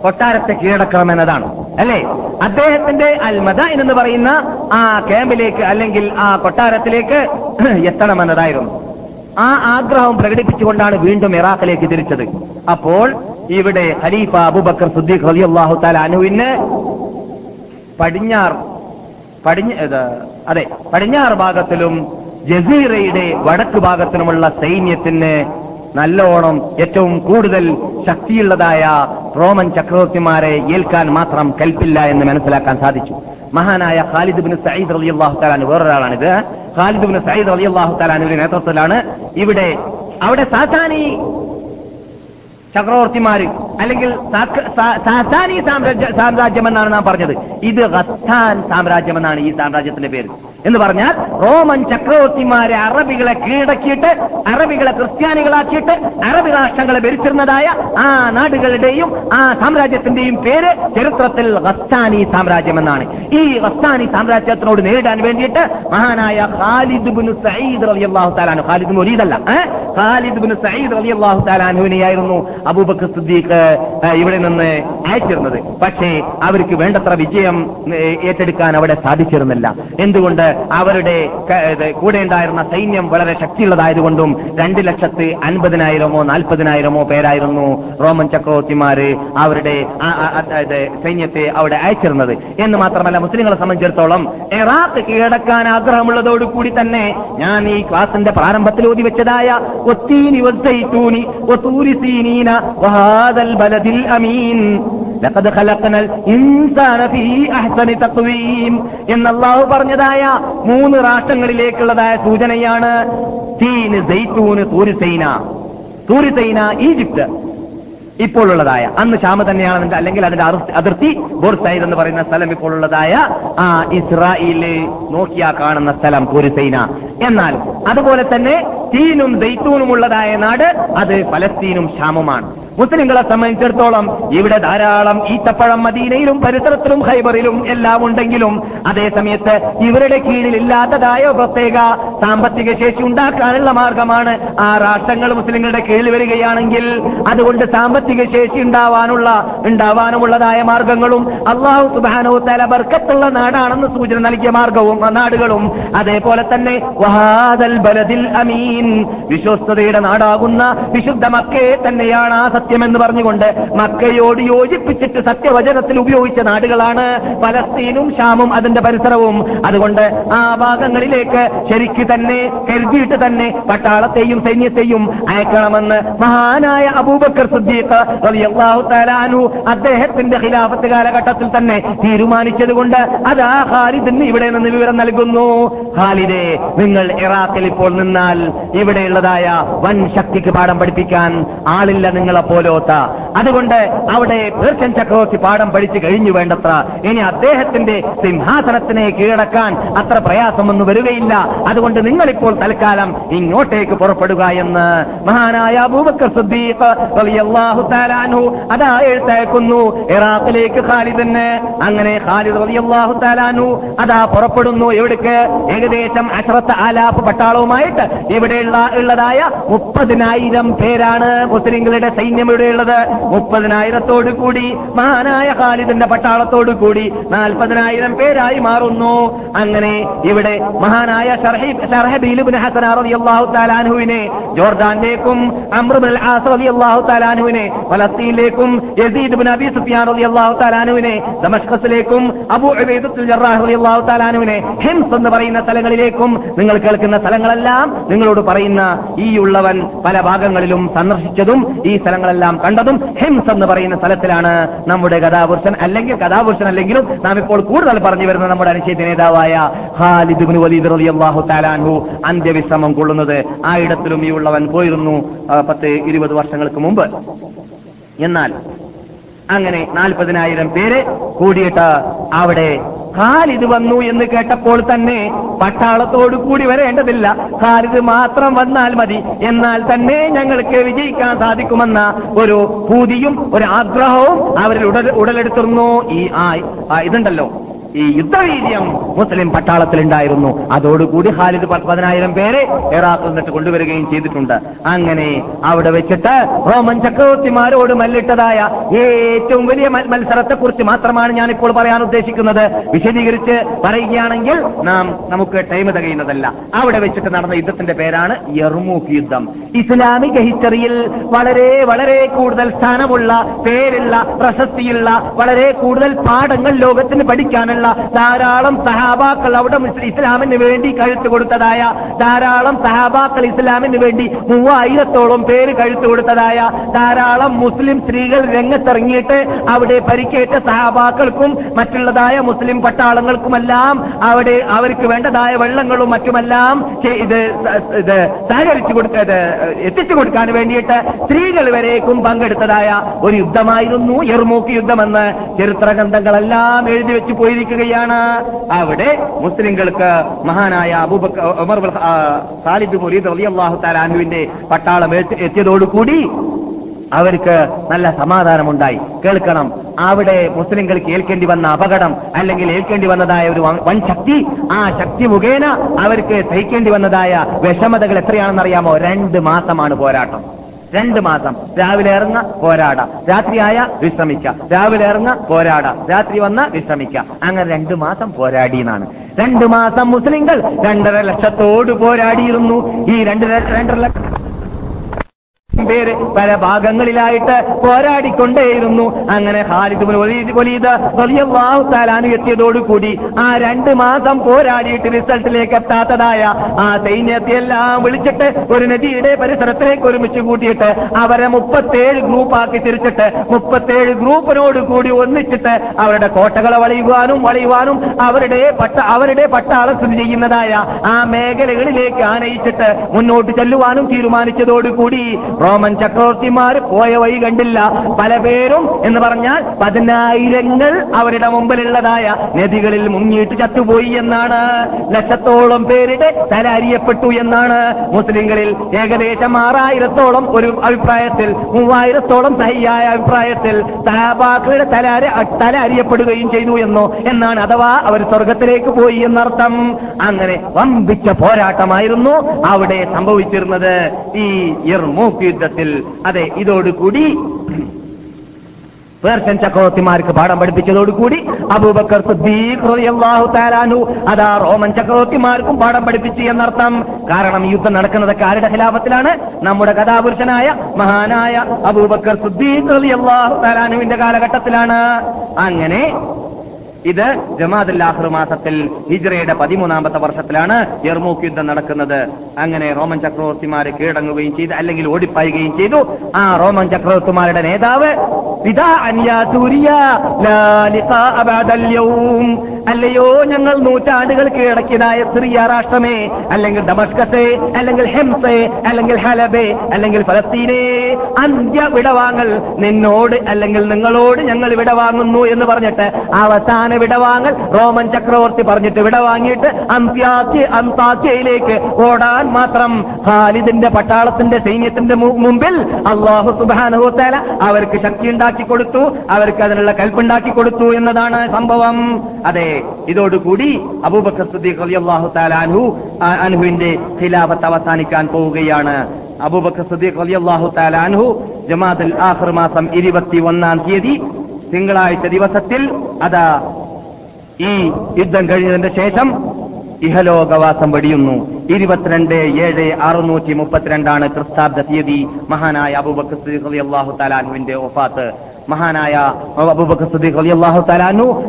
കൊട്ടാരത്തെ കീഴടക്കണം എന്നതാണ് അല്ലേ? അദ്ദേഹത്തിന്റെ അൽമദ എന്ന് പറയുന്ന ആ ക്യാമ്പിലേക്ക് അല്ലെങ്കിൽ ആ കൊട്ടാരത്തിലേക്ക് എത്തണമെന്നതായിരുന്നു. ആ ആഗ്രഹം പ്രകടിപ്പിച്ചുകൊണ്ടാണ് വീണ്ടും ഇറാഖിലേക്ക് തിരിച്ചത്. അപ്പോൾ ഇവിടെ ഖലീഫ അബുബക്കർ സുദ്ദീഖ് റളിയല്ലാഹു തആല അനുവിന് പടിഞ്ഞാർ പടിഞ്ഞ അതെ പടിഞ്ഞാറ് ഭാഗത്തിലും ജസീറയുടെ വടക്ക് ഭാഗത്തിലുമുള്ള സൈന്യത്തിന് നല്ലോണം ഏറ്റവും കൂടുതൽ ശക്തിയുള്ളതായ റോമൻ ചക്രവർത്തിമാരെ ഏൽക്കാൻ മാത്രം കൽപ്പില്ല എന്ന് മനസ്സിലാക്കാൻ സാധിച്ചു. മഹാനായ ഖാലിദ് ബിൻ സയ്യിദ് അലി അള്ളാഹു താലാൻ വേറൊരാളാണിത്. ഖാലിദ് ബിൻ സയ്യിദ് അലി അള്ളാഹു താലാനുവിന്റെ നേതൃത്വത്തിലാണ് ഇവിടെ അവിടെ സാസാനി ചക്രവർത്തിമാര് അല്ലെങ്കിൽ സാസാനി സാമ്രാജ്യ സാമ്രാജ്യം എന്നാണ് നാം പറഞ്ഞത്. ഇത് ഖത്താൻ സാമ്രാജ്യം എന്നാണ് ഈ സാമ്രാജ്യത്തിന്റെ പേര്. എന്ന് പറഞ്ഞാൽ റോമൻ ചക്രവർത്തിമാരെ അറബികളെ കീഴടക്കിയിട്ട് അറബികളെ ക്രിസ്ത്യാനികളാക്കിയിട്ട് അറബി രാഷ്ട്രങ്ങളെ ഭരിച്ചിരുന്നതായ ആ നാടുകളുടെയും ആ സാമ്രാജ്യത്തിന്റെയും പേര് ചരിത്രത്തിൽ ഖസ്താനി സാമ്രാജ്യം എന്നാണ് ഈ ഖസ്താനി സാമ്രാജ്യത്തിനോട് നേരിടാൻ വേണ്ടിയിട്ട് മഹാനായ ഖാലിദ് ബിൻ സയ്യിദ് റളിയല്ലാഹു തആല ഖാലിദ് മുരീദല്ല ഖാലിദ് ബിൻ സയ്യിദ് റളിയല്ലാഹു തആല താലാനുവിനെയായിരുന്നു അബൂബക്കർ സിദ്ദീഖ് ഇവിടെ നിന്ന് അയച്ചിരുന്നത്. പക്ഷേ അവർക്ക് വേണ്ടത്ര വിജയം ഏറ്റെടുക്കാൻ അവിടെ സാധിച്ചിരുന്നില്ല. എന്തുകൊണ്ട് അവരുടെ കൂടെ ഉണ്ടായിരുന്ന സൈന്യം വളരെ ശക്തിയുള്ളതായതുകൊണ്ടും രണ്ട് ലക്ഷത്തി അൻപതിനായിരമോ നാൽപ്പതിനായിരമോ പേരായിരുന്നു റോമൻ ചക്രവർത്തിമാര് അവരുടെ സൈന്യത്തെ അവിടെ അയച്ചിരുന്നത്. എന്ന് മാത്രമല്ല മുസ്ലിങ്ങളെ സംബന്ധിച്ചിടത്തോളം ഇറാഖ് കീഴടക്കാൻ ആഗ്രഹമുള്ളതോടുകൂടി തന്നെ ഞാൻ ഈ ക്ലാസിന്റെ പ്രാരംഭത്തിൽ ഓതി വെച്ചതായ ഒത്തീനി വസ്സൈത്തൂനി വതൂരി സീനീന ബലദിൽ അമീൻ ലഖദ് ഖലഖനൽ ഇൻസാന ഫീ അഹ്സനി തഖ്വീം എന്ന് അല്ലാഹു പറഞ്ഞതായ മൂന്ന് രാഷ്ട്രങ്ങളിലേക്കുള്ളതായ സൂചനയാണ് തീന് സൈത്തൂന് തൂരിസൈന. തൂരിസൈന ഈജിപ്ത്. ഇപ്പോൾ ഉള്ളതായ അന്ന് ഷാമ തന്നെയാണ് അല്ലെങ്കിൽ അതിന്റെ അതിർത്തി- ബോർസൈദ് എന്ന് പറയുന്ന സ്ഥലം ഇപ്പോൾ ഉള്ളതായ ആ ഇസ്രായേൽ. നോക്കിയാ കാണുന്ന സ്ഥലം കുരുസൈന എന്നാൽ അതുപോലെ തന്നെ തീനും ദൈത്തൂനും ഉള്ളതായ നാട് അത് ഫലസ്തീനും ഷാമുമാണ്. മുസ്ലിങ്ങളെ സംബന്ധിച്ചിടത്തോളം ഇവിടെ ധാരാളം ഈത്തപ്പഴം മദീനയിലും പരിസരത്തിലും ഹൈബറിലും എല്ലാം ഉണ്ടെങ്കിലും അതേ ഇവരുടെ കീഴിൽ ഇല്ലാത്തതായ പ്രത്യേക സാമ്പത്തിക ശേഷി ഉണ്ടാക്കാനുള്ള മാർഗമാണ് ആ രാഷ്ട്രങ്ങൾ മുസ്ലിങ്ങളുടെ കീഴിൽ വരികയാണെങ്കിൽ. അതുകൊണ്ട് സാമ്പത്തിക ശേഷി ഉണ്ടാവാനുള്ള ഉണ്ടാവാനുമുള്ളതായ മാർഗങ്ങളും അള്ളാഹു സുബാനോ തല ബർക്കത്തുള്ള നാടാണെന്ന് സൂചന നൽകിയ മാർഗവും നാടുകളും. അതേപോലെ തന്നെ വഹാദൽ ബലദിൽ അമീൻ. വിശ്വസ്തയുടെ നാടാകുന്ന വിശുദ്ധ മക്കയെ തന്നെയാണ് ആ സത്യമെന്ന് പറഞ്ഞുകൊണ്ട് മക്കയോട് യോജിപ്പിച്ചിട്ട് സത്യവചനത്തിൽ ഉപയോഗിച്ച നാടുകളാണ് പലസ്തീനും ഷാമും അതിന്റെ പരിസരവും. അതുകൊണ്ട് ആ ഭാഗങ്ങളിലേക്ക് ശരിക്ക് തന്നെ കരുതിയിട്ട് തന്നെ പട്ടാളത്തെയും സൈന്യത്തെയും അയക്കണമെന്ന് മഹാനായ അബൂബക്കർ സിദ്ദീഖ് അദ്ദേഹത്തിന്റെ ഖിലാഫത്ത് കാലഘട്ടത്തിൽ തന്നെ തീരുമാനിച്ചതുകൊണ്ട് അത് ആ ഖാലിദിന് ഇവിടെ നിന്ന് വിവരം നൽകുന്നു. ഖാലിദെ നിങ്ങൾ ഇറാഖിൽ ഇപ്പോൾ നിന്നാൽ ഇവിടെയുള്ളതായ വൻ ശക്തിക്ക് പാഠം പഠിപ്പിക്കാൻ ആളില്ല നിങ്ങളെ പോലോത്ത. അതുകൊണ്ട് അവിടെ പേർഷ്യൻ ചക്രവർത്തി പാഠം പഠിച്ചു കഴിഞ്ഞു വേണ്ടത്ര. ഇനി അദ്ദേഹത്തിന്റെ സിംഹാസനത്തിനെ കീഴടക്കാൻ അത്ര പ്രയാസമൊന്നും വരികയില്ല. അതുകൊണ്ട് നിങ്ങളിപ്പോൾ തൽക്കാലം ഇങ്ങോട്ടേക്ക് പുറപ്പെടുക എന്ന് മഹാനായ അബൂബക്കർ സിദ്ദീഖ് അതാ എഴുത്തയക്കുന്നു. ഇറാഖിലേക്ക് ഖാലിദിന് അങ്ങനെ ഖാലിദ് അൻഹു അതാ പുറപ്പെടുന്നു. എവിടേക്ക് ഏകദേശം അഷറത്ത് ആലാഫ് പട്ടാളവുമായിട്ട് ഇവിടെയുള്ള ഉള്ളതായ മുപ്പതിനായിരം പേരാണ് മുസ്ലിങ്ങളുടെ സൈന്യം ഇവിടെയുള്ളത് മുപ്പതിനായിരത്തോടു കൂടി മഹാനായ ഖാലിദിന്റെ പട്ടാളത്തോടു കൂടി നാൽപ്പതിനായിരം പേരായി മാറുന്നു. അങ്ങനെ ഇവിടെ മഹാനായ ഷർഹീബ്- ഷർഹബീൽ ഇബ്നു ഹസൻ റളിയല്ലാഹു തആല അൻഹുവിനെ ജോർദാനിലേക്കും അംർ ഇബ്നുൽ ആസ് റളിയല്ലാഹു തആല അൻഹുവിനെ ഫലസ്തീനിലേക്കും യസീദ് ഇബ്നു അബി സുഫിയാൻ റളിയല്ലാഹു തആല അൻഹുവിനെ ദമഷ്കസിലേക്കും അബൂ ഉബൈദത്തുൽ ജറാഹ് റളിയല്ലാഹു തആല അൻഹുവിനെ ഹിംസ് എന്ന് പറയുന്ന സ്ഥലങ്ങളിലേക്കും നിങ്ങൾ കേൾക്കുന്ന സ്ഥലങ്ങളെല്ലാം നിങ്ങളോട് പറയുന്ന ഈ ഉള്ളവൻ പല ഭാഗങ്ങളിലും സന്ദർശിച്ചതും ഈ സ്ഥലങ്ങളെല്ലാം കണ്ടതും ഹിംസ് എന്ന് പറയുന്ന സ്ഥലത്തിലാണ് നമ്മുടെ കഥാപുരുഷൻ അല്ലെങ്കിൽ കഥാപുരുഷൻ അല്ലെങ്കിലും നാം ഇപ്പോൾ കൂടുതൽ പറഞ്ഞു വരുന്ന നമ്മുടെ അനുശേദ്യ നേതാവായ ഖാലിദ് ഇബ്നു വലീദ് റളിയല്ലാഹു അന്ത്യവിശ്രമം കൊള്ളുന്നത് ആ ഇടത്തിലും ഈ ഉള്ളവൻ പോയിരുന്നു പത്ത് ഇരുപത് വർഷങ്ങൾക്ക് മുമ്പ്. എന്നാൽ അങ്ങനെ നാൽപ്പതിനായിരം പേര് കൂടിയിട്ട് അവിടെ ഖാലിദ് വന്നു എന്ന് കേട്ടപ്പോൾ തന്നെ പട്ടാളത്തോട് കൂടി വരേണ്ടതില്ല. ഖാലിദ് മാത്രം വന്നാൽ മതി. എന്നാൽ തന്നെ ഞങ്ങൾക്ക് വിജയിക്കാൻ സാധിക്കുമെന്ന ഒരു ഭൂതിയും ഒരു ആഗ്രഹവും അവരിൽ ഉടലെടുത്തിരുന്നു ഈ ഇതുണ്ടല്ലോ. ഈ യുദ്ധവീര്യം മുസ്ലിം പട്ടാളത്തിൽ ഉണ്ടായിരുന്നു അതോടുകൂടി ഖാലിദ് പ- പതിനായിരം പേരെ ഇറാഖിൽ നിന്നിട്ട് കൊണ്ടുവരികയും ചെയ്തിട്ടുണ്ട്. അങ്ങനെ അവിടെ വെച്ചിട്ട് റോമൻ ചക്രവർത്തിമാരോട് മല്ലിട്ടതായ ഏറ്റവും വലിയ മത്സരത്തെക്കുറിച്ച് മാത്രമാണ് ഞാനിപ്പോൾ പറയാൻ ഉദ്ദേശിക്കുന്നത്. വിശദീകരിച്ച് പറയുകയാണെങ്കിൽ നാം നമുക്ക് ടൈം തികയുന്നതല്ല. അവിടെ വെച്ചിട്ട് നടന്ന യുദ്ധത്തിന്റെ പേരാണ് യർമൂക്ക് യുദ്ധം. ഇസ്ലാമിക ഹിസ്റ്ററിയിൽ വളരെ വളരെ കൂടുതൽ സ്ഥാനമുള്ള പേരുള്ള പ്രശസ്തിയുള്ള വളരെ കൂടുതൽ പാഠങ്ങൾ ലോകത്തിന് പഠിക്കാനുള്ള ധാരാളം സഹാബാക്കൾ അവിടെ ഇസ്ലാമിന് വേണ്ടി കഴുത്തു കൊടുത്തതായ ധാരാളം സഹാബാക്കൾ ഇസ്ലാമിന് വേണ്ടി മൂവായിരത്തോളം പേര് കഴുത്തു കൊടുത്തതായ ധാരാളം മുസ്ലിം സ്ത്രീകൾ രംഗത്തിറങ്ങിയിട്ട് അവിടെ പരിക്കേറ്റ സഹാബാക്കൾക്കും മറ്റുള്ളതായ മുസ്ലിം പട്ടാളങ്ങൾക്കുമെല്ലാം അവിടെ അവർക്ക് വേണ്ടതായ വെള്ളങ്ങളും മറ്റുമെല്ലാം ഇത് ഇത് സഹകരിച്ചു കൊടുത്തത് എത്തിച്ചു കൊടുക്കാൻ വേണ്ടിയിട്ട് സ്ത്രീകൾ വരേക്കും പങ്കെടുത്തതായ ഒരു യുദ്ധമായിരുന്നു യർമൂക്ക് യുദ്ധമെന്ന് ചരിത്ര ഗ്രന്ഥങ്ങളെല്ലാം എഴുതി വെച്ച് പോയിരിക്കുകയാണ് അവിടെ മുസ്ലിങ്ങൾക്ക് മഹാനായ അബൂബക്കർ ആ, മുരീദ് റളിയല്ലാഹു തആല അൻഹുവിന്റെ പട്ടാളം എത്തി- എത്തിയതോടുകൂടി അവർക്ക് നല്ല സമാധാനമുണ്ടായി. കേൾക്കണം അവിടെ മുസ്ലിങ്ങൾക്ക് ഏൽക്കേണ്ടി വന്ന അപകടം അല്ലെങ്കിൽ ഏൽക്കേണ്ടി വന്നതായ ഒരു വൻ- ശക്തി ആ ശക്തി മുഖേന അവർക്ക് സഹിക്കേണ്ടി വന്നതായ വിഷമതകൾ എത്രയാണെന്ന് അറിയാമോ രണ്ട് മാസമാണ് പോരാട്ടം. രണ്ട് മാസം. രാവിലെ ഇറങ്ങ പോരാട. രാത്രിയായ വിശ്രമിക്ക. രാവിലെ ഇറങ്ങ പോരാട. രാത്രി വന്ന വിശ്രമിക്ക. അങ്ങനെ രണ്ടു മാസം പോരാടി എന്നാണ് രണ്ടു മാസം മുസ്ലിങ്ങൾ രണ്ടര ലക്ഷത്തോട് പോരാടിയിരുന്നു. ഈ രണ്ടര രണ്ടര ലക്ഷം പേര് പല ഭാഗങ്ങളിലായിട്ട് പോരാടിക്കൊണ്ടേയിരുന്നു. അങ്ങനെ റളിയല്ലാഹു എത്തിയതോടുകൂടി ആ രണ്ട് മാസം പോരാടിയിട്ട് റിസൾട്ടിലേക്ക് എത്താത്തതായ ആ സൈന്യത്തെ എല്ലാം വിളിച്ചിട്ട് ഒരു നദിയുടെ പരിസരത്തിലേക്ക് ഒരുമിച്ച് കൂട്ടിയിട്ട് അവരെ മുപ്പത്തേഴ് ഗ്രൂപ്പാക്കി തിരിച്ചിട്ട് മുപ്പത്തേഴ് ഗ്രൂപ്പിനോട് കൂടി ഒന്നിച്ചിട്ട് അവരുടെ കോട്ടകളെ വളയുവാനും വളയുവാനും അവരുടെ പട്ട അവരുടെ പട്ടാളം സ്ഥിതി ചെയ്യുന്നതായ ആ മേഖലകളിലേക്ക് ആനയിച്ചിട്ട് മുന്നോട്ട് ചെല്ലുവാനും തീരുമാനിച്ചതോടുകൂടി റോമൻ ചക്രവർത്തിമാർ പോയ വഴി കണ്ടില്ല. പല പേരും എന്ന് പറഞ്ഞാൽ പതിനായിരങ്ങൾ അവരുടെ മുമ്പിലുള്ളതായ നദികളിൽ മുങ്ങിയിട്ട് ചത്തുപോയി എന്നാണ്. ലക്ഷത്തോളം പേരുടെ തല അരിയപ്പെട്ടു എന്നാണ്. മുസ്ലിങ്ങളിൽ ഏകദേശം ആറായിരത്തോളം ഒരു അഭിപ്രായത്തിൽ മൂവായിരത്തോളം തയ്യായ അഭിപ്രായത്തിൽ സഹാബാക്കളുടെ തല തല അറിയപ്പെടുകയും ചെയ്തു എന്നോ എന്നാണ്. അഥവാ അവർ സ്വർഗത്തിലേക്ക് പോയി എന്നർത്ഥം. അങ്ങനെ വമ്പിച്ച പോരാട്ടമായിരുന്നു അവിടെ സംഭവിച്ചിരുന്നത്. ഈ ഇർമൂക്ക് യുദ്ധത്തിൽ. അതെ ഇതോടുകൂടി പേർഷ്യൻ ചക്രവർത്തിമാർക്ക് പാഠം പഠിപ്പിച്ചതോടുകൂടി അബൂബക്കർ അൻഹു അതാ റോമൻ ചക്രവർത്തിമാർക്കും പാഠം പഠിപ്പിച്ചു എന്നർത്ഥം. കാരണം യുദ്ധം നടക്കുന്നതൊക്കെ ആരുടെ ഖിലാഫത്തിലാണ്? നമ്മുടെ കഥാപുരുഷനായ മഹാനായ അബൂബക്കർ സിദ്ദീഖ് റളിയല്ലാഹു താലാനുവിന്റെ കാലഘട്ടത്തിലാണ്. അങ്ങനെ ഇത് ജമാഅത്തുൽ ആഖിർ മാസത്തിൽ ഹിജ്റയുടെ പതിമൂന്നാമത്തെ വർഷത്തിലാണ് യർമൂക്ക് യുദ്ധം നടക്കുന്നത്. അങ്ങനെ റോമൻ ചക്രവർത്തിമാരെ കീഴടങ്ങുകയും ചെയ്തു അല്ലെങ്കിൽ ഓടിപ്പായുകയും ചെയ്തു. ആ റോമൻ ചക്രവർത്തിമാരുടെ നേതാവ് അല്ലയോ ഞങ്ങൾ നൂറ്റാണ്ടുകൾ കീഴടക്കിയതായ സിറിയ രാഷ്ട്രമേ അല്ലെങ്കിൽ ഡമസ്കസേ അല്ലെങ്കിൽ ഹെംസേ അല്ലെങ്കിൽ ഹലബേ അല്ലെങ്കിൽ ഫലസ്തീനേ. അന്ത്യ വിടവാങ്ങൽ നിന്നോട് അല്ലെങ്കിൽ നിങ്ങളോട് ഞങ്ങൾ വിടവാങ്ങുന്നു എന്ന് പറഞ്ഞിട്ട് അവസാന വിടവാങ്ങൽ. റോമൻ ചക്രവർത്തി പറഞ്ഞിട്ട് വിടവാങ്ങിയിട്ട് അന്ത്യാത്യ അന്താത്യയിലേക്ക് ഓടാൻ മാത്രം ഖാലിദിന്റെ പട്ടാളത്തിന്റെ സൈന്യത്തിന്റെ മുമ്പിൽ അള്ളാഹു സുബാനുഹോത്താല അവർക്ക് ശക്തി ഉണ്ടാക്കി കൊടുത്തു. അവർക്ക് അതിനുള്ള കൽപ്പുണ്ടാക്കി കൊടുത്തു എന്നതാണ് സംഭവം. അതെ ഇതോടുകൂടി അബൂബക്കർ അൻഹു ആ- അൻഹുവിന്റെ ഖിലാഫത്ത് അവസാനിക്കാൻ പോവുകയാണ്. അബൂബക്കർ സിദ്ദീഖ് അലി അള്ളാഹു അൻഹു ജമാഅത്തുൽ ആഖിർ മാസം ഇരുപത്തി ഒന്നാം തീയതി തിങ്കളാഴ്ച ദിവസത്തിൽ അതാ ഈ യുദ്ധം കഴിഞ്ഞതിന്റെ ശേഷം ഇഹലോകവാസം വെടിയുന്നു. ഇരുപത്തിരണ്ട് ഏഴ് അറുന്നൂറ്റി മുപ്പത്തിരണ്ടാണ് ക്രിസ്താബ്ദ തീയതി മഹാനായ അബൂബക്കർ അള്ളാഹു റളിയല്ലാഹു ഒഫാത്ത് മഹാനായ അബൂബക്കർ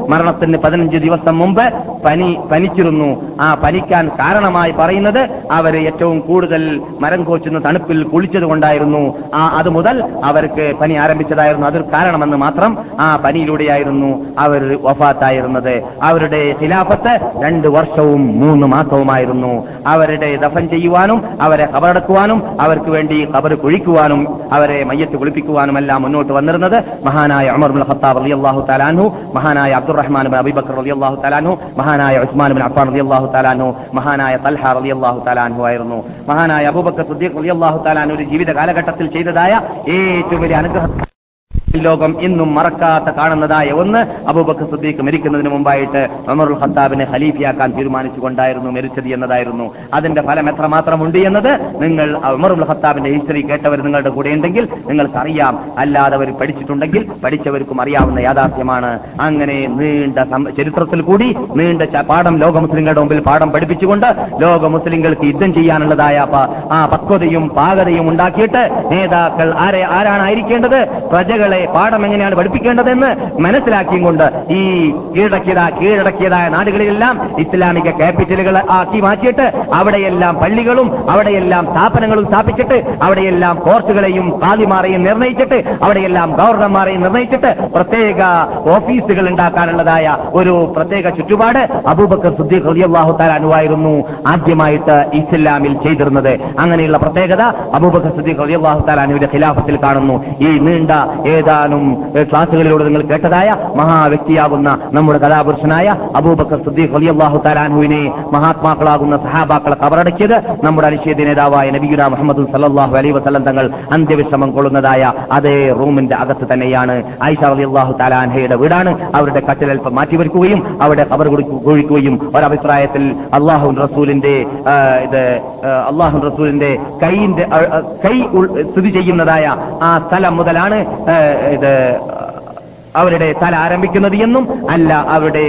മരണത്തിന് പതിനഞ്ച് ദിവസം മുമ്പ് പനി പനിച്ചിരുന്നു. ആ പനിക്കാൻ കാരണമായി പറയുന്നത് അവർ ഏറ്റവും കൂടുതൽ മരം കോച്ചുന്ന തണുപ്പിൽ കുളിച്ചത് കൊണ്ടായിരുന്നു. ആ അത് മുതൽ അവർക്ക് പനി ആരംഭിച്ചതായിരുന്നു. അതൊരു കാരണമെന്ന് മാത്രം ആ പനിയിലൂടെയായിരുന്നു അവർ വഫാത്തായിരുന്നത്. അവരുടെ ഖിലാഫത്ത് രണ്ട് വർഷവും മൂന്ന് മാസവുമായിരുന്നു. അവരുടെ ദഫൻ ചെയ്യുവാനും അവരെ കബറടക്കുവാനും അവർക്ക് വേണ്ടി കബർ കുഴിക്കുവാനും അവരെ മയ്യത്ത് കുളിപ്പിക്കുവാനും എല്ലാം മുന്നോട്ട് വന്നിരുന്നത് മഹാനായ ഉമർ ബിൻ ഖത്താബ് റളിയല്ലാഹു തആലാനു മഹാനായ അബ്ദുറഹ്മാൻ ബിൻ അബൂബക്കർ റളിയല്ലാഹു തആലാനു മഹാനായ ഉസ്മാൻ ബിൻ അഫ്ഫാൻ റളിയല്ലാഹു തആലാനു മഹാനായ തൽഹ റളിയല്ലാഹു തആലാനു ആയിരുന്നു. മഹാനായ അബൂബക്കർ സിദ്ദീഖ് റളിയല്ലാഹു തആലാനു ഒരു ജീവിത കാലഘട്ടത്തിൽ ചെയ്തതായ ഏറ്റവും വലിയ അനുഗ്രഹം ലോകം ഇന്നും മറക്കാത്ത കാണുന്നതായ ഒന്ന് അബൂബക്കർ സുദ്ദീഖ് മരിക്കുന്നതിന് മുമ്പായിട്ട് ഉമറുൽ ഖത്താബിനെ ഖലീഫയാക്കാൻ തീരുമാനിച്ചുകൊണ്ടായിരുന്നു മരിച്ചത് എന്നതായിരുന്നു. അതിന്റെ ഫലം എത്രമാത്രമുണ്ട് എന്നത് നിങ്ങൾ ഉമറുൽ ഖത്താബിന്റെ ഹിസ്റ്ററി കേട്ടവർ നിങ്ങളുടെ കൂടെ ഉണ്ടെങ്കിൽ നിങ്ങൾക്ക് അറിയാം. അവർ പഠിച്ചിട്ടുണ്ടെങ്കിൽ പഠിച്ചവർക്കും അറിയാവുന്ന യാഥാർത്ഥ്യമാണ്. അങ്ങനെ നീണ്ട ചരിത്രത്തിൽ കൂടി നീണ്ട പാഠം ലോക മുസ്ലിങ്ങളുടെ മുമ്പിൽ പാഠം പഠിപ്പിച്ചുകൊണ്ട് ലോക മുസ്ലിങ്ങൾക്ക് യുദ്ധം ചെയ്യാനുള്ളതായ ആ പക്വതയും പാകതയും ഉണ്ടാക്കിയിട്ട് നേതാക്കൾ ആരെ ആരാണ് ആയിരിക്കേണ്ടത്? പ്രജകളെ പാഠം എങ്ങനെയാണ് പഠിപ്പിക്കേണ്ടതെന്ന് മനസ്സിലാക്കിയും കൊണ്ട് ഈ കീഴടക്കിയതാ കീഴടക്കിയതായ നാടുകളിലെല്ലാം ഇസ്ലാമിക ക്യാപിറ്റലുകൾ ആക്കി മാറ്റിയിട്ട് അവിടെയെല്ലാം പള്ളികളും അവിടെയെല്ലാം സ്ഥാപനങ്ങളും സ്ഥാപിച്ചിട്ട് അവിടെയെല്ലാം കോർട്ടുകളെയും കാലിമാരെയും നിർണയിച്ചിട്ട് അവിടെയെല്ലാം ഗവർണർമാരെയും നിർണയിച്ചിട്ട് പ്രത്യേക ഓഫീസുകൾ ഉണ്ടാക്കാനുള്ളതായ ഒരു പ്രത്യേക ചുറ്റുപാട് അബൂബക്കർ സുദ്ദീഖ് റളിയല്ലാഹു തആല അനുവായിരുന്നു ആദ്യമായിട്ട് ഇസ്ലാമിൽ ചെയ്തിരുന്നത്. അങ്ങനെയുള്ള പ്രത്യേകത അബൂബക്കർ സുദ്ദീഖ് റളിയല്ലാഹു തആല അനുവിന്റെ ഖിലാഫത്തിൽ കാണുന്നു. ഈ നീണ്ട ഏതാനും ഏഹ്, ക്ലാസുകളിലൂടെ നിങ്ങൾ കേട്ടതായ മഹാവ്യക്തിയാകുന്ന നമ്മുടെ കഥാപുരുഷനായ അബൂബക്കർ സുദ്ദീഖ് റളിയല്ലാഹു തആല അനുവിനെ മഹാത്മാക്കളാകുന്ന സഹാബാക്കളെ കബറടക്കിയത് നമ്മുടെ അനുച്ഛേദ നേതാവായ നബിഗുന മുഹമ്മദ് സല്ലല്ലാഹു അലൈഹി വസ്ലം തങ്ങൾ അന്ത്യവിശ്രമം കൊള്ളുന്നതായ അതേ റൂമിന്റെ അകത്ത് തന്നെയാണ് ആയിഷ റളിയല്ലാഹു തആല അൻഹയുടെ വീടാണ്. അവരുടെ കട്ടിലൽപ്പം മാറ്റിവെക്കുകയും അവിടെ കബർ കുഴിക്കുകയും ഒരഭിപ്രായത്തിൽ അള്ളാഹു റസൂലിന്റെ ഇത് അള്ളാഹു റസൂലിന്റെ കൈയിന്റെ കൈ സ്ഥിതി ചെയ്യുന്നതായ ആ സ്ഥലം മുതലാണ് ആ, ഇത് അവരുടെ തല ആരംഭിക്കുന്നത് എന്നും അല്ല അവരുടെ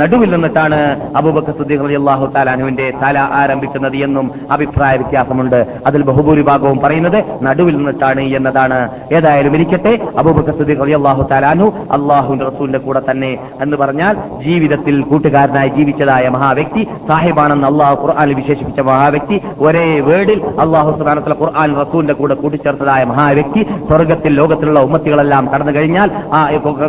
നടുവിൽ നിന്നിട്ടാണ് അബൂബക്കർ സുദ്ദീഖ് റളിയല്ലാഹു താലാനുവിന്റെ തല ആരംഭിക്കുന്നത് എന്നും അഭിപ്രായ വ്യത്യാസമുണ്ട്. അതിൽ ബഹുഭൂരിഭാഗവും പറയുന്നത് നടുവിൽ നിന്നിട്ടാണ് എന്നതാണ്. ഏതായാലും ഇരിക്കട്ടെ അബൂബക്കർ സുദ്ദീഖ് റളിയല്ലാഹു താലാനു അള്ളാഹുവിന്റെ റസൂലിന്റെ കൂടെ തന്നെ എന്ന് പറഞ്ഞാൽ ജീവിതത്തിൽ കൂട്ടുകാരനായി ജീവിച്ചതായ മഹാവ്യക്തി സാഹിബാണെന്ന് അള്ളാഹു ഖുർആാനിൽ വിശേഷിപ്പിച്ച മഹാവ്യക്തി ഒരേ വേർഡിൽ അള്ളാഹു സുബാനത്തിലെ ഖുർആൻ റസൂലിന്റെ കൂടെ കൂട്ടിച്ചേർത്തതായ മഹാവ്യക്തി സ്വർഗത്തിൽ ലോകത്തിലുള്ള ഉമ്മത്തികളെല്ലാം കടന്നു കഴിഞ്ഞാൽ ആ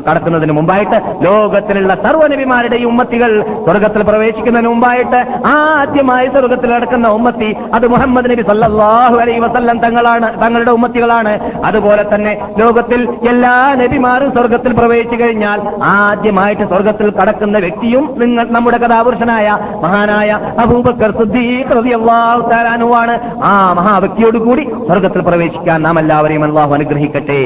കടക്കുന്നതിന് മുമ്പായിട്ട് ലോകത്തിലുള്ള സർവനബിമാരുടെയും ഉമ്മത്തികൾ സ്വർഗത്തിൽ പ്രവേശിക്കുന്നതിന് മുമ്പായിട്ട് ആദ്യമായി സ്വർഗത്തിൽ നടക്കുന്ന ഉമ്മത്തി അത് മുഹമ്മദ് നബി സല്ലാഹു അലൈ വസല്ലം തങ്ങളാണ് തങ്ങളുടെ ഉമ്മത്തികളാണ്. അതുപോലെ തന്നെ ലോകത്തിൽ എല്ലാ നബിമാരും സ്വർഗത്തിൽ പ്രവേശിച്ചു കഴിഞ്ഞാൽ ആദ്യമായിട്ട് സ്വർഗത്തിൽ കടക്കുന്ന വ്യക്തിയും നിങ്ങൾ നമ്മുടെ കഥാപുരുഷനായ മഹാനായ അബൂബക്കർ സിദ്ദീഖ് റളിയല്ലാഹു തആല ആ മഹാവ്യക്തിയോട് കൂടി സ്വർഗത്തിൽ പ്രവേശിക്കാൻ നാം എല്ലാവരെയും അള്ളാഹു അനുഗ്രഹിക്കട്ടെ.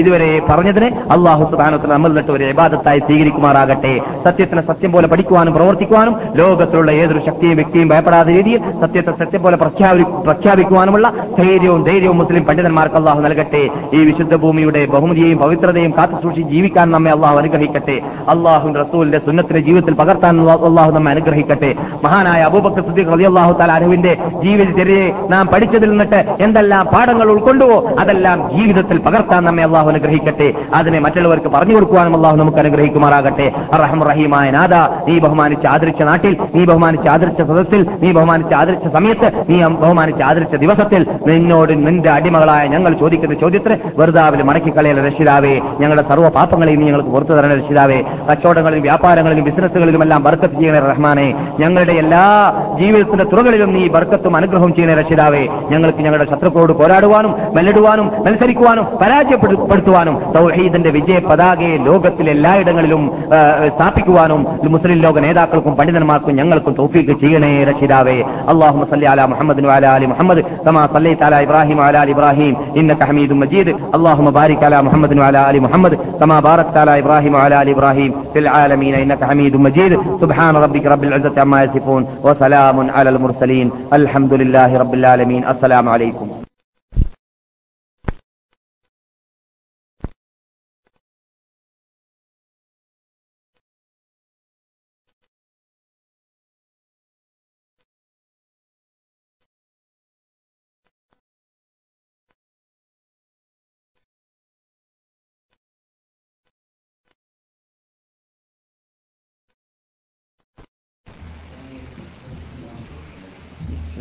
ഇതുവരെ പറഞ്ഞതിന് അള്ളാഹു സുബാനത്തിൽ നമ്മൾ നിന്നിട്ട് ഒരു വിവാദത്തായി സ്വീകരിക്കുമാറാകട്ടെ. സത്യത്തിന് സത്യം പോലെ പഠിക്കുവാനും പ്രവർത്തിക്കുവാനും ലോകത്തിലുള്ള ഏതൊരു ശക്തിയും വ്യക്തിയും ഭയപ്പെടാതെ രീതിയിൽ സത്യത്തെ സത്യം പോലെ പ്രഖ്യാപി പ്രഖ്യാപിക്കുവാനുമുള്ള ധൈര്യവും ധൈര്യവും മുസ്ലിം പണ്ഡിതന്മാർക്ക് അള്ളാഹു നൽകട്ടെ. ഈ വിശുദ്ധ ഭൂമിയുടെ ബഹുമതിയെയും പവിത്രതയും കാത്തു സൂക്ഷിച്ച് ജീവിക്കാൻ നമ്മെ അള്ളാഹു അനുഗ്രഹിക്കട്ടെ. അള്ളാഹു റസൂലിന്റെ സുന്നത്തിന്റെ ജീവിതത്തിൽ പകർത്താൻ അള്ളാഹു നമ്മെ അനുഗ്രഹിക്കട്ടെ. മഹാനായ അബൂബക്കർ സിദ്ദീഖ് അള്ളാഹു താല അനുവിന്റെ ജീവിതചര്യയെ നാം പഠിച്ചതിൽ നിന്നിട്ട് എന്തെല്ലാം പാഠങ്ങൾ ഉൾക്കൊണ്ടുവോ അതെല്ലാം ജീവിതത്തിൽ പകർത്താൻ നമ്മെ അള്ളാഹു അനുഗ്രഹിക്കട്ടെ. അതിനെ മറ്റുള്ളവർക്ക് പറഞ്ഞു കൊടുക്കുവാനും അള്ളാഹു നമുക്ക് അനുഗ്രഹിക്കുമാറാകട്ടെ. റഹം റഹീമായ നാഥ നീ ബഹുമാനിച്ച് ആദരിച്ച നാട്ടിൽ നീ ബഹുമാനിച്ച് ആദരിച്ച സദസ്സിൽ നീ ബഹുമാനിച്ച് ആദരിച്ച സമയത്ത് നീ ബഹുമാനിച്ച് ആദരിച്ച ദിവസത്തിൽ നിന്നോട് നിന്റെ അടിമകളായ ഞങ്ങൾ ചോദിക്കുന്ന ചോദ്യത്തിന് വെറുതാവിൽ മടക്കിക്കളയൽ രക്ഷിതാവേ. ഞങ്ങളുടെ സർവ പാപങ്ങളെയും നീ ഞങ്ങൾക്ക് പുറത്തു തരണ രക്ഷിതാവേ. കച്ചവടങ്ങളിലും വ്യാപാരങ്ങളിലും ബിസിനസ്സുകളിലും എല്ലാം ബർക്കത്ത് ചെയ്യണ റഹ്മാനെ. ഞങ്ങളുടെ എല്ലാ ജീവിതത്തിന്റെ തുറകളിലും നീ ബർക്കത്തും അനുഗ്രഹം ചെയ്യണ രക്ഷിതാവേ. ഞങ്ങൾക്ക് ഞങ്ങളുടെ ശത്രുക്കളോട് പോരാടുവാനും മെല്ലിടുവാനും മത്സരിക്കുവാനും പരാജയപ്പെടുത്തുവാനും തൗഹീദിന്റെ വിജയ പതാകയെ ലോകത്തിലെല്ലായിടങ്ങളിലും സ്ഥാപിക്കുവാനും മുസ്ലിം ലോക നേതാക്കൾക്കും പണ്ഡിതന്മാർക്കും ഞങ്ങൾക്കും തോഫീക്ക് ചെയ്യണേ രക്ഷിതാവേ അള്ളാഹു സല്ലി അല മുഹമ്മദ് അല അലി മുഹമ്മദ് തമാ സല്ലി താല ഇബ്രാഹിം അല ഇബ്രാഹിം ഇന്നക ഹമീദ് മജീദ്. അള്ളാഹു ബാരിക് അല മുഹമ്മദ് അല അലി മുഹമ്മദ് തമാ ബാറക് താല ഇബ്രാഹിം അല ഇബ്രാഹിം. ഫിൽ ആലമീന ഇന്നക ഹമീദ് മജീദ്. സുബ്ഹാന റബ്ബിക റബ്ബിൽ ഇസ്സത്തി അമ്മാ യസിഫൂൻ വസലാമുൻ അലൽ മുർസലീൻ. അൽഹംദുലില്ലാഹി റബ്ബിൽ ആലമീൻ. അസ്സലാമു അലൈക്കും.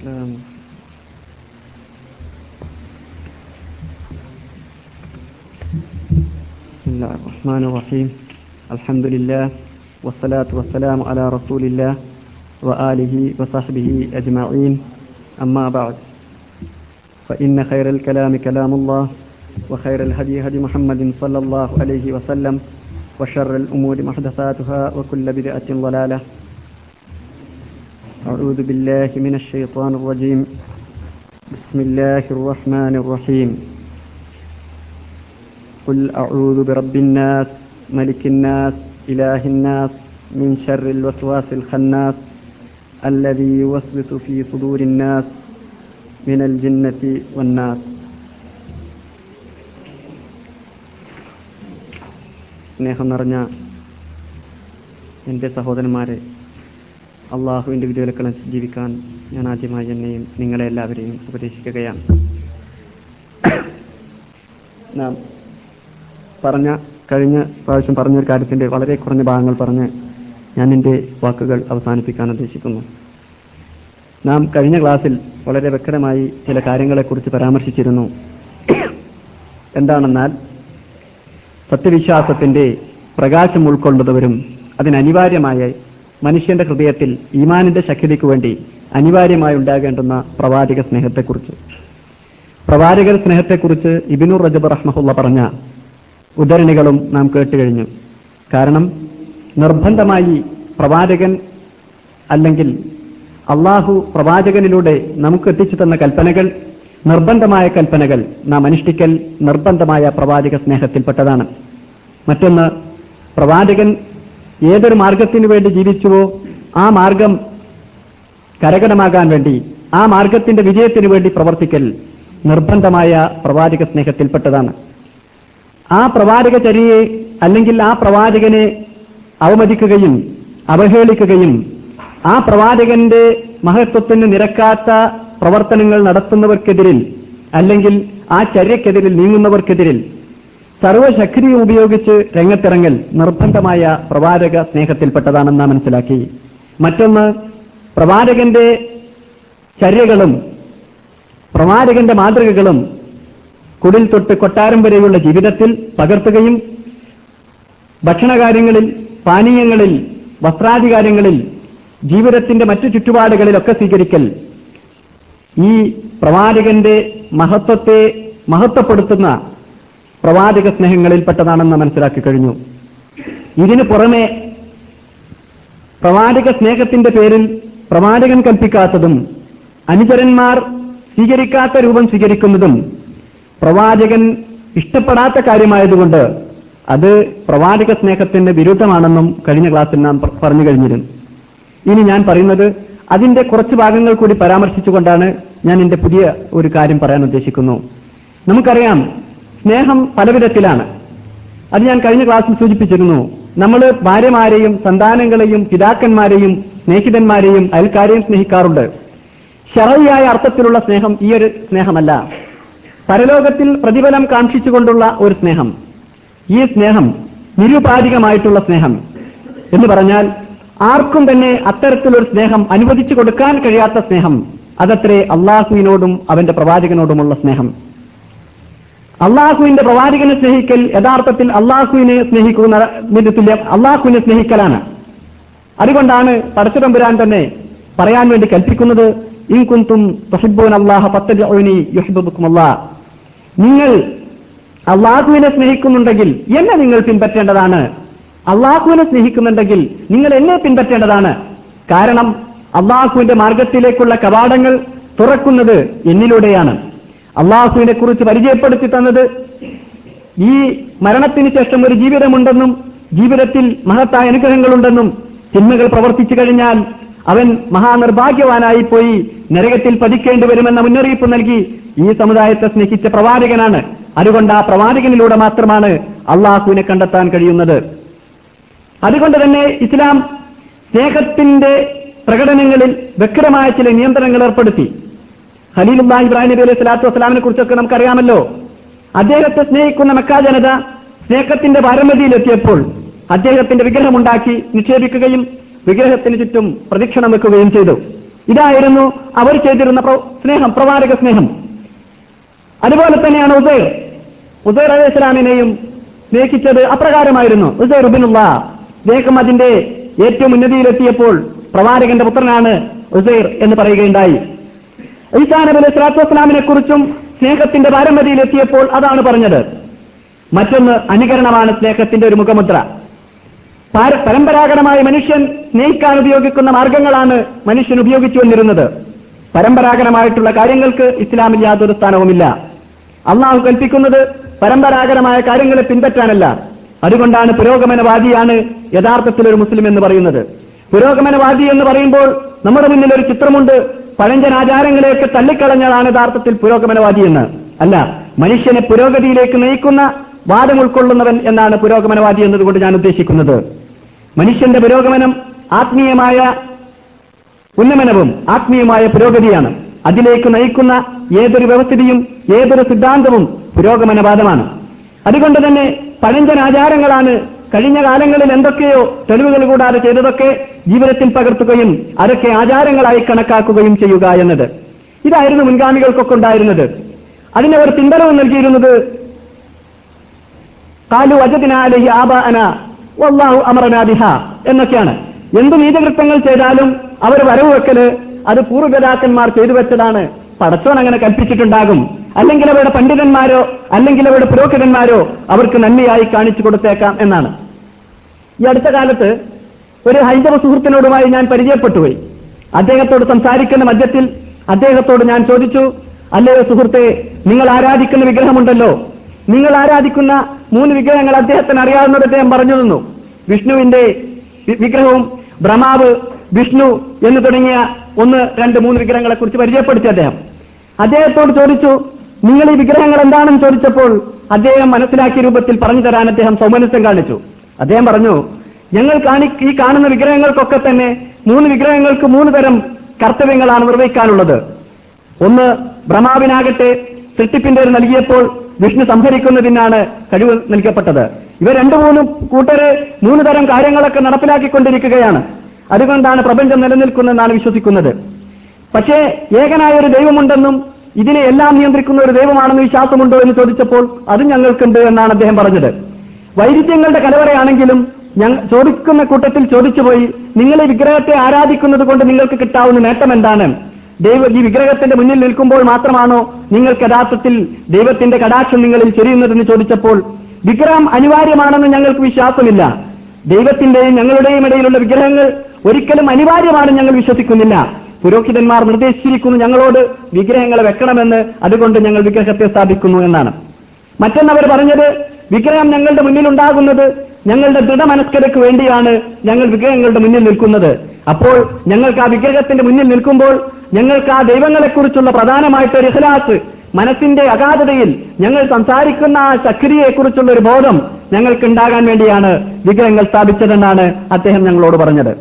السلام. بسم الله الرحمن الرحيم. الحمد لله والصلاة والسلام على رسول الله وآله وصحبه أجمعين. أما بعد فإن خير الكلام كلام الله وخير الهدي هدي محمد صلى الله عليه وسلم وشر الأمور محدثاتها وكل بدعة ضلالة. أعوذ بالله من الشيطان الرجيم بسم الله الرحمن الرحيم قل أعوذ برب الناس ملك الناس إله الناس من شر الوسواس الخناس الذي يوسوس في صدور الناس من الجنة والناس സ്നേഹം നിറഞ്ഞ എൻ്റെ സഹോദരന്മാരെ അള്ളാഹുവിന്റെ വിധിവിലക്കണം ജീവിക്കാൻ ഞാൻ ആദ്യമായി എന്നെയും നിങ്ങളെ എല്ലാവരെയും ഉപദേശിക്കുകയാണ്. നാം പറഞ്ഞ കഴിഞ്ഞ പ്രാവശ്യം പറഞ്ഞൊരു കാര്യത്തിന്റെ വളരെ കുറഞ്ഞ ഭാഗങ്ങൾ പറഞ്ഞ് ഞാൻ എന്റെ വാക്കുകൾ അവസാനിപ്പിക്കാൻ ഉദ്ദേശിക്കുന്നു. നാം കഴിഞ്ഞ ക്ലാസ്സിൽ വളരെ വ്യക്തമായി ചില കാര്യങ്ങളെക്കുറിച്ച് പരാമർശിച്ചിരുന്നു. എന്താണെന്നാൽ സത്യവിശ്വാസത്തിന്റെ പ്രകാശം ഉൾക്കൊള്ളുന്നവരും അതിനനിവാര്യമായ മനുഷ്യന്റെ ഹൃദയത്തിൽ ഈമാനിന്റെ ശക്തിക്ക് വേണ്ടി അനിവാര്യമായി ഉണ്ടാകേണ്ടുന്ന പ്രവാചക സ്നേഹത്തെക്കുറിച്ച്. പ്രവാചക സ്നേഹത്തെക്കുറിച്ച് ഇബിനുർ റജബ് റഹ്മഹുള്ള പറഞ്ഞ ഉദ്ധരണികളും നാം കേട്ടുകഴിഞ്ഞു. കാരണം നിർബന്ധമായി പ്രവാചകൻ അല്ലെങ്കിൽ അള്ളാഹു പ്രവാചകനിലൂടെ നമുക്ക് എത്തിച്ചു തന്ന കൽപ്പനകൾ നിർബന്ധമായ കൽപ്പനകൾ നാം അനുഷ്ഠിക്കൽ നിർബന്ധമായ പ്രവാചക സ്നേഹത്തിൽപ്പെട്ടതാണ്. മറ്റൊന്ന് പ്രവാചകൻ ഏതൊരു മാർഗത്തിനു വേണ്ടി ജീവിച്ചുവോ ആ മാർഗം കരകടമാകാൻ വേണ്ടി ആ മാർഗത്തിന്റെ വിജയത്തിനു വേണ്ടി പ്രവർത്തിക്കൽ നിർബന്ധമായ പ്രവാചക സ്നേഹത്തിൽപ്പെട്ടതാണ്. ആ പ്രവാചക ചരിയെ അല്ലെങ്കിൽ ആ പ്രവാചകനെ അവമതിക്കുകയും അവഹേളിക്കുകയും ആ പ്രവാചകന്റെ മഹത്വത്തിന് നിരക്കാത്ത പ്രവർത്തനങ്ങൾ നടത്തുന്നവർക്കെതിരിൽ അല്ലെങ്കിൽ ആ ചര്യക്കെതിരിൽ നീങ്ങുന്നവർക്കെതിരിൽ സർവശക്തിയും ഉപയോഗിച്ച് രംഗത്തിറങ്ങൽ നിർബന്ധമായ പ്രവാചക സ്നേഹത്തിൽപ്പെട്ടതാണെന്ന് മനസ്സിലാക്കി. മറ്റൊന്ന് പ്രവാചകന്റെ ചര്യകളും പ്രവാചകന്റെ മാതൃകകളും കുടിൽ തൊട്ട് കൊട്ടാരം വരെയുള്ള ജീവിതത്തിൽ പകർത്തുകയും ഭക്ഷണകാര്യങ്ങളിൽ പാനീയങ്ങളിൽ വസ്ത്രാധികാരങ്ങളിൽ ജീവിതത്തിന്റെ മറ്റു ചുറ്റുപാടുകളിലൊക്കെ സ്വീകരിക്കൽ ഈ പ്രവാചകന്റെ മഹത്വത്തെ മഹത്വപ്പെടുത്തുന്ന പ്രവാചക സ്നേഹങ്ങളിൽപ്പെട്ടതാണെന്ന് മനസ്സിലാക്കി കഴിഞ്ഞു. ഇതിനു പുറമെ പ്രവാചക സ്നേഹത്തിന്റെ പേരിൽ പ്രവാചകൻ കൽപ്പിക്കാത്തതും അനുചരന്മാർ സ്വീകരിക്കാത്ത രൂപം സ്വീകരിക്കുന്നതും പ്രവാചകൻ ഇഷ്ടപ്പെടാത്ത കാര്യമായതുകൊണ്ട് അത് പ്രവാചക സ്നേഹത്തിന് വിരുദ്ധമാണെന്നും കഴിഞ്ഞ ക്ലാസ്സിൽ നാം പറഞ്ഞു കഴിഞ്ഞിരുന്നു. ഇനി ഞാൻ പറയുന്നത് അതിന്റെ കുറച്ച് ഭാഗങ്ങൾ കൂടി പരാമർശിച്ചുകൊണ്ടാണ് ഞാൻ എന്റെ പുതിയ ഒരു കാര്യം പറയാൻ ഉദ്ദേശിക്കുന്നു. നമുക്കറിയാം സ്നേഹം പലവിധത്തിലാണ്. അത് ഞാൻ കഴിഞ്ഞ ക്ലാസ്സിൽ സൂചിപ്പിച്ചിരുന്നു. നമ്മൾ ഭാര്യമാരെയും സന്താനങ്ങളെയും പിതാക്കന്മാരെയും സ്നേഹിതന്മാരെയും അയൽക്കാരെയും സ്നേഹിക്കാറുണ്ട്. ശറയായ അർത്ഥത്തിലുള്ള സ്നേഹം ഈ ഒരു സ്നേഹമല്ല. പരലോകത്തിൽ പ്രതിഫലം കാക്ഷിച്ചുകൊണ്ടുള്ള ഒരു സ്നേഹം. ഈ സ്നേഹം നിരുപാധികമായിട്ടുള്ള സ്നേഹം എന്ന് പറഞ്ഞാൽ ആർക്കും തന്നെ അത്തരത്തിലൊരു സ്നേഹം അനുവദിച്ചു കൊടുക്കാൻ കഴിയാത്ത സ്നേഹം. അതത്രേ അള്ളാഹുവിനോടും അവന്റെ പ്രവാചകനോടുമുള്ള സ്നേഹം. അള്ളാഹുവിന്റെ പ്രവാചകനെ സ്നേഹിക്കൽ യഥാർത്ഥത്തിൽ അള്ളാഹുവിനെ സ്നേഹിക്കുന്നതിന് തുല്യം അള്ളാഹുവിനെ സ്നേഹിക്കലാണ്. അതുകൊണ്ടാണ് പടച്ചതമ്പുരാൻ തന്നെ പറയാൻ വേണ്ടി കൽപ്പിക്കുന്നത് ഇൻകുന്തും തൊഹിബോൻ അള്ളാഹ പത്തനി യുഹിബുക്കും നിങ്ങൾ അള്ളാഹുവിനെ സ്നേഹിക്കുന്നുണ്ടെങ്കിൽ എന്നെ നിങ്ങൾ പിൻപറ്റേണ്ടതാണ്. അള്ളാഹുവിനെ സ്നേഹിക്കുന്നുണ്ടെങ്കിൽ നിങ്ങൾ എന്നെ പിൻപറ്റേണ്ടതാണ്. കാരണം അള്ളാഹുവിന്റെ മാർഗത്തിലേക്കുള്ള കവാടങ്ങൾ തുറക്കുന്നത് എന്നിലൂടെയാണ്. അള്ളാഹുവിനെ കുറിച്ച് പരിചയപ്പെടുത്തി തന്നത് ഈ മരണത്തിന് ശേഷം ഒരു ജീവിതമുണ്ടെന്നും ജീവിതത്തിൽ മഹത്തായ അനുഗ്രഹങ്ങളുണ്ടെന്നും തിന്മകൾ പ്രവർത്തിച്ചു കഴിഞ്ഞാൽ അവൻ മഹാനിർഭാഗ്യവാനായി പോയി നരകത്തിൽ പതിക്കേണ്ടി വരുമെന്ന മുന്നറിയിപ്പ് നൽകി ഈ സമുദായത്തെ സ്നേഹിച്ച പ്രവാചകനാണ്. അതുകൊണ്ട് ആ പ്രവാചകനിലൂടെ മാത്രമാണ് അള്ളാഹുവിനെ കണ്ടെത്താൻ കഴിയുന്നത്. അതുകൊണ്ട് തന്നെ ഇസ്ലാം സ്നേഹത്തിന്റെ പ്രകടനങ്ങളിൽ വ്യക്തമായ ചില നിയന്ത്രണങ്ങൾ ഏർപ്പെടുത്തി. ഖലീലുല്ലാഹി ഇബ്രാഹിം നബി അലൈഹി സ്വലാത്തു വസ്സലാമിനെ കുറിച്ചൊക്കെ നമുക്കറിയാമല്ലോ. അദ്ദേഹത്തെ സ്നേഹിക്കുന്ന മക്ക ജനത സ്നേഹത്തിന്റെ പാരമതിയിലെത്തിയപ്പോൾ അദ്ദേഹത്തിന്റെ വിഗ്രഹമുണ്ടാക്കി നിക്ഷേപിക്കുകയും വിഗ്രഹത്തിന് ചുറ്റും പ്രദക്ഷിണം വെക്കുകയും ചെയ്തു. ഇതായിരുന്നു അവർ ചെയ്തിരുന്ന സ്നേഹം പ്രവാചക സ്നേഹം. അതുപോലെ തന്നെയാണ് ഉസൈർ. ഉസൈർ അലൈഹി സ്വലാമിനെയും സ്നേഹിച്ചത് അപ്രകാരമായിരുന്നു. ഉസൈർ ഉബിനുള്ള അദ്ദേഹം അതിന്റെ ഏറ്റവും ഉന്നതിയിലെത്തിയപ്പോൾ പ്രവാചകന്റെ പുത്രനാണ് ഉസൈർ എന്ന് പറയുകയുണ്ടായി. ഈസാ സ്വലാത്തു വസ്സലാമിനെ കുറിച്ചും സ്നേഹത്തിന്റെ പാരമ്പര്യയിലെത്തിയപ്പോൾ അതാണ് പറഞ്ഞത്. മറ്റൊന്ന് അനുകരണമാണ് സ്നേഹത്തിന്റെ ഒരു മുഖമുദ്ര. പാര- പരമ്പരാഗതമായി മനുഷ്യൻ സ്നേഹിക്കാൻ ഉപയോഗിക്കുന്ന മാർഗങ്ങളാണ് മനുഷ്യൻ ഉപയോഗിച്ചു വന്നിരുന്നത്. പരമ്പരാഗതമായിട്ടുള്ള കാര്യങ്ങൾക്ക് ഇസ്ലാമിൽ യാതൊരു സ്ഥാനവുമില്ല. അള്ളാഹു കൽപ്പിക്കുന്നത് പരമ്പരാഗതമായ കാര്യങ്ങളെ പിൻപറ്റാനല്ല. അതുകൊണ്ടാണ് പുരോഗമനവാദിയാണ് യഥാർത്ഥത്തിൽ ഒരു മുസ്ലിം എന്ന് പറയുന്നത്. പുരോഗമനവാദി എന്ന് പറയുമ്പോൾ നമ്മുടെ മുന്നിൽ ഒരു ചിത്രമുണ്ട്. പഴഞ്ചൻ ആചാരങ്ങളെയൊക്കെ തള്ളിക്കളഞ്ഞതാണ് യഥാർത്ഥത്തിൽ പുരോഗമനവാദി എന്ന്. അല്ല മനുഷ്യനെ പുരോഗതിയിലേക്ക് നയിക്കുന്ന വാദം ഉൾക്കൊള്ളുന്നവൻ എന്നാണ് പുരോഗമനവാദി എന്നതുകൊണ്ട് ഞാൻ ഉദ്ദേശിക്കുന്നത്. മനുഷ്യന്റെ പുരോഗമനം ആത്മീയമായ ഉന്നമനവും ആത്മീയമായ പുരോഗതിയാണ്. അതിലേക്ക് നയിക്കുന്ന ഏതൊരു വ്യവസ്ഥിതിയും ഏതൊരു സിദ്ധാന്തവും പുരോഗമനവാദമാണ്. അതുകൊണ്ട് തന്നെ പഴഞ്ചൻ ആചാരങ്ങളാണ് കഴിഞ്ഞ കാലങ്ങളിൽ എന്തൊക്കെയോ തെളിവുകൾ കൂടാതെ ചെയ്തതൊക്കെ ജീവിതത്തിൽ പകർത്തുകയും അതൊക്കെ ആചാരങ്ങളായി കണക്കാക്കുകയും ചെയ്യുക എന്നത്. ഇതായിരുന്നു മുൻഗാമികൾക്കൊക്കെ ഉണ്ടായിരുന്നത്. അതിന് അവർ പിന്ബലവും നൽകിയിരുന്നത് കാലു അജദിനാലഹി ആബാന വല്ലാഹു അമറനാ ബിഹ എന്നൊക്കെയാണ്. എന്ത് നീതകൃത്യങ്ങൾ ചെയ്താലും അവർ വരവ് വെക്കൽ അത് പൂർവപിതാക്കന്മാർ ചെയ്തു വെച്ചതാണ് പടച്ചോൻ അങ്ങനെ കൽപ്പിച്ചിട്ടുണ്ടാകും. അല്ലെങ്കിൽ അവരുടെ പണ്ഡിതന്മാരോ അല്ലെങ്കിൽ അവരുടെ പുരോഹിതന്മാരോ അവർക്ക് നന്മയായി കാണിച്ചു കൊടുത്തേക്കാം എന്നാണ്. ഈ അടുത്ത കാലത്ത് ഒരു ഹൈന്ദവ സുഹൃത്തിനോടുമായി ഞാൻ പരിചയപ്പെട്ടുപോയി. അദ്ദേഹത്തോട് സംസാരിക്കുന്ന മധ്യത്തിൽ അദ്ദേഹത്തോട് ഞാൻ ചോദിച്ചു അല്ലയോ സുഹൃത്തെ നിങ്ങൾ ആരാധിക്കുന്ന വിഗ്രഹമുണ്ടല്ലോ. നിങ്ങൾ ആരാധിക്കുന്ന മൂന്ന് വിഗ്രഹങ്ങൾ അദ്ദേഹത്തിന് അറിയാവുന്നത് അദ്ദേഹം പറഞ്ഞു തന്നു. വിഷ്ണുവിന്റെ വിഗ്രഹവും ബ്രഹ്മാവ് വിഷ്ണു എന്ന് തുടങ്ങിയ ഒന്ന് രണ്ട് മൂന്ന് വിഗ്രഹങ്ങളെ കുറിച്ച് പരിചയപ്പെടുത്തി അദ്ദേഹം. അദ്ദേഹത്തോട് ചോദിച്ചു നിങ്ങൾ ഈ വിഗ്രഹങ്ങൾ എന്താണെന്ന് ചോദിച്ചപ്പോൾ അദ്ദേഹം മനസ്സിലാക്കിയ രൂപത്തിൽ പറഞ്ഞു തരാൻ അദ്ദേഹം സൗമനസ്യം കാണിച്ചു. അദ്ദേഹം പറഞ്ഞു ഞങ്ങൾ കാണി ഈ കാണുന്ന വിഗ്രഹങ്ങൾക്കൊക്കെ തന്നെ മൂന്ന് വിഗ്രഹങ്ങൾക്ക് മൂന്ന് തരം കർത്തവ്യങ്ങളാണ് നിർവഹിക്കാനുള്ളത്. ഒന്ന് ബ്രഹ്മാവിനാകട്ടെ സൃഷ്ടിപ്പിന്റെ നൽകിയപ്പോൾ വിഷ്ണു സംഹരിക്കുന്നതിനാണ് കഴിവ് നൽകപ്പെട്ടത്. ഇവ രണ്ടു മൂന്നും കൂട്ടര് മൂന്ന് തരം കാര്യങ്ങളൊക്കെ നടപ്പിലാക്കിക്കൊണ്ടിരിക്കുകയാണ്. അതുകൊണ്ടാണ് പ്രപഞ്ചം നിലനിൽക്കുന്നതെന്നാണ് വിശ്വസിക്കുന്നത്. പക്ഷേ ഏകനായ ഒരു ദൈവമുണ്ടെന്നും ഇതിനെ എല്ലാം നിയന്ത്രിക്കുന്ന ഒരു ദൈവമാണെന്ന് വിശ്വാസമുണ്ടോ എന്ന് ചോദിച്ചപ്പോൾ അത് ഞങ്ങൾക്കുണ്ട് എന്നാണ് അദ്ദേഹം പറഞ്ഞത്. വൈരുദ്ധ്യങ്ങളുടെ കലവറയാണെങ്കിലും ഞങ്ങൾ ചോദിക്കുന്ന കൂട്ടത്തിൽ ചോദിച്ചുപോയി നിങ്ങൾ ഈ വിഗ്രഹത്തെ ആരാധിക്കുന്നത് കൊണ്ട് നിങ്ങൾക്ക് കിട്ടാവുന്ന നേട്ടം എന്താണ്? ദൈവ ഈ വിഗ്രഹത്തിന്റെ മുന്നിൽ നിൽക്കുമ്പോൾ മാത്രമാണോ നിങ്ങൾക്ക് യഥാർത്ഥത്തിൽ ദൈവത്തിന്റെ കടാക്ഷം നിങ്ങളിൽ ചൊരിയുന്നതെന്ന് ചോദിച്ചപ്പോൾ വിഗ്രഹം അനിവാര്യമാണെന്ന് ഞങ്ങൾക്ക് വിശ്വാസമില്ല. ദൈവത്തിന്റെയും ഞങ്ങളുടെയും ഇടയിലുള്ള വിഗ്രഹങ്ങൾ ഒരിക്കലും അനിവാര്യമാണെന്ന് ഞങ്ങൾ വിശ്വസിക്കുന്നില്ല. പുരോഹിതന്മാർ നിർദ്ദേശിച്ചിരിക്കുന്നു ഞങ്ങളോട് വിഗ്രഹങ്ങളെ വെക്കണമെന്ന് അതുകൊണ്ട് ഞങ്ങൾ വിഗ്രഹത്തെ സ്ഥാപിക്കുന്നു എന്നാണ്. മറ്റൊന്നവർ പറഞ്ഞത് വിഗ്രഹം ഞങ്ങളുടെ മുന്നിൽ ഉണ്ടാകുന്നത് ഞങ്ങളുടെ ദൃഢമനസ്കതയ്ക്ക് വേണ്ടിയാണ് ഞങ്ങൾ വിഗ്രഹങ്ങളുടെ മുന്നിൽ നിൽക്കുന്നത്. അപ്പോൾ ഞങ്ങൾക്ക് ആ വിഗ്രഹത്തിന്റെ മുന്നിൽ നിൽക്കുമ്പോൾ ഞങ്ങൾക്ക് ആ ദൈവങ്ങളെക്കുറിച്ചുള്ള പ്രധാനമായിട്ടൊരു ഇഖ്ലാസ് മനസ്സിന്റെ അഗാധതയിൽ ഞങ്ങൾ സംസാരിക്കുന്ന ആ ശക്തിയെക്കുറിച്ചുള്ള ഒരു ബോധം ഞങ്ങൾക്ക് ഉണ്ടാകാൻ വേണ്ടിയാണ് വിഗ്രഹങ്ങൾ സ്ഥാപിച്ചതെന്നാണ് അദ്ദേഹം ഞങ്ങളോട് പറഞ്ഞത്.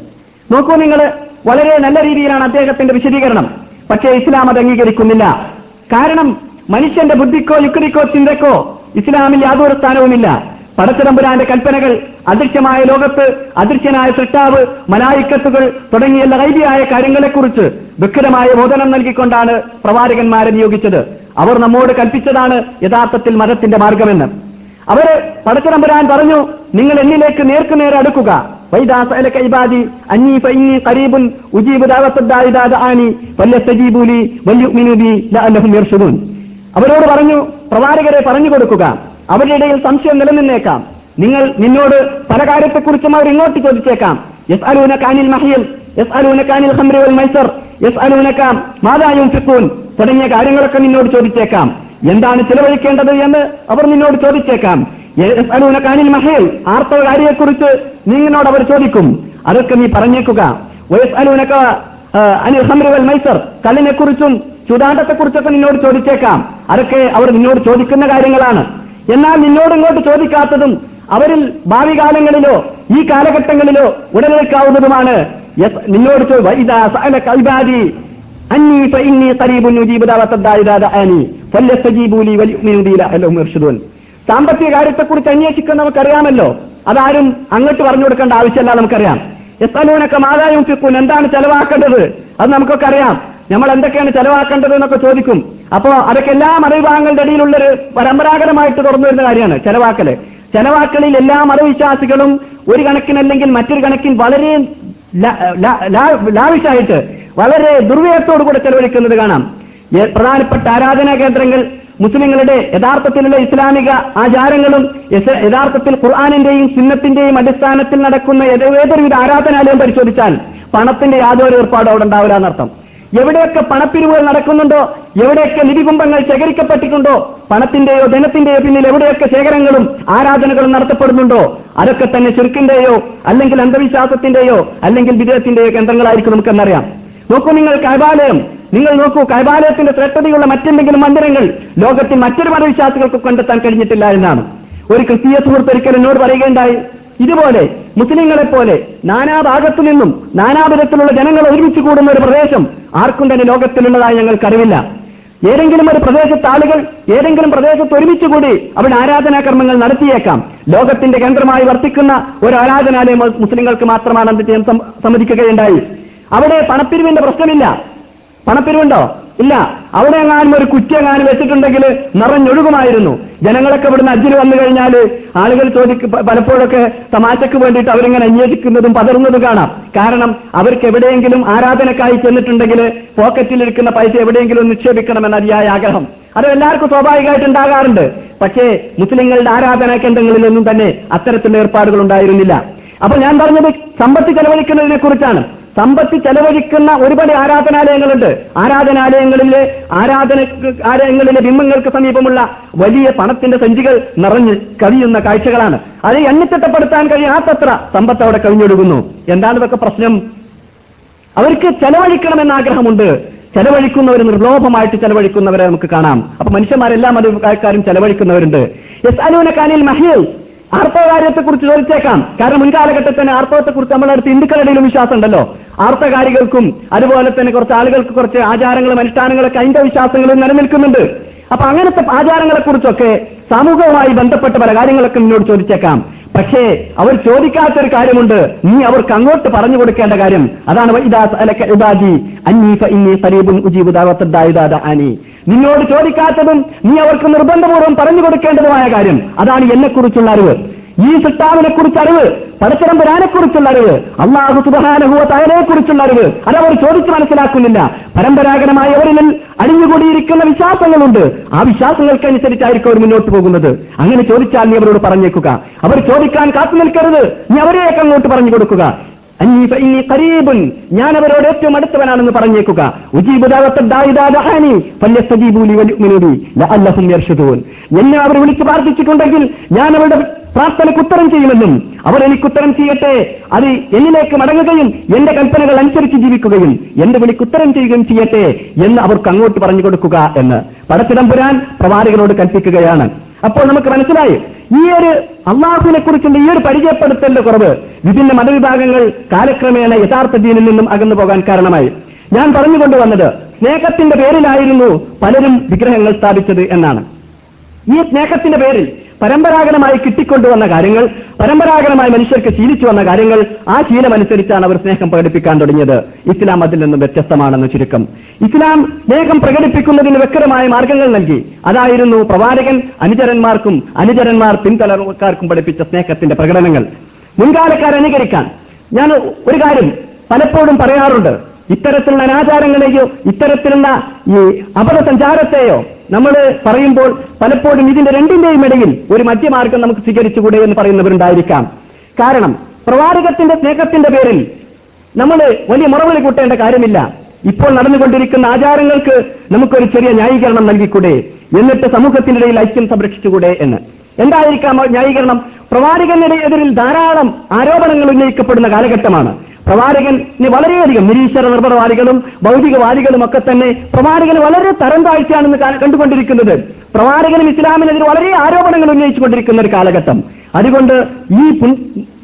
നോക്കൂ നിങ്ങൾ വളരെ നല്ല രീതിയിലാണ് അദ്ദേഹത്തിന്റെ വിശദീകരണം. പക്ഷേ ഇസ്ലാം അത് അംഗീകരിക്കുന്നില്ല. കാരണം മനുഷ്യന്റെ ബുദ്ധിക്കോ യുക്തിക്കോ ചിന്തക്കോ ഇസ്ലാമിൽ യാതൊരു സ്ഥാനവുമില്ല. പടച്ചിടമ്പുരാന്റെ കൽപ്പനകൾ അദൃശ്യമായ ലോകത്ത് അദൃശ്യനായ സൃഷ്ടാവ് മലായിക്കത്തുകൾ തുടങ്ങിയ ലൈവിയായ കാര്യങ്ങളെക്കുറിച്ച് വ്യക്തമായ ബോധനം നൽകിക്കൊണ്ടാണ് പ്രവാചകന്മാരെ നിയോഗിച്ചത്. അവർ നമ്മോട് കൽപ്പിച്ചതാണ് യഥാർത്ഥത്തിൽ മതത്തിന്റെ മാർഗമെന്ന്. അവർ പടച്ചിടമ്പുരാൻ പറഞ്ഞു നിങ്ങൾ എന്നിലേക്ക് അടുക്കുക. ബി ലഅല്ലഹും യർഷുദൂൻ. അവരോട് പറഞ്ഞു പ്രവാചകരെ പറഞ്ഞു കൊടുക്കുക. അവരുടെ ഇടയിൽ സംശയം നിലനിന്നേക്കാം. നിങ്ങൾ നിന്നോട് പല കാര്യത്തെക്കുറിച്ചും അവർ ഇങ്ങോട്ട് ചോദിച്ചേക്കാം. യസ് അലൂന മഹിയൽ യസ് അലൂന കാനിൽ മൈസർ യസ് അലൂനക്കാം മാതായും ഫിക്കൂൻ തുടങ്ങിയ കാര്യങ്ങളൊക്കെ നിന്നോട് ചോദിച്ചേക്കാം. എന്താണ് ചിലവഴിക്കേണ്ടത് എന്ന് അവർ നിന്നോട് ചോദിച്ചേക്കാം. കാനിൽ മഹേൽ ആർത്തവ കാര്യത്തെക്കുറിച്ച് നിന്നോട് അവർ ചോദിക്കും. അതൊക്കെ നീ പറഞ്ഞേക്കുക. വയസ് അലൂനക്ക അനിൽ ഹംറുവൽ വൽ മൈസർ കല്ലിനെക്കുറിച്ചും ചുതാണ്ടത്തെക്കുറിച്ചൊക്കെ നിന്നോട് ചോദിച്ചേക്കാം. അതൊക്കെ അവർ നിന്നോട് ചോദിക്കുന്ന കാര്യങ്ങളാണ്. എന്നാൽ നിന്നോട് ഇങ്ങോട്ട് ചോദിക്കാത്തതും അവരിൽ ഭാവി കാലങ്ങളിലോ ഈ കാലഘട്ടങ്ങളിലോ ഉടനേൽക്കാവുന്നതുമാണ് യസ്- നിന്നോട് അന്നീ ഫഇന്നി ഖരീബുൻ സാമ്പത്തിക കാര്യത്തെക്കുറിച്ച് അന്വേഷിക്കുന്ന നമുക്കറിയാമല്ലോ അതാരും അങ്ങോട്ട് പറഞ്ഞു കൊടുക്കേണ്ട ആവശ്യമല്ല നമുക്കറിയാം. എത്തലൂനൊക്കെ മാതായും ഫിക്കൂൻ എന്താണ് ചെലവാക്കേണ്ടത്? അത് നമുക്കൊക്കെ അറിയാം. നമ്മൾ എന്തൊക്കെയാണ് ചെലവാക്കേണ്ടത് എന്നൊക്കെ ചോദിക്കും. അപ്പോ അതൊക്കെ എല്ലാ മതവിഭാഗങ്ങളുടെ ഇടയിലുള്ളൊരു പരമ്പരാഗതമായിട്ട് തുറന്നു വരുന്ന കാര്യമാണ് ചെലവാക്കൽ. ചെലവാക്കലിൽ എല്ലാ മതവിശ്വാസികളും ഒരു കണക്കിനല്ലെങ്കിൽ മറ്റൊരു കണക്കിന് വളരെ ലാവിഷായിട്ട് വളരെ ദുർവ്യയത്തോടു കൂടെ ചെലവഴിക്കുന്നത് കാണാം. പ്രധാനപ്പെട്ട ആരാധനാ കേന്ദ്രങ്ങൾ മുസ്ലിങ്ങളുടെ യഥാർത്ഥത്തിലുള്ള ഇസ്ലാമിക ആചാരങ്ങളും യഥാർത്ഥത്തിൽ ഖുർആാനിന്റെയും സുന്നത്തിന്റെയും അടിസ്ഥാനത്തിൽ നടക്കുന്ന ഏതൊരു ഏതൊരുവിധ ആരാധനാലയം പരിശോധിച്ചാൽ പണത്തിന്റെ യാതൊരു ഏർപ്പാടും അവിടെ ഉണ്ടാവില്ല എന്നർത്ഥം. എവിടെയൊക്കെ പണപ്പിരിവുകൾ നടക്കുന്നുണ്ടോ എവിടെയൊക്കെ നിധികുംഭങ്ങൾ ശേഖരിക്കപ്പെട്ടിട്ടുണ്ടോ പണത്തിന്റെയോ ധനത്തിന്റെയോ പിന്നിൽ എവിടെയൊക്കെ ശേഖരങ്ങളും ആരാധനകളും നടത്തപ്പെടുന്നുണ്ടോ അതൊക്കെ തന്നെ ചുരുക്കിന്റെയോ അല്ലെങ്കിൽ അന്ധവിശ്വാസത്തിന്റെയോ അല്ലെങ്കിൽ വിജയത്തിന്റെയോ കേന്ദ്രങ്ങളായിരിക്കും നമുക്കെന്നറിയാം. നോക്കൂ നിങ്ങൾ കൈബാലയം. നിങ്ങൾ നോക്കൂ കൈബാലയത്തിന്റെ ശ്രദ്ധതയുള്ള മറ്റെന്തെങ്കിലും മന്ദിരങ്ങൾ ലോകത്തിൽ മറ്റൊരു മതവിശ്വാസികൾക്ക് കണ്ടെത്താൻ കഴിഞ്ഞിട്ടില്ല എന്നാണ്. ഒരു ക്രിസ്തീയ സുഹൃത്ത് ഒരിക്കൽ എന്നോട് പറയുകയുണ്ടായി ഇതുപോലെ മുസ്ലിങ്ങളെ പോലെ നാനാഭാഗത്തു നിന്നും നാനാവിധത്തിലുള്ള ജനങ്ങൾ ഒരുമിച്ച് കൂടുന്ന ഒരു പ്രദേശം ആർക്കും തന്നെ ലോകത്തിലുള്ളതായി ഞങ്ങൾക്കറിവില്ല ഏതെങ്കിലും ഒരു പ്രദേശത്ത് ആളുകൾ ഏതെങ്കിലും പ്രദേശത്ത് ഒരുമിച്ച് കൂടി അവിടെ ആരാധനാകർമ്മങ്ങൾ നടത്തിയേക്കാം. ലോകത്തിന്റെ കേന്ദ്രമായി വർത്തിക്കുന്ന ഒരു ആരാധനാലയം മുസ്ലിങ്ങൾക്ക് മാത്രമാണ് എന്ത് ചെയ്യാൻ സമ്മതിക്കുകയുണ്ടായി. അവിടെ പണപ്പിരിവിന്റെ പ്രശ്നമില്ല. പണപ്പിരിവുണ്ടോ? ഇല്ല. അവിടെ എങ്ങാനും ഒരു കുറ്റിയെങ്ങാനും വെച്ചിട്ടുണ്ടെങ്കിൽ നിറഞ്ഞൊഴുകുമായിരുന്നു. ജനങ്ങളൊക്കെ ഇവിടുന്ന് അജിന് വന്നു കഴിഞ്ഞാൽ ആളുകൾ ചോദിക്ക പലപ്പോഴൊക്കെ തമാശക്ക് വേണ്ടിയിട്ട് അവരിങ്ങനെ അന്വേഷിക്കുന്നതും പതറുന്നതും കാണാം. കാരണം അവർക്ക് എവിടെയെങ്കിലും ആരാധനക്കായി ചെന്നിട്ടുണ്ടെങ്കിൽ പോക്കറ്റിലിരിക്കുന്ന പൈസ എവിടെയെങ്കിലും നിക്ഷേപിക്കണമെന്ന അതിയായ ആഗ്രഹം. അത് എല്ലാവർക്കും സ്വാഭാവികമായിട്ട് ഉണ്ടാകാറുണ്ട്. പക്ഷേ മുസ്ലിങ്ങളുടെ ആരാധനാ കേന്ദ്രങ്ങളിലൊന്നും തന്നെ അത്തരത്തിലുള്ള ഏർപ്പാടുകൾ ഉണ്ടായിരുന്നില്ല. അപ്പൊ ഞാൻ പറഞ്ഞത് സമ്പത്ത് ചെലവഴിക്കുന്നതിനെ കുറിച്ചാണ് സമ്പത്ത് ചെലവഴിക്കുന്ന ഒരുപാട് ആരാധനാലയങ്ങളുണ്ട്. ആരാധനാലയങ്ങളിലെ ആരാധന ആലയങ്ങളിലെ ബിംബങ്ങൾക്ക് സമീപമുള്ള വലിയ പണത്തിന്റെ സഞ്ചികൾ നിറഞ്ഞ് കവിയുന്ന കാഴ്ചകളാണ്. അത് എണ്ണിത്തിട്ടപ്പെടുത്താൻ കഴിയാത്തത്ര സമ്പത്ത് അവിടെ കവിഞ്ഞൊഴുകുന്നു. എന്താണ് ഇതൊക്കെ പ്രശ്നം? അവർക്ക് ചെലവഴിക്കണമെന്ന ആഗ്രഹമുണ്ട് ചെലവഴിക്കുന്നവർ നിർലോഭമായിട്ട് ചെലവഴിക്കുന്നവരെ നമുക്ക് കാണാം. അപ്പൊ മനുഷ്യന്മാരെല്ലാം അത് ആൾക്കാരും ചെലവഴിക്കുന്നവരുണ്ട്. യെസ് അലൂനക്കാനിൽ മഹിൽ ആർത്തവകാര്യത്തെക്കുറിച്ച് ചോദിച്ചേക്കാം. കാരണം മുൻകാലഘട്ടത്തിൽ തന്നെ ആർത്തവത്തെക്കുറിച്ച് നമ്മുടെ അടുത്ത് ഹിന്ദുക്കളുടെയിലും വിശ്വാസം ഉണ്ടല്ലോ ആർത്തകാരികൾക്കും അതുപോലെ തന്നെ കുറച്ച് ആളുകൾക്ക് കുറച്ച് ആചാരങ്ങളും അനുഷ്ഠാനങ്ങളൊക്കെ അതിന്റെ വിശ്വാസങ്ങളും നിലനിൽക്കുന്നുണ്ട്. അപ്പൊ അങ്ങനത്തെ ആചാരങ്ങളെക്കുറിച്ചൊക്കെ കുറിച്ചൊക്കെ സാമൂഹികവുമായി ബന്ധപ്പെട്ട പല കാര്യങ്ങളൊക്കെ നിന്നോട് ചോദിച്ചേക്കാം. പക്ഷേ അവർ ചോദിക്കാത്തൊരു കാര്യമുണ്ട്. നീ അവർക്ക് അങ്ങോട്ട് പറഞ്ഞു കൊടുക്കേണ്ട കാര്യം. അതാണ് വഇദാ സഅലക ഇബാദി അന്നീ ഫഇന്നീ ഖരീബുൻ നിന്നോട് ചോദിക്കാത്തതും നീ അവർക്ക് നിർബന്ധപൂർവം പറഞ്ഞു കൊടുക്കേണ്ടതുമായ കാര്യം. അതാണ് എന്നെക്കുറിച്ചുള്ള അറിവ്. ഈ സിട്ടാവിനെ കുറിച്ച് അറിവ് പരസ്പരം കുറിച്ചുള്ള അറിവ് അള്ളാഹു സുബാനഹുവ തയനെ കുറിച്ചുള്ള അറിവ്. അത് ചോദിച്ചു മനസ്സിലാക്കുന്നില്ല. പരമ്പരാഗതമായ അവരിൽ അടിഞ്ഞുകൂടിയിരിക്കുന്ന വിശ്വാസങ്ങളുണ്ട്. ആ വിശ്വാസങ്ങൾക്കനുസരിച്ചായിരിക്കും അവർ മുന്നോട്ട് പോകുന്നത്. അങ്ങനെ ചോദിച്ചാൽ നീ അവരോട് പറഞ്ഞേക്കുക. അവർ ചോദിക്കാൻ കാത്തു നിൽക്കരുത്. നീ അവരെയൊക്കെ അങ്ങോട്ട് പറഞ്ഞു കൊടുക്കുക. ഞാൻ അവരോട് ഏറ്റവും അടുത്തവനാണെന്ന് പറഞ്ഞേക്കുക. എന്നെ അവർ വിളിച്ച് പ്രാർത്ഥിച്ചിട്ടുണ്ടെങ്കിൽ ഞാൻ അവരുടെ പ്രാർത്ഥനയ്ക്ക് ഉത്തരം ചെയ്യുമെന്നും അവർ എനിക്ക് ഉത്തരം ചെയ്യട്ടെ. അത് എന്നിലേക്ക് മടങ്ങുകയും എന്റെ കൽപ്പനകൾ അനുസരിച്ച് ജീവിക്കുകയും എന്റെ വിളിക്ക് ഉത്തരം ചെയ്യുകയും ചെയ്യട്ടെ എന്ന് അവർക്ക് അങ്ങോട്ട് പറഞ്ഞു കൊടുക്കുക എന്ന്. പടച്ചിടം പുരാൻ പ്രവാചകനോട് കൽപ്പിക്കുകയാണ്. അപ്പോൾ നമുക്ക് മനസ്സിലായി ഈ ഒരു അള്ളാഹുവിനെ കുറിച്ചുള്ള ഈ ഒരു പരിചയപ്പെടുത്തലിന്റെ കുറവ് വിഭിന്ന മതവിഭാഗങ്ങൾ കാലക്രമേണ യഥാർത്ഥ ജീനിൽ നിന്നും അകന്നു പോകാൻ കാരണമായി. ഞാൻ പറഞ്ഞുകൊണ്ടുവന്നത് സ്നേഹത്തിന്റെ പേരിലായിരുന്നു പലരും വിഗ്രഹങ്ങൾ സ്ഥാപിച്ചത് എന്നാണ്. ഈ സ്നേഹത്തിന്റെ പേരിൽ പരമ്പരാഗതമായി കിട്ടിക്കൊണ്ടുവന്ന കാര്യങ്ങൾ പരമ്പരാഗതമായി മനുഷ്യർക്ക് ശീലിച്ചു വന്ന കാര്യങ്ങൾ ആ ശീലമനുസരിച്ചാണ് അവർ സ്നേഹം പ്രകടിപ്പിക്കാൻ തുടങ്ങിയത്. ഇസ്ലാം അതിൽ നിന്നും വ്യത്യസ്തമാണെന്ന് ചുരുക്കം. ഇസ്ലാം സ്നേഹം പ്രകടിപ്പിക്കുന്നതിന് വ്യക്തമായ മാർഗങ്ങൾ നൽകി. അതായിരുന്നു പ്രവാചകൻ അനുചരന്മാർക്കും അനുചരന്മാർ പിൻതലമുറക്കാർക്കും പഠിപ്പിച്ച സ്നേഹത്തിന്റെ പ്രകടനങ്ങൾ. മുൻകാലക്കാരനുകരിക്കാൻ. ഞാൻ ഒരു കാര്യം പലപ്പോഴും പറയാറുണ്ട്. ഇത്തരത്തിലുള്ള അനാചാരങ്ങളെയോ ഇത്തരത്തിലുള്ള ഈ അപദസഞ്ചാരത്തെയോ നമ്മൾ പറയുമ്പോൾ പലപ്പോഴും ഇതിന്റെ രണ്ടിന്റെയും ഇടയിൽ ഒരു മധ്യമാർഗം നമുക്ക് സ്വീകരിച്ചുകൂടെ എന്ന് പറയുന്നവരുണ്ടായിരിക്കാം. കാരണം പ്രവാചകത്തിന്റെ സ്നേഹത്തിന്റെ പേരിൽ നമ്മൾ വലിയ മുറവിളി കൂട്ടേണ്ട കാര്യമില്ല. ഇപ്പോൾ നടന്നുകൊണ്ടിരിക്കുന്ന ആചാരങ്ങൾക്ക് നമുക്കൊരു ചെറിയ ന്യായീകരണം നൽകിക്കൂടെ? എന്നിട്ട് സമൂഹത്തിന്റെ ഇടയിൽ ഐക്യം സംരക്ഷിച്ചുകൂടെ എന്ന്. എന്തായിരിക്കാം ന്യായീകരണം? പ്രവാചകന്റെ എതിരിൽ ധാരാളം ആരോപണങ്ങൾ ഉന്നയിക്കപ്പെടുന്ന കാലഘട്ടമാണ്. പ്രവാചകന് വളരെയധികം നിരീശ്വര നിർഭരവാദികളും ഭൗതികവാദികളും ഒക്കെ തന്നെ പ്രവാചകന് വളരെ തരം താഴ്ചയാണെന്ന് കണ്ടുകൊണ്ടിരിക്കുന്നത്. പ്രവാചകനും ഇസ്ലാമിനെതിരെ വളരെ ആരോപണങ്ങൾ ഉന്നയിച്ചുകൊണ്ടിരിക്കുന്ന ഒരു കാലഘട്ടം. അതുകൊണ്ട് ഈ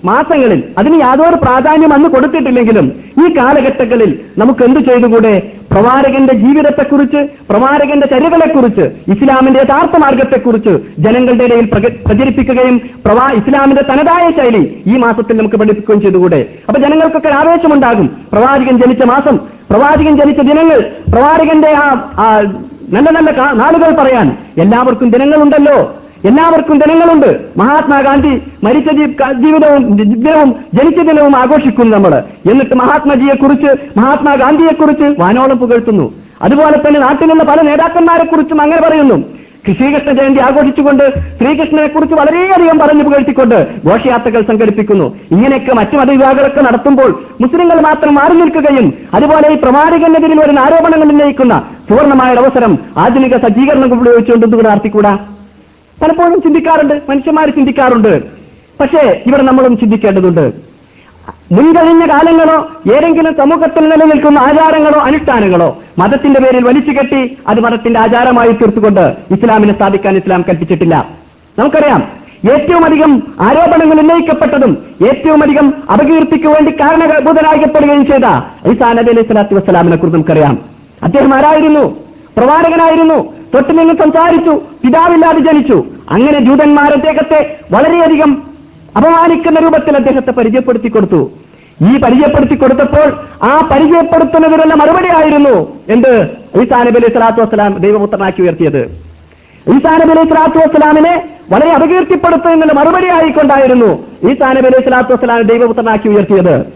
മാസങ്ങളിൽ അതിന് യാതൊരു പ്രാധാന്യം അന്ന് കൊടുത്തിട്ടില്ലെങ്കിലും ഈ കാലഘട്ടങ്ങളിൽ നമുക്ക് എന്തു ചെയ്തുകൂടെ? പ്രവാചകന്റെ ജീവിതത്തെക്കുറിച്ച് പ്രവാചകന്റെ ചര്യകളെക്കുറിച്ച് ഇസ്ലാമിന്റെ യഥാർത്ഥ മാർഗത്തെക്കുറിച്ച് ജനങ്ങളുടെ ഇടയിൽ പ്രചരിപ്പിക്കുകയും പ്രവാ ഇസ്ലാമിന്റെ തനതായ ശൈലി ഈ മാസത്തിൽ നമുക്ക് പഠിപ്പിക്കുകയും ചെയ്തുകൂടെ? അപ്പൊ ജനങ്ങൾക്കൊക്കെ ആവേശമുണ്ടാകും. പ്രവാചകൻ ജനിച്ച മാസം പ്രവാചകൻ ജനിച്ച ദിനങ്ങൾ പ്രവാചകന്റെ ആ നല്ല നല്ല നാളുകൾ പറയാൻ. എല്ലാവർക്കും ദിനങ്ങളുണ്ടല്ലോ. എല്ലാവർക്കും ദിനങ്ങളുണ്ട് മഹാത്മാഗാന്ധി മരിച്ച ജീവിതവും ദിനവും ജനിച്ച ദിനവും ആഘോഷിക്കുന്നു നമ്മൾ എന്നിട്ട് മഹാത്മാജിയെ മഹാത്മാഗാന്ധിയെക്കുറിച്ച് മഹാത്മാഗാന്ധിയെ കുറിച്ച് വാനോളം പുകഴ്ത്തുന്നു. അതുപോലെ തന്നെ നാട്ടിലുള്ള പല നേതാക്കന്മാരെ കുറിച്ചും അങ്ങനെ പറയുന്നു. ശ്രീകൃഷ്ണ ജയന്തി ആഘോഷിച്ചുകൊണ്ട് ശ്രീകൃഷ്ണനെ കുറിച്ച് വളരെയധികം പറഞ്ഞു പുകഴ്ത്തിക്കൊണ്ട് ഘോഷയാത്രകൾ സംഘടിപ്പിക്കുന്നു. ഇങ്ങനെയൊക്കെ മറ്റു മതവിഭാഗങ്ങളൊക്കെ നടത്തുമ്പോൾ മുസ്ലിങ്ങൾ മാത്രം മാറി നിൽക്കുകയും അതുപോലെ ഈ പ്രവാചകനെതിരിൽ വരുന്ന ആരോപണങ്ങൾ ഉന്നയിക്കുന്ന സുവർണമായ അവസരം ആധുനിക സജ്ജീകരണം ഉപയോഗിച്ചുകൊണ്ട് നടത്തിക്കൂടാ? പലപ്പോഴും ചിന്തിക്കാറുണ്ട് മനുഷ്യന്മാർ ചിന്തിക്കാറുണ്ട്. പക്ഷേ ഇവിടെ നമ്മളും ചിന്തിക്കേണ്ടതുണ്ട്. മുൻകഴിഞ്ഞ കാലങ്ങളോ ഏതെങ്കിലും സമൂഹത്തിൽ നിലനിൽക്കുന്ന ആചാരങ്ങളോ അനുഷ്ഠാനങ്ങളോ മതത്തിന്റെ പേരിൽ വലിച്ചു കെട്ടി അത് മതത്തിന്റെ ആചാരമായി തീർത്തുകൊണ്ട് ഇസ്ലാമിനെ സ്ഥാപിക്കാൻ ഇസ്ലാം കൽപ്പിച്ചിട്ടില്ല. നമുക്കറിയാം ഏറ്റവും അധികം ആരോപണങ്ങൾ ഉന്നയിക്കപ്പെട്ടതും ഏറ്റവും അധികം അപകീർത്തിക്ക് വേണ്ടി കാരണഭൂതനാക്കപ്പെടുകയും ചെയ്ത ഈസാ നബി അലൈഹി സ്വലാത്തു വസ്സലാമിനെ കുറിച്ച് നമുക്കറിയാം. അദ്ദേഹം ആരായിരുന്നു? പ്രവാചകനായിരുന്നു. തൊട്ട് നിന്ന് സംസാരിച്ചു. പിതാവില്ലാതെ ജനിച്ചു. അങ്ങനെ ജൂതന്മാർ അദ്ദേഹത്തെ വളരെയധികം അപമാനിക്കുന്ന രൂപത്തിൽ അദ്ദേഹത്തെ പരിചയപ്പെടുത്തി കൊടുത്തു. ഈ പരിചയപ്പെടുത്തി കൊടുത്തപ്പോൾ ആ പരിചയപ്പെടുത്തുന്നതിനുള്ള മറുപടി ആയിരുന്നു എന്ത്? ഈസാ നബി അലൈഹി സ്വലാത്തു വസ്സലാം ദൈവപുത്രനാക്കി ഉയർത്തിയത്. ഈസാ നബി അലൈഹി സ്വലാത്തു വസ്സലാമിനെ വളരെ അപകീർത്തിപ്പെടുത്തുന്നതിനുള്ള മറുപടി ആയിക്കൊണ്ടായിരുന്നു ഈസാ നബി അലൈഹി സ്വലാത്തു വസ്സലാം ദൈവപുത്രനാക്കി ഉയർത്തിയത്.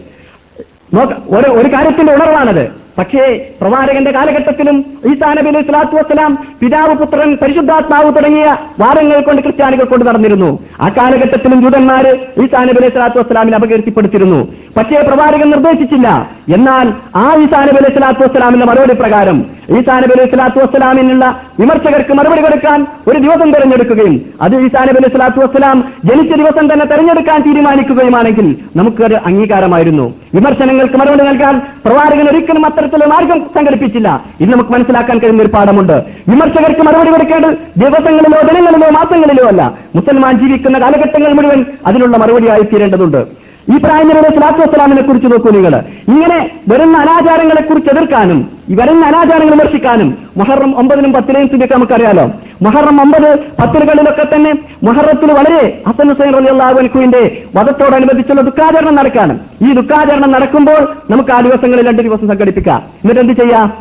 ഒരു ഒരു കാര്യത്തിന്റെ ഉണർവാണത്. പക്ഷേ പ്രവാചകന്റെ കാലഘട്ടത്തിലും ഈസാ നബി അലൈഹി സ്വലാത്തു വസ്സലാം പിതാവ് പുത്രൻ പരിശുദ്ധാത്മാവ് തുടങ്ങിയ വാദങ്ങൾ കൊണ്ട് ക്രിസ്ത്യാനികൾ കൊണ്ട് നടന്നിരുന്നു. ആ കാലഘട്ടത്തിലും ജൂതന്മാര് ഈസാ നബി അലൈഹി സ്വലാത്തു വസ്സലാമിനെ അപകീർത്തിപ്പെടുത്തിയിരുന്നു. പക്ഷേ പ്രവാചകൻ നിർദ്ദേശിച്ചില്ല. എന്നാൽ ആ ഈസാ നബി അലൈഹി സ്വലാത്തു വസ്സലാമിന്റെ മറുപടി പ്രകാരം ഈസാ നബി അലൈഹി സ്വലാത്തു വസ്സലാമിനുള്ള വിമർശകർക്ക് മറുപടി കൊടുക്കാൻ ഒരു ദിവസം തിരഞ്ഞെടുക്കുകയും അത് ഈസാ നബി അലൈഹി സ്വലാത്തു വസ്സലാം ജനിച്ച ദിവസം തന്നെ തെരഞ്ഞെടുക്കാൻ തീരുമാനിക്കുകയുമാണെങ്കിൽ നമുക്കൊരു അംഗീകാരമായിരുന്നു. വിമർശനങ്ങൾക്ക് മറുപടി നൽകാൻ പ്രവാചകൻ ഒരിക്കലും അത്തരത്തിലുള്ള മാർഗം സംഘടിപ്പിച്ചില്ല. ഇത് നമുക്ക് മനസ്സിലാക്കാൻ കഴിയുന്ന ഒരു പാഠമുണ്ട്. വിമർശകർക്ക് മറുപടി കൊടുക്കേണ്ടത് ദിവസങ്ങളിലോ ദിനങ്ങളിലോ മാസങ്ങളിലോ അല്ല. മുസൽമാൻ ജീവിക്കുന്ന കാലഘട്ടങ്ങൾ മുഴുവൻ അതിനുള്ള മറുപടിയായി തീരേണ്ടതുണ്ട്. ഈ നബി സ്വലാത്തു വസ്സലാമിനെ കുറിച്ച് നോക്കൂ നിങ്ങൾ. ഇങ്ങനെ വരുന്ന അനാചാരങ്ങളെ കുറിച്ച് എതിർക്കാനും വരുന്ന അനാചാരങ്ങൾ വിമർശിക്കാനും മൊഹറം ഒമ്പതിനും പത്തിനെയും സ്ഥിതിയൊക്കെ നമുക്കറിയാലോ. മൊഹറം ഒമ്പത് പത്തിലുകളിലൊക്കെ തന്നെ മൊഹറത്തിൽ വളരെ ഹസൻ ഹുസൈൻ റലി അള്ളാഹുവിന്റെ വധത്തോടനുബന്ധിച്ചുള്ള ദുഃഖാചരണം നടക്കാനും. ഈ ദുഃഖാചരണം നടക്കുമ്പോൾ നമുക്ക് ആ ദിവസങ്ങളിൽ രണ്ട് ദിവസം സംഘടിപ്പിക്കാം. എന്നിട്ട് എന്ത് ചെയ്യാം?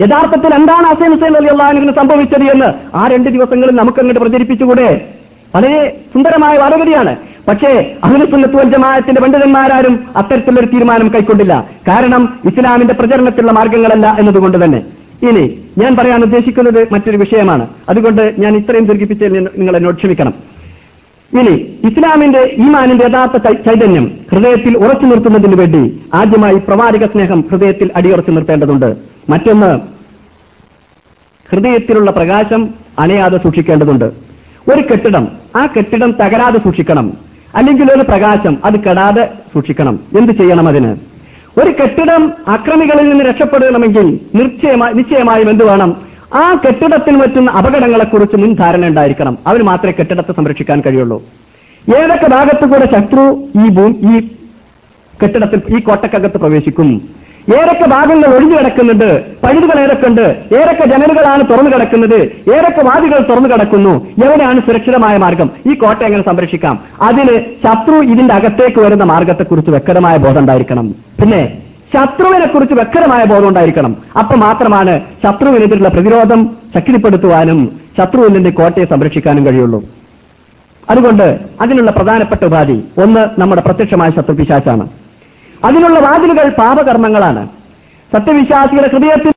യഥാർത്ഥത്തിൽ എന്താണ് ഹസൻ ഹുസൈൻ അലി അള്ളാഹുവിന് സംഭവിച്ചത് എന്ന് ആ രണ്ട് ദിവസങ്ങളിൽ നമുക്ക് അങ്ങോട്ട് പ്രചരിപ്പിച്ചുകൂടെ? വളരെ സുന്ദരമായ വാദഗതിയാണ്. പക്ഷേ അഹ്ലുസുന്നത്ത് വൽ ജമാഅത്തിന്റെ പണ്ഡിതന്മാരാരും അത്തരത്തിലൊരു തീരുമാനം കൈക്കൊണ്ടില്ല. കാരണം ഇസ്ലാമിന്റെ പ്രചരണത്തിലുള്ള മാർഗങ്ങളല്ല എന്നതുകൊണ്ട് തന്നെ. ഇനി ഞാൻ പറയാൻ ഉദ്ദേശിക്കുന്നത് മറ്റൊരു വിഷയമാണ്. അതുകൊണ്ട് ഞാൻ ഇത്രയും ദീർഘിപ്പിച്ചതിൽ നിന്ന് നിങ്ങൾ എന്നോട് ക്ഷമിക്കണം. ഇനി ഇസ്ലാമിന്റെ ഈമാനിന്റെ യഥാർത്ഥ ചൈതന്യം ഹൃദയത്തിൽ ഉറച്ചു നിർത്തുന്നതിന് വേണ്ടി ആദ്യമായി പ്രവാചക സ്നേഹം ഹൃദയത്തിൽ അടിയുറച്ചു നിർത്തേണ്ടതുണ്ട്. മറ്റൊന്ന് ഹൃദയത്തിലുള്ള പ്രകാശം അണയാതെ സൂക്ഷിക്കേണ്ടതുണ്ട്. ഒരു കെട്ടിടം. ആ കെട്ടിടം തകരാതെ സൂക്ഷിക്കണം. അല്ലെങ്കിൽ ഒരു പ്രകാശം അത് കെടാതെ സൂക്ഷിക്കണം. എന്ത് ചെയ്യണം അതിന്? ഒരു കെട്ടിടം അക്രമികളിൽ നിന്ന് രക്ഷപ്പെടണമെങ്കിൽ നിശ്ചയമായി നിശ്ചയമായും എന്ത് വേണം? ആ കെട്ടിടത്തിന് പറ്റുന്ന അപകടങ്ങളെക്കുറിച്ച് മുൻ ധാരണ ഉണ്ടായിരിക്കണം. അവന് മാത്രമേ കെട്ടിടത്തെ സംരക്ഷിക്കാൻ കഴിയുള്ളൂ. ഏതൊക്കെ ഭാഗത്തു കൂടെ ശത്രു ഈ ഈ കെട്ടിടത്തിൽ ഈ കോട്ടക്കകത്ത് പ്രവേശിക്കും? ഏതൊക്കെ ഭാഗങ്ങൾ ഒഴിഞ്ഞു കിടക്കുന്നുണ്ട്? പഴുതുകൾ ഏതൊക്കെയുണ്ട് ഏതൊക്കെ ജനലുകളാണ് തുറന്നു കിടക്കുന്നത്? ഏതൊക്കെ വാതികൾ തുറന്നു കിടക്കുന്നു? എവിടെയാണ് സുരക്ഷിതമായ മാർഗം? ഈ കോട്ട എങ്ങനെ സംരക്ഷിക്കാം? അതിന് ശത്രു ഇതിന്റെ അകത്തേക്ക് വരുന്ന മാർഗത്തെക്കുറിച്ച് വ്യക്തമായ ബോധം ഉണ്ടായിരിക്കണം. പിന്നെ ശത്രുവിനെ കുറിച്ച് വ്യക്തമായ ബോധം ഉണ്ടായിരിക്കണം. അപ്പൊ മാത്രമാണ് ശത്രുവിനെതിരുള്ള പ്രതിരോധം ശക്തിപ്പെടുത്തുവാനും ശത്രുവിൽ നിന്ന് കോട്ടയെ സംരക്ഷിക്കാനും കഴിയുള്ളൂ. അതുകൊണ്ട് അതിനുള്ള പ്രധാനപ്പെട്ട ഉപാധി ഒന്ന് നമ്മുടെ പ്രത്യക്ഷമായ ശത്രുപിശാച്ചാണ് അതിനുള്ള വാതിലുകൾ പാപകർമ്മങ്ങളാണ്. സത്യവിശ്വാസിയുടെ ഹൃദയത്തിൽ